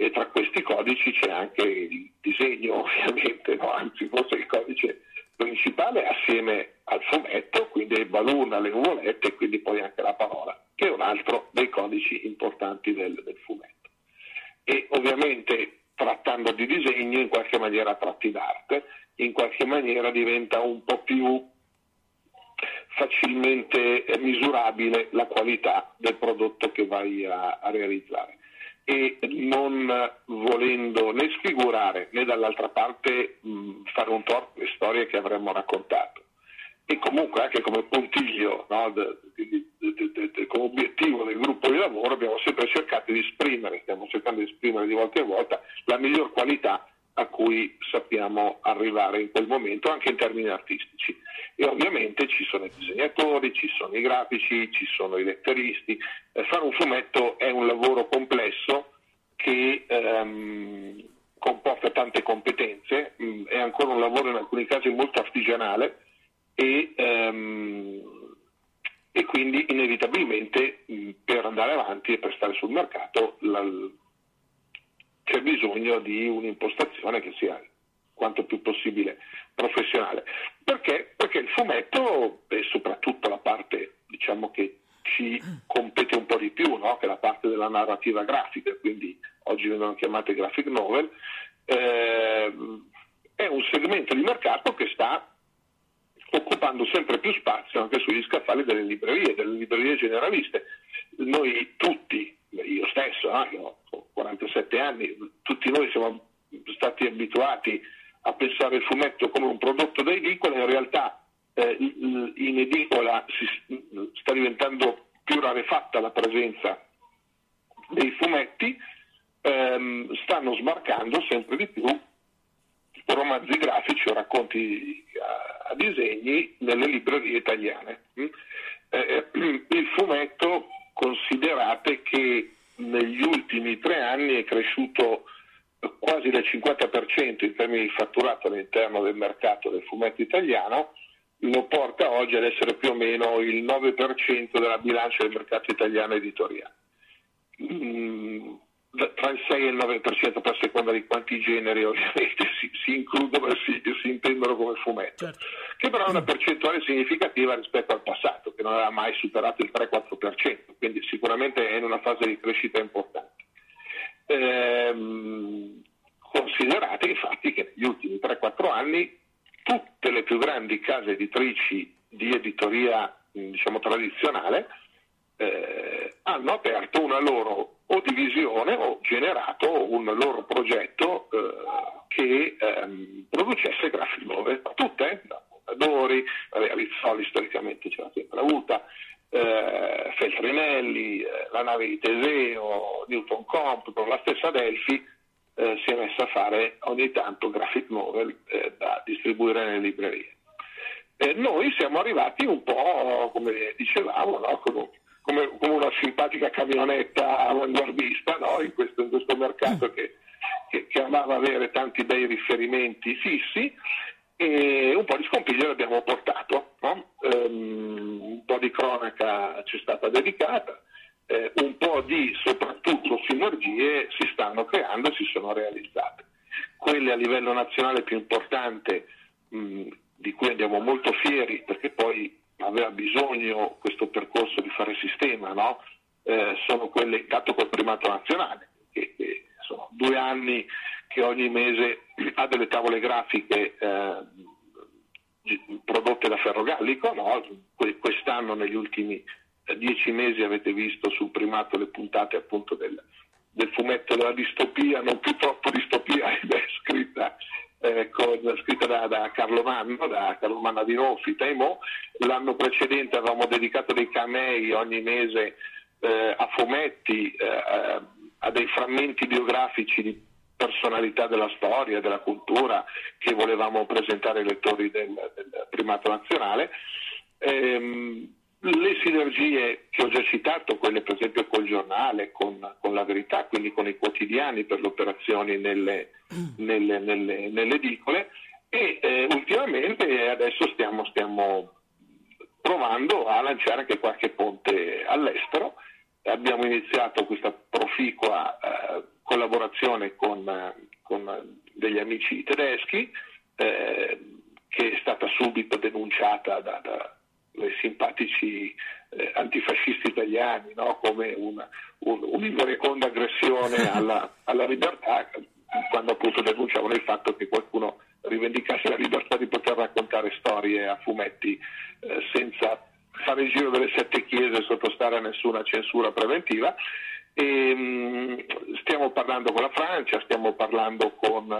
e tra questi codici c'è anche il disegno [laughs] ovviamente, no? anzi forse il codice principale assieme al fumetto, quindi ai balloon, alle nuvolette e quindi poi anche la parola, che è un altro dei codici importanti del, del fumetto. E ovviamente trattando di disegno in qualche maniera tratti d'arte, in qualche maniera diventa un po' più facilmente misurabile la qualità del prodotto che vai a, a realizzare e non volendo né sfigurare né dall'altra parte mh, fare un torto alle storie che avremmo raccontato. E comunque anche come puntiglio no, de, de, de, come obiettivo del gruppo di lavoro abbiamo sempre cercato di esprimere stiamo cercando di esprimere di volta in volta la miglior qualità a cui sappiamo arrivare in quel momento anche in termini artistici e ovviamente ci sono i disegnatori, ci sono i grafici, ci sono i letteristi. Eh, fare un fumetto è un lavoro complesso che ehm, comporta tante competenze, mh, mm, è ancora un lavoro in alcuni casi molto artigianale e, ehm, e quindi inevitabilmente mh, mm, per andare avanti e per stare sul mercato la, c'è bisogno di un'impostazione che sia quanto più possibile professionale. Perché? Perché il fumetto, e soprattutto la parte diciamo che ci compete un po' di più, no? che è la parte della narrativa grafica, quindi oggi vengono chiamate graphic novel, eh, è un segmento di mercato che sta occupando sempre più spazio anche sugli scaffali delle librerie, delle librerie generaliste. Noi tutti, io stesso, eh, io ho 47 anni, tutti noi siamo stati abituati a pensare il fumetto come un prodotto da edicola, in realtà eh, in edicola si sta diventando più rarefatta la presenza dei fumetti, ehm, stanno sbarcando sempre di più romanzi grafici o racconti a, a disegni nelle librerie italiane. Mm? Eh, eh il fumetto considerate che negli ultimi tre anni è cresciuto quasi del 50% in termini di fatturato all'interno del mercato del fumetto italiano, lo porta oggi ad essere più o meno il 9% della bilancia del mercato italiano editoriale. Mm, tra il 6 e il 9% per seconda di quanti generi ovviamente si, si includono e si, si, intendono come fumetto, certo. che però è una percentuale significativa rispetto al passato, che non aveva mai superato il 3-4%, quindi sicuramente è in una fase di crescita importante. Ehm, considerate infatti che negli ultimi 3-4 anni tutte le più grandi case editrici di editoria diciamo, tradizionale eh, hanno aperto una loro o divisione o generato un loro progetto eh, che ehm, producesse graphic novel, tutte, da Mondadori, Rizzoli storicamente ce l'ha sempre avuta, eh, Feltrinelli, eh, la nave di Teseo, Newton Compton, la stessa Delphi eh, si è messa a fare ogni tanto graphic novel eh, da distribuire nelle librerie. noi siamo arrivati un po', come dicevamo, no? con, come, come, una simpatica camionetta avanguardista no? in, questo, in, questo, mercato che, che, che amava avere tanti bei riferimenti fissi e un po' di scompiglio l'abbiamo portato, no? um, un po' di cronaca ci è stata dedicata, eh, un po' di soprattutto sinergie si stanno creando e si sono realizzate. Quelle a livello nazionale più importante, mh, di cui andiamo molto fieri perché poi aveva bisogno questo percorso di fare sistema, no? eh, sono quelle intanto col primato nazionale, che, che sono due anni che ogni mese [clears throat] ha delle tavole grafiche eh, prodotte da Ferrogallico, no? quest'anno negli ultimi eh, dieci mesi avete visto sul primato le puntate appunto del, del fumetto della distopia, non più troppo distopia, [laughs] scritta eh, con scritta da, da, Carlo Manno, da Carlo Manno di Nofi, Taimo. L'anno precedente avevamo dedicato dei camei ogni mese eh, a fumetti, eh, a dei frammenti biografici di personalità della storia, della cultura che volevamo presentare ai lettori del, del primato nazionale. Ehm, le sinergie che ho già citato, quelle per esempio col giornale, con, con la verità, quindi con i quotidiani per le operazioni nelle, nelle, nelle, nelle edicole e eh, ultimamente adesso stiamo, stiamo, provando a lanciare anche qualche ponte all'estero. Abbiamo iniziato questa proficua eh, collaborazione con, con, degli amici tedeschi eh, che è stata subito denunciata da, da simpatici eh, antifascisti italiani no? come una, un, un'invereconda aggressione [laughs] alla, alla, libertà quando appunto denunciavano il fatto che qualcuno rivendicasse la libertà di poter raccontare storie a fumetti eh, senza fare il giro delle sette chiese e sottostare a nessuna censura preventiva. E, mh, mm, stiamo parlando con la Francia, stiamo parlando con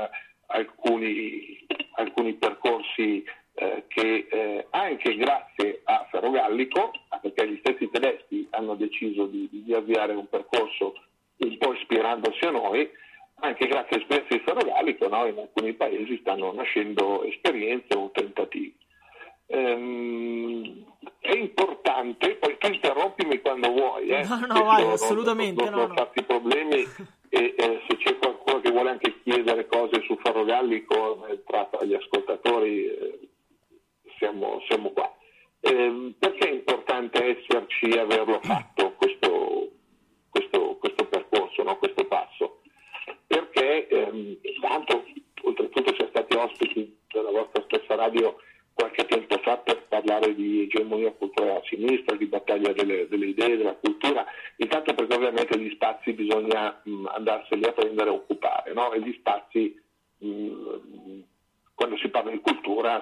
alcuni, alcuni percorsi eh, che eh, anche grazie a Ferrogallico, perché gli stessi tedeschi hanno deciso di, di avviare un percorso un po' ispirandosi a noi, anche grazie all'esperienza di Ferrogallico no, in alcuni paesi stanno nascendo esperienze o tentativi. Ehm, è importante, poi tu interrompimi quando vuoi. Eh, no, no, vai, assolutamente. Non, non, non no, farti problemi e eh, se c'è qualcuno che vuole anche chiedere cose su Ferrogallico eh, tra, tra gli ascoltatori eh, siamo, siamo qua. Eh, perché è importante esserci e averlo fatto questo, questo, questo percorso, no? questo passo? Perché ehm, tanto, oltretutto siamo stati ospiti della vostra stessa radio qualche tempo fa per parlare di egemonia culturale a sinistra, di battaglia delle, delle idee, della cultura, intanto perché ovviamente gli spazi bisogna mh, andarseli a prendere e occupare, no? e gli spazi mh, quando si parla di cultura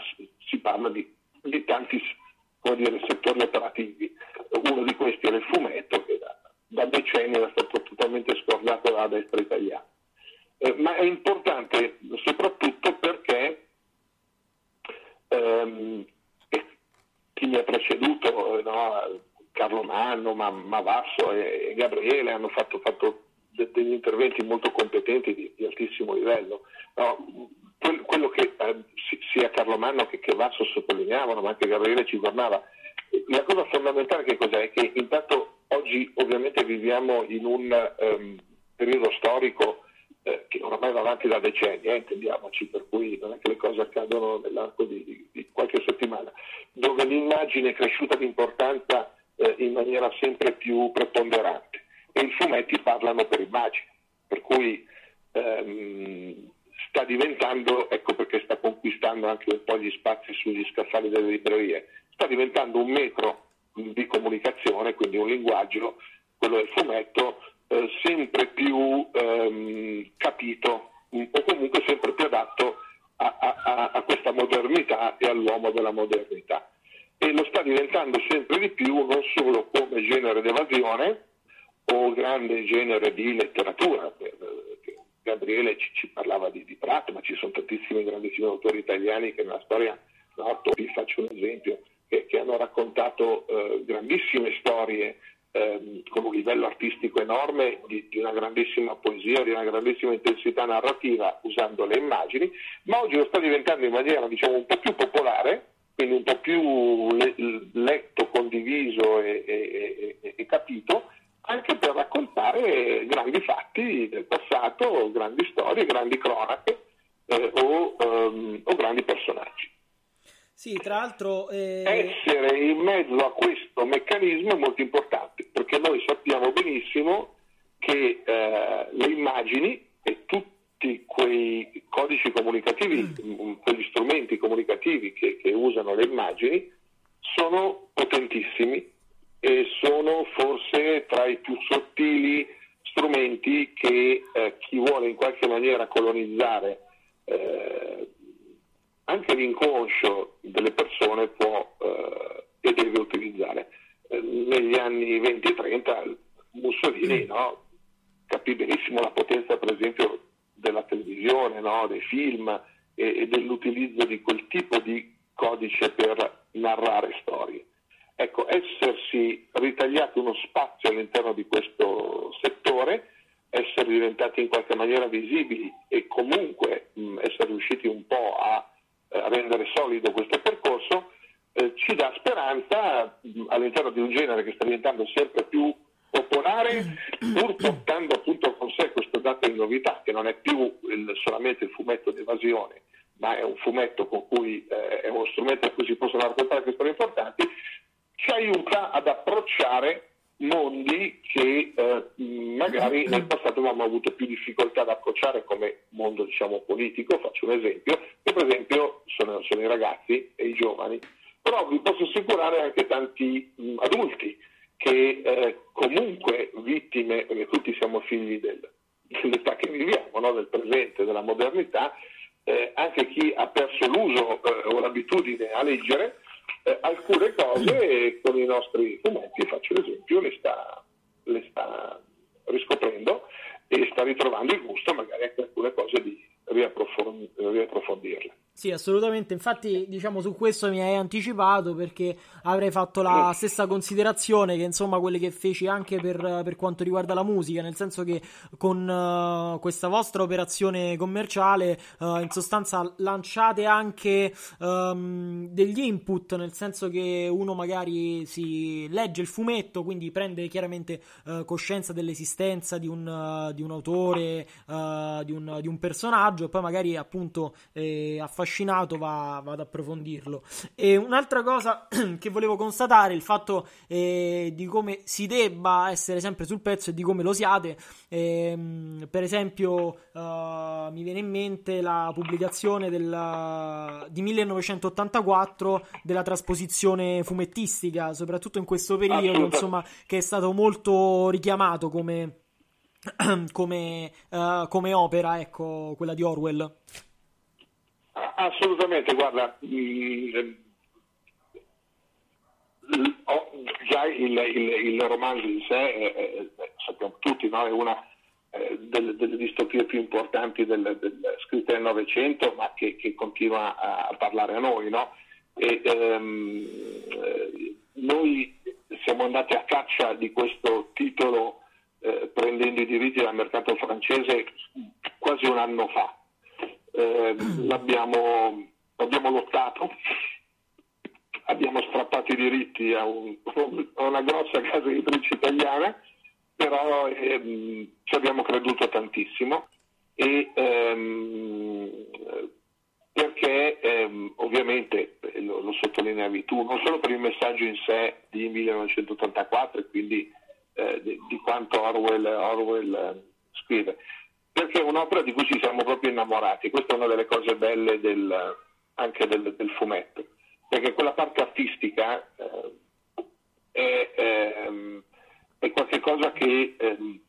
si parla di, di tanti dire, settori operativi. Uno di questi era il fumetto che da, da decenni era stato totalmente scordato dalla destra italiana. Eh, ma è importante soprattutto perché ehm, chi mi ha preceduto, no, Carlo Manno, Mavasso e, e Gabriele hanno fatto, fatto degli interventi molto competenti di, di altissimo livello. No, quello che eh, sia Carlo Manno che, che Vasso sottolineavano, ma anche Gabriele ci tornava, la cosa fondamentale che cos'è? Che intanto oggi ovviamente viviamo in un um, periodo storico eh, che oramai va avanti da decenni, eh, intendiamoci, per cui non è che le cose accadono nell'arco di, di, di qualche settimana, dove l'immagine è cresciuta di importanza eh, in maniera sempre più preponderante e i fumetti parlano per immagine, per cui ehm, sta diventando, ecco perché sta conquistando anche un po' gli spazi sugli scaffali delle librerie, sta diventando un metro di comunicazione, quindi un linguaggio, quello del fumetto, eh, sempre più ehm, capito o comunque sempre più adatto a, a, a, questa modernità e all'uomo della modernità. E lo sta diventando sempre di più non solo come genere d'evasione o grande genere di letteratura, Gabriele ci, ci parlava di, di, Prato, ma ci sono tantissimi grandissimi autori italiani che nella storia, no, vi faccio un esempio, che, che hanno raccontato eh, grandissime storie eh, con un livello artistico enorme, di, di, una grandissima poesia, di una grandissima intensità narrativa usando le immagini, ma oggi lo sta diventando in maniera diciamo, un po' più popolare, quindi un po' più le, letto, condiviso e, e, e, e capito, anche per raccontare grandi fatti del passato, grandi storie, grandi cronache eh, o, um, o, grandi personaggi. Sì, tra l'altro... Eh... Essere in mezzo a questo meccanismo è molto importante, perché noi sappiamo benissimo che eh, le immagini e tutti quei codici comunicativi, mm. quegli strumenti comunicativi che, che usano le immagini, sono potentissimi e sono forse tra i più sottili strumenti che eh, chi vuole in qualche maniera colonizzare eh, anche l'inconscio delle persone può eh, e deve utilizzare. Eh, negli anni 20 e 30 Mussolini mm. no, capì benissimo la potenza per esempio della televisione, no, dei film e, e dell'utilizzo di quel tipo di codice per narrare storie. Ecco, essersi ritagliati uno spazio all'interno di questo settore, essere diventati in qualche maniera visibili e comunque mh, essere riusciti un po' a, a rendere solido questo percorso, eh, ci dà speranza mh, all'interno di un genere che sta diventando sempre più popolare, pur portando appunto con sé questo dato di novità, che non è più il, solamente il fumetto d'evasione, ma è un fumetto con cui eh, è uno strumento a cui si possono raccontare queste storie importanti, ci aiuta ad approcciare mondi che eh, magari nel passato avevamo avuto più difficoltà ad approcciare come mondo diciamo, politico, faccio un esempio, che per esempio sono, sono i ragazzi e i giovani, però vi posso assicurare anche tanti mh, adulti che eh, comunque vittime, perché tutti siamo figli del, dell'età che viviamo, no? del presente, della modernità, eh, anche chi ha perso l'uso eh, o l'abitudine a leggere, eh, alcune cose con i nostri fumetti, faccio l'esempio, le sta, le sta riscoprendo e sta ritrovando il gusto magari anche alcune cose di riapprofondirle. Sì, assolutamente. Infatti, diciamo, su questo mi hai anticipato perché avrei fatto la stessa considerazione che, insomma, quelle che feci anche per, per quanto riguarda la musica, nel senso che con uh, questa vostra operazione commerciale, uh, in sostanza, lanciate anche um, degli input, nel senso che uno magari si legge il fumetto, quindi prende chiaramente uh, coscienza dell'esistenza di un, di un autore, di un, di, un, personaggio, e poi magari appunto eh, affascina affascinato va, va, ad approfondirlo. E un'altra cosa [clears throat] che volevo constatare, il fatto eh, di come si debba essere sempre sul pezzo e di come lo siate. Eh, per esempio, uh, mi viene in mente la pubblicazione della, di 1984 della trasposizione fumettistica, soprattutto in questo periodo, insomma, che è stato molto richiamato come... [clears throat] Come, uh, come opera, ecco, quella di Orwell. Assolutamente, guarda, mm, già il, il, il, romanzo in sé, eh, eh, sappiamo tutti, no? è una eh, delle, delle, distopie più importanti del, del, scritte nel Novecento, ma che, che, continua a, a, parlare a noi. No? E, ehm, eh, noi siamo andati a caccia di questo titolo eh, prendendo i diritti dal mercato francese quasi un anno fa eh, l'abbiamo, abbiamo lottato, abbiamo strappato i diritti a, un, a una grossa casa editrice italiana, però ehm, ci abbiamo creduto tantissimo e ehm, perché ehm, ovviamente lo, lo, sottolineavi tu, non solo per il messaggio in sé di 1984 e quindi eh, di, di, quanto Orwell, Orwell eh, scrive, perché è un'opera di cui ci siamo proprio innamorati. Questa è una delle cose belle del, anche del, del, fumetto, perché quella parte artistica eh, è, eh, è qualcosa che eh,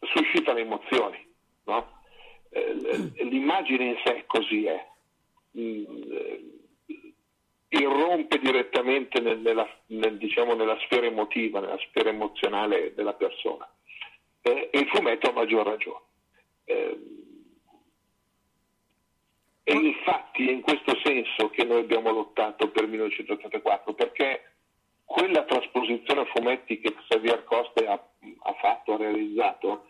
suscita le emozioni. No? Eh, l'immagine in sé così è. Mm, eh, irrompe direttamente nel, nella, nel, diciamo, nella sfera emotiva, nella sfera emozionale della persona. Eh, e il fumetto ha maggior ragione. Eh, e infatti è in questo senso che noi abbiamo lottato per 1984, perché quella trasposizione a fumetti che Xavier Coste ha, ha fatto, ha realizzato,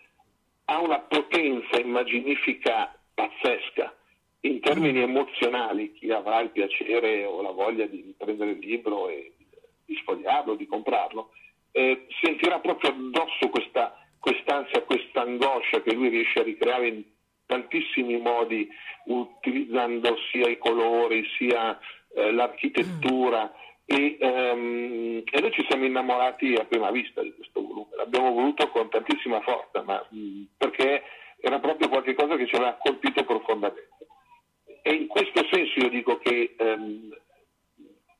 ha una potenza immaginifica pazzesca in termini mm. emozionali. Chi avrà il piacere o la voglia di prendere il libro e di sfogliarlo, di comprarlo, eh, sentirà proprio addosso questa quest'ansia, questa angoscia che lui riesce a ricreare in tantissimi modi, utilizzando sia i colori, sia eh, l'architettura. E, um, e, noi ci siamo innamorati a prima vista di questo volume, l'abbiamo voluto con tantissima forza, ma, mh, perché era proprio qualcosa che ci aveva colpito profondamente. E in questo senso io dico che um,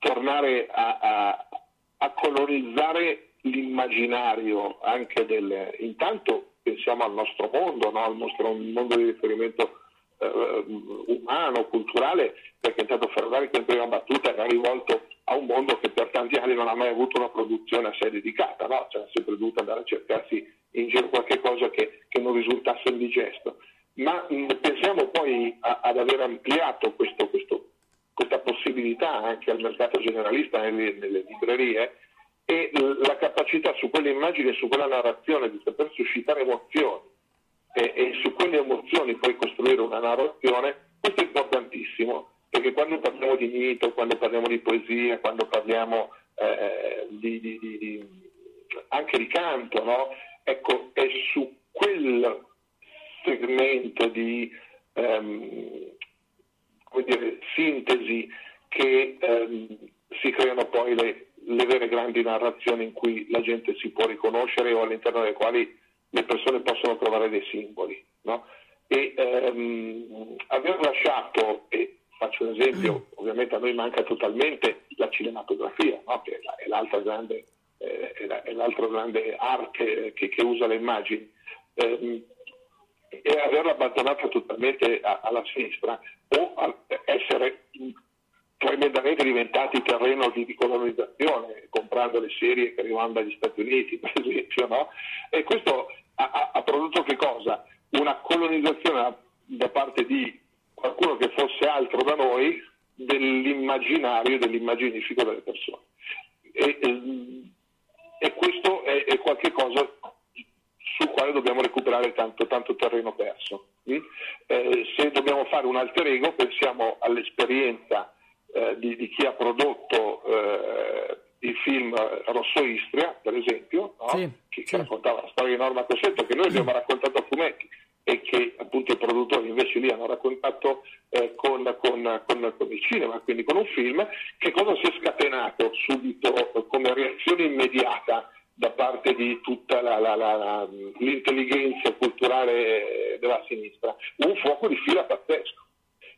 tornare a, a, a colonizzare l'immaginario anche del... Intanto pensiamo al nostro mondo, no? al nostro mondo di riferimento eh, umano, culturale, perché intanto Ferrari che in prima battuta era rivolto a un mondo che per tanti anni non ha mai avuto una produzione a sé dedicata, no? cioè, ha sempre dovuto andare a cercarsi in giro qualche cosa che, che non risultasse indigesto. Ma mh, pensiamo poi a, ad aver ampliato questo, questo, questa possibilità anche al mercato generalista nelle, nelle librerie e la capacità su quelle immagini e su quella narrazione di saper suscitare emozioni e, e su quelle emozioni poi costruire una narrazione, questo è importantissimo, perché quando parliamo di mito, quando parliamo di poesia, quando parliamo eh, di, di, di, anche di canto, no? ecco, è su quel segmento di ehm, dire, sintesi che ehm, si creano poi le, le, vere grandi narrazioni in cui la gente si può riconoscere o all'interno delle quali le persone possono trovare dei simboli. No? E ehm, aver lasciato, e faccio un esempio, [clears throat] ovviamente a noi manca totalmente la cinematografia, no? che è l'altra grande, eh, è l'altra grande arte che, che usa le immagini. Eh, e averla abbandonata totalmente a, alla sinistra o essere tremendamente diventati terreno di, di colonizzazione, comprando le serie che arrivavano dagli Stati Uniti, [laughs] per esempio, no? E questo ha, ha, prodotto che cosa? Una colonizzazione da parte di qualcuno che fosse altro da noi dell'immaginario, dell'immaginifico delle persone. E, e, e questo è, è qualcosa sul quale dobbiamo recuperare tanto, tanto terreno perso. Mm? Eh, se dobbiamo fare un alter ego, pensiamo all'esperienza eh, di, di, chi ha prodotto eh, il film Rosso Istria, per esempio, no? sì, che, sì. raccontava la storia di Norma Cossetto, che noi abbiamo raccontato a fumetti e che appunto i produttori invece lì hanno raccontato eh, con, con, con, con, il cinema, quindi con un film, che cosa si è scatenato subito come reazione immediata da parte di tutta la, la, la, l'intelligenza culturale della sinistra, un fuoco di fila pazzesco,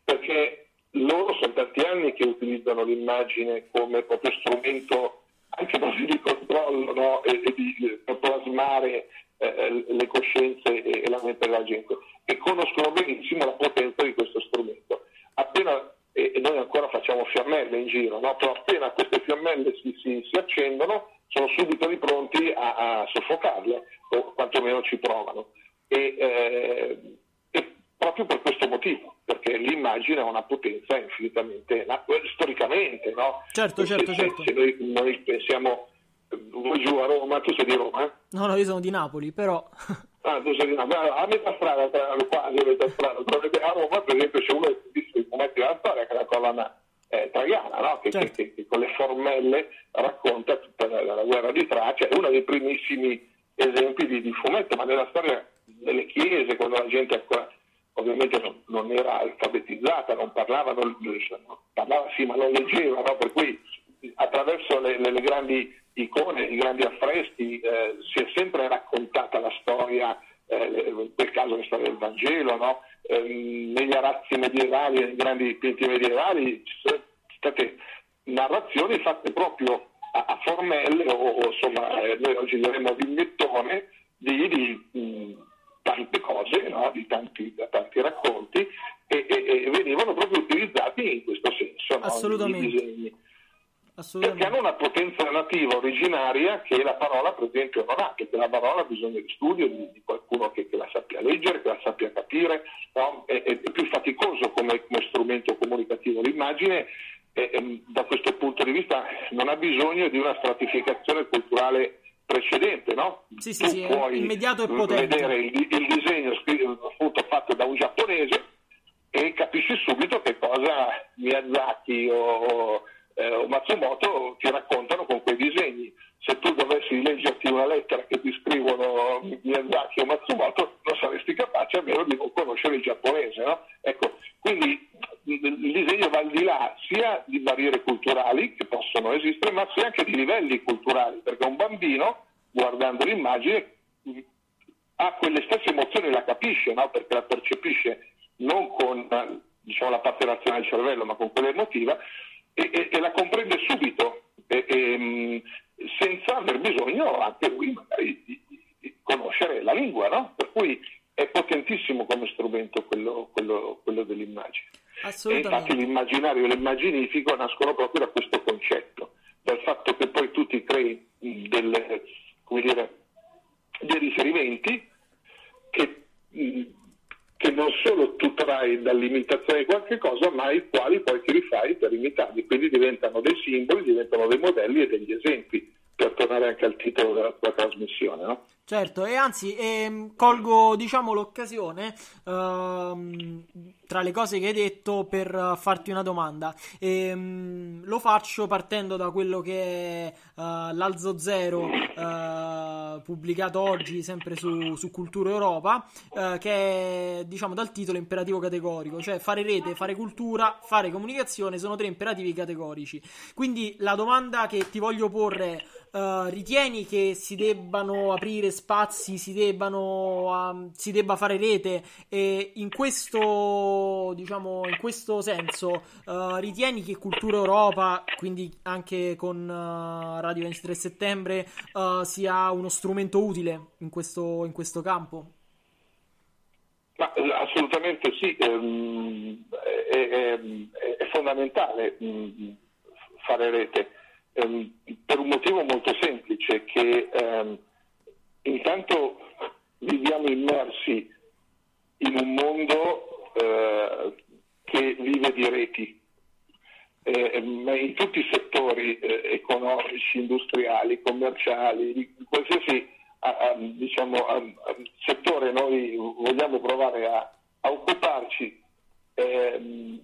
perché loro sono tanti anni che utilizzano l'immagine come proprio strumento anche proprio di controllo no? e, e di, per plasmare eh, le coscienze e, e la mente della gente e conoscono benissimo la potenza di questo strumento. Appena, e, e noi ancora facciamo fiammelle in giro, no? però appena queste fiammelle si, si, si accendono sono subito lì pronti a, a soffocarle o quantomeno ci provano. E, eh, proprio per questo motivo, perché l'immagine ha una potenza infinitamente, storicamente, no? Certo, certo, se, certo. Se noi, noi pensiamo voi giù a Roma, tu sei di Roma? Eh? No, no, io sono di Napoli, però... ah, tu sei di Napoli, a metà strada, quasi a metà strada, a Roma per esempio c'è uno che dice i fumetti della storia, che è la collana eh, Traiana, no? che, certo. che, che, con le formelle racconta tutta la, la, guerra di Tracia, è uno dei primissimi esempi di, di, fumetto, ma nella storia delle chiese, quando la gente ancora ovviamente non, non era alfabetizzata, non parlava, non, parlava sì, ma non leggeva, no? per cui attraverso le, le, grandi icone, i grandi affreschi, eh, si è sempre raccontata la storia, eh, quel caso la storia del Vangelo, no? eh, negli arazzi medievali, nei grandi dipinti medievali, ci sono state narrazioni fatte proprio a, a formelle o, o, insomma eh, noi oggi diremmo vignettone di, di mh, tante cose, no? di tanti, perché hanno una potenza nativa originaria che la parola per esempio non ha, perché la parola ha bisogno di studio, di, di qualcuno che, che, la sappia leggere, che la sappia capire, no? è, è, più faticoso come, come strumento comunicativo. L'immagine eh, da questo punto di vista non ha bisogno di una stratificazione culturale precedente, no? Sì, sì, sì, puoi immediato e potente. vedere il, il disegno appunto, fatto da un giapponese e capisci subito che cosa Miyazaki o eh, Matsumoto ti raccontano con quei disegni. Se tu dovessi leggerti una lettera che ti scrivono Miyazaki o Matsumoto, non saresti capace a meno di non conoscere il giapponese. No? Ecco, quindi il disegno va al di là sia di barriere culturali che possono esistere, ma sia anche di livelli culturali, perché un bambino, guardando l'immagine, ha quelle stesse emozioni, la capisce, no? perché la percepisce non con diciamo, la parte razionale del cervello, ma con quella emotiva, e, e, e la comprende subito, e, mm, senza aver bisogno anche lui magari di, di conoscere la lingua, no? Per cui è potentissimo come strumento quello, quello, quello dell'immagine. E infatti l'immaginario e l'immaginifico nascono proprio da questo concetto, dal fatto che poi tu ti crei delle, dire, dei riferimenti che che non solo tu trai dall'imitazione di qualche cosa, ma ai quali poi ti rifai per imitarli, quindi diventano dei simboli, diventano dei modelli e degli esempi, per tornare anche al titolo della tua trasmissione. No? Certo, e anzi ehm, colgo diciamo, l'occasione ehm, tra le cose che hai detto per farti una domanda. Ehm, lo faccio partendo da quello che è uh, l'Alzo Zero uh, pubblicato oggi sempre su, su Cultura Europa, uh, che è diciamo dal titolo imperativo categorico, cioè fare rete, fare cultura, fare comunicazione sono tre imperativi categorici. Quindi la domanda che ti voglio porre ritieni che si debbano aprire spazi, si, debbano, um, si debba fare rete e in questo, diciamo, in questo senso uh, ritieni che Cultura Europa, quindi anche con uh, Radio 23 Settembre, sia uno strumento utile in questo, in questo campo? Ma, assolutamente sì, ehm, è, è, è, fondamentale mm, fare rete ehm, per un motivo molto semplice, che ehm, intanto viviamo immersi in un mondo eh, che vive di reti, eh, in tutti i settori eh, economici, industriali, commerciali, di qualsiasi a, a, diciamo, a, settore noi vogliamo provare a, occuparci, ehm,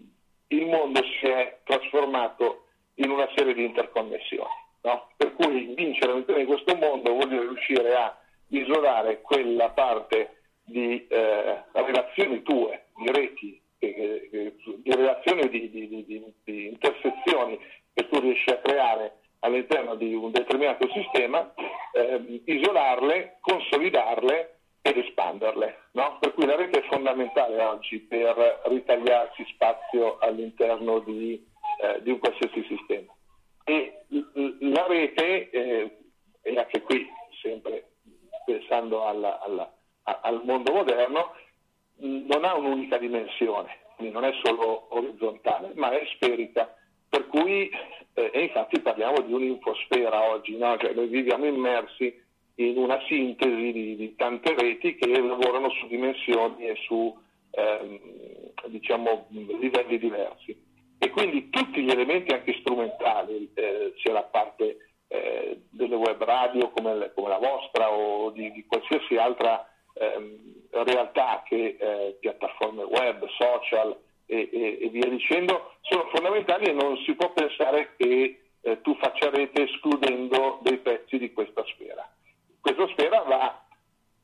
il mondo si è trasformato in una serie di interconnessioni. No? Per cui vincere di questo mondo vuol dire riuscire a isolare quella parte di eh, relazioni tue, di reti, di relazioni, di, di, di, intersezioni che tu riesci a creare all'interno di un determinato sistema, eh, isolarle, consolidarle ed espanderle. No? Per cui la rete è fondamentale oggi per ritagliarsi spazio all'interno di eh, di un qualsiasi sistema. E la rete, eh, e anche qui sempre pensando alla, alla, al mondo moderno, non ha un'unica dimensione, non è solo orizzontale, ma è sferica. Per cui, eh, e infatti parliamo di un'infosfera oggi, no? cioè noi viviamo immersi in una sintesi di, di, tante reti che lavorano su dimensioni e su ehm, diciamo, livelli diversi e quindi tutti gli elementi anche strumentali, eh, sia la parte eh, delle web radio come, come, la vostra o di, di qualsiasi altra ehm, realtà che eh, piattaforme web, social e, e, e, via dicendo, sono fondamentali e non si può pensare che eh, tu faccia rete escludendo dei pezzi di questa sfera. Questa sfera va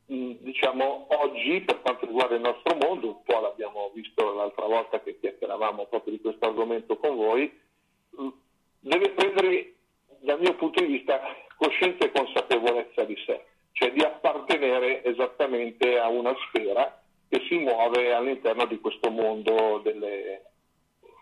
diciamo oggi per quanto riguarda il nostro mondo, un po' l'abbiamo visto l'altra volta che chiacchieravamo proprio di questo argomento con voi, deve prendere dal mio punto di vista coscienza e consapevolezza di sé, cioè di appartenere esattamente a una sfera che si muove all'interno di questo mondo delle...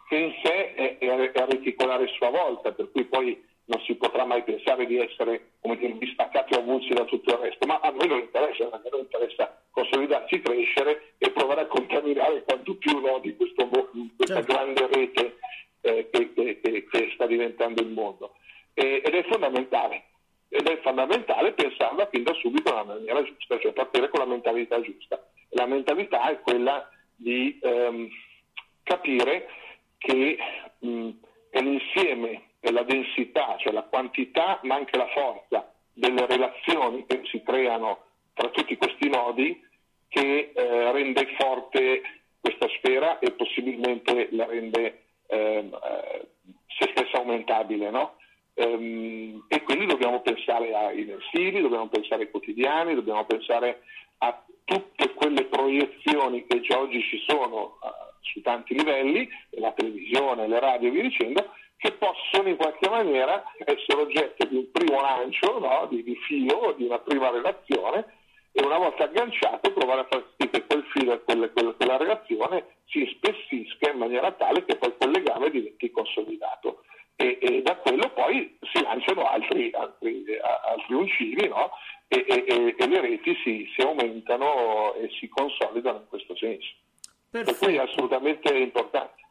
che in sé è, è, è reticolare a sua volta, per cui poi non si potrà mai pensare di essere come dire, distaccati o avulsi da tutto il resto, ma a noi non interessa, a noi interessa consolidarci, crescere e provare a contaminare quanto più no, di questo, questa certo. grande rete eh, che, che, che, sta diventando il mondo. E, ed è fondamentale, ed è fondamentale pensarla fin da subito nella maniera giusta, cioè partire con la mentalità giusta. La mentalità è quella di ehm, capire che mh, è l'insieme la densità, cioè la quantità, ma anche la forza delle relazioni che si creano tra tutti questi nodi che eh, rende forte questa sfera e possibilmente la rende ehm, eh, se stessa aumentabile. No? Ehm, e quindi dobbiamo pensare ai mensili, dobbiamo pensare ai quotidiani, dobbiamo pensare a tutte quelle proiezioni che già oggi ci sono uh, su tanti livelli, la televisione, le radio e via dicendo, che possono in qualche maniera essere oggetto di un primo lancio, no? di, di filo, di una prima relazione e una volta agganciato provare a far sì che quel filo e quella, quella, quella relazione si spessisca in maniera tale che poi quel legame diventi consolidato. E, e da quello poi si lanciano altri, altri, altri uncini no? e, e, e, le reti si, si, aumentano e si consolidano in questo senso. Perfetto. Per cui è assolutamente importante.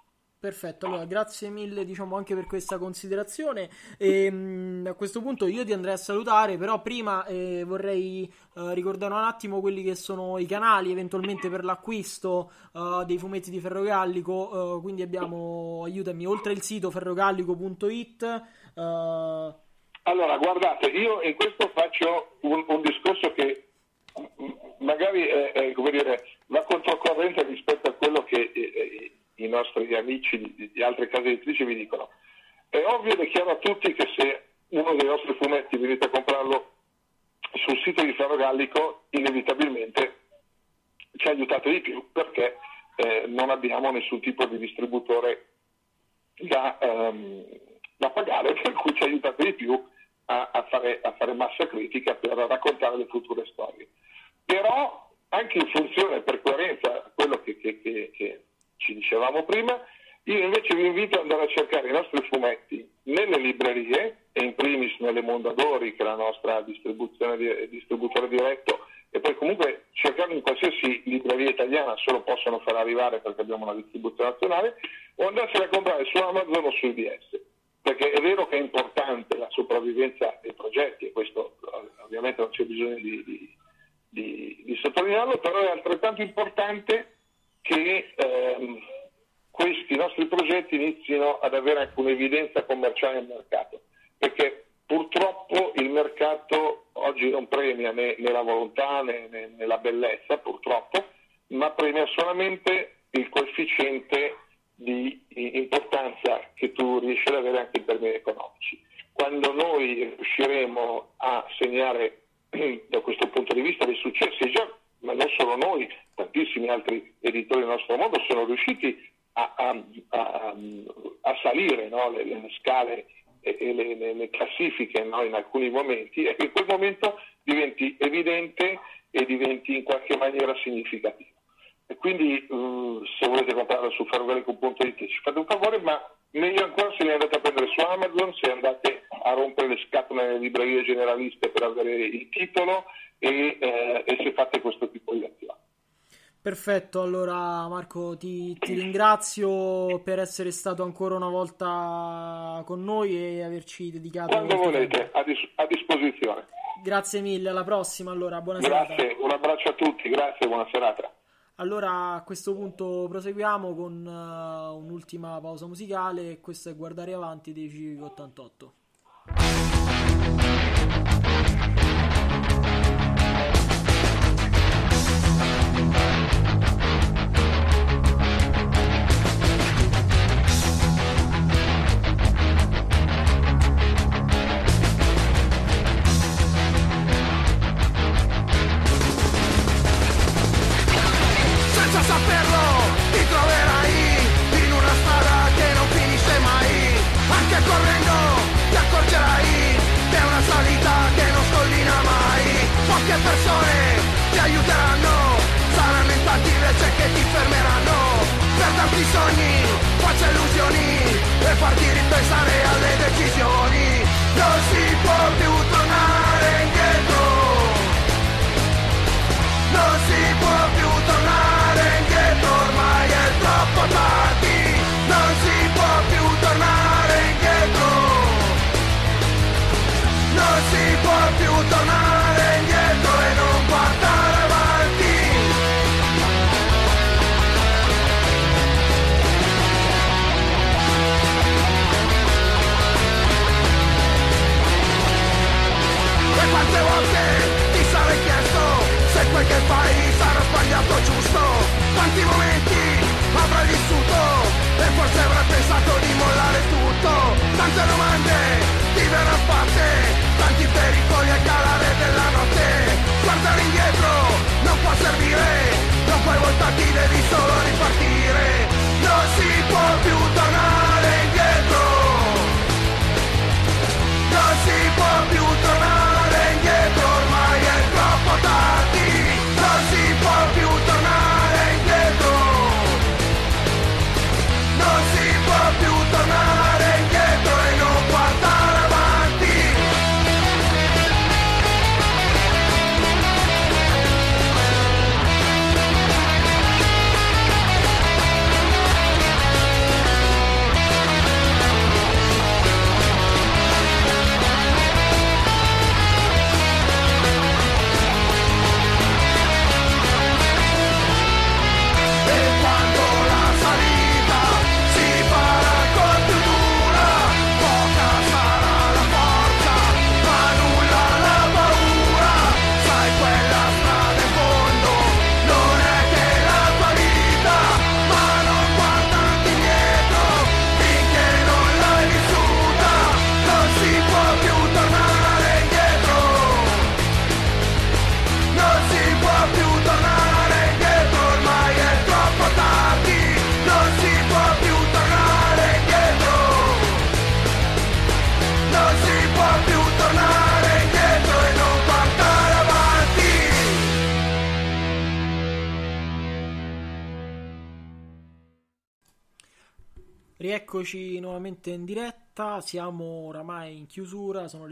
Perfetto, allora grazie mille diciamo anche per questa considerazione. E, mh, a questo punto io ti andrei a salutare però prima eh, vorrei eh, ricordare un attimo quelli che sono i canali eventualmente per l'acquisto eh, dei fumetti di Ferrogallico. Eh, quindi abbiamo, aiutami, oltre il sito ferrogallico.it eh, allora guardate io in questo faccio un, un discorso che magari è, come dire, va controcorrente rispetto a quello che i nostri amici di, di altre case editrici vi dicono. È ovvio è chiaro a tutti che se uno dei nostri fumetti venite a comprarlo sul sito di Ferro Gallico, inevitabilmente ci aiutate di più perché eh, non abbiamo nessun tipo di distributore da, um, da, pagare, [laughs] per cui ci aiutate di più a, a, fare, a, fare, massa critica per raccontare le future storie. Però anche in funzione, per coerenza, quello che, che, che, che ci dicevamo prima, io invece vi invito ad andare a cercare i nostri fumetti nelle librerie e in primis nelle Mondadori, che è la nostra distribuzione, distributore diretto, e poi comunque cercarli in qualsiasi libreria italiana, solo possono far arrivare perché abbiamo una distribuzione nazionale, o andarsene a comprare su Amazon o su IBS. Perché è vero che è importante la sopravvivenza dei progetti, e questo ovviamente non c'è bisogno di, di, di, di sottolinearlo, però è altrettanto importante che ehm, questi nostri progetti inizino ad avere anche un'evidenza commerciale nel mercato, perché purtroppo il mercato oggi non premia né, né la volontà né, né, né, la bellezza, purtroppo, ma premia solamente il coefficiente di importanza che tu riesci ad avere anche in termini economici. Quando noi riusciremo a segnare [clears throat] da questo punto di vista dei successi, già ma non solo noi, tantissimi altri editori del nostro mondo sono riusciti a, a, a, a salire no? le, le, scale e, e le, le, classifiche no? in alcuni momenti e che in quel momento diventi evidente e diventi in qualche maniera significativo. E quindi uh, se volete comprarlo su ferrogallico.it ci fate un favore, ma meglio ancora se li andate a prendere su Amazon, se andate a rompere le scatole nelle librerie generaliste per avere il titolo e, eh, e se fate questo tipo di azione. Perfetto, allora Marco ti, ti, ringrazio per essere stato ancora una volta con noi e averci dedicato... Quando volete, a, dis- a, disposizione. Grazie mille, alla prossima allora, buona grazie, serata. un abbraccio a tutti, grazie, buona serata. Allora a questo punto proseguiamo con uh, un'ultima pausa musicale, questo è Guardare Avanti dei Civic 88.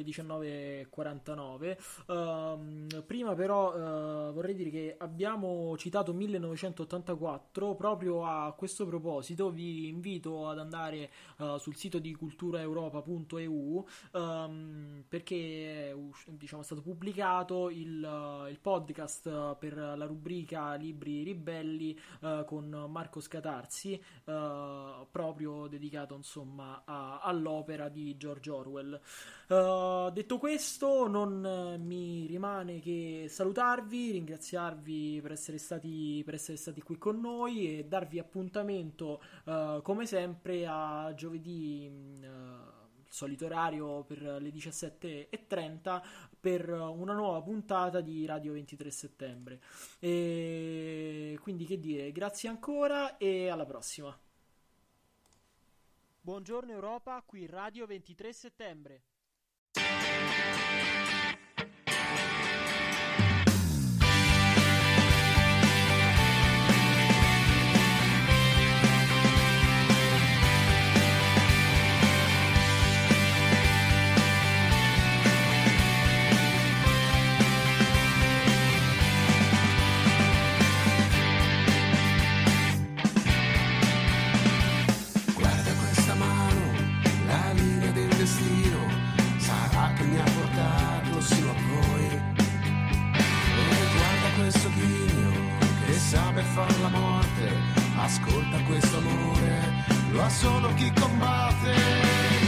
Chiusura, sono le 19.49. Uh, prima però uh, vorrei dire che abbiamo citato 1984, proprio a questo proposito vi invito ad andare uh, sul sito di culturaeuropa.eu um, perché è, diciamo, è stato pubblicato il, il, podcast per la rubrica Libri Ribelli con Marco Scatarsi, proprio dedicato insomma a, all'opera di George Orwell. Uh, detto questo, non uh, mi rimane che salutarvi, ringraziarvi per essere stati, per essere stati qui con noi e darvi appuntamento uh, come sempre a giovedì il solito orario per le 17.30 per una nuova puntata di Radio 23 settembre. E quindi che dire, grazie ancora e alla prossima. Buongiorno Europa, qui Radio 23 settembre. Far la morte, ascolta questo amore, lo ha solo chi combatte.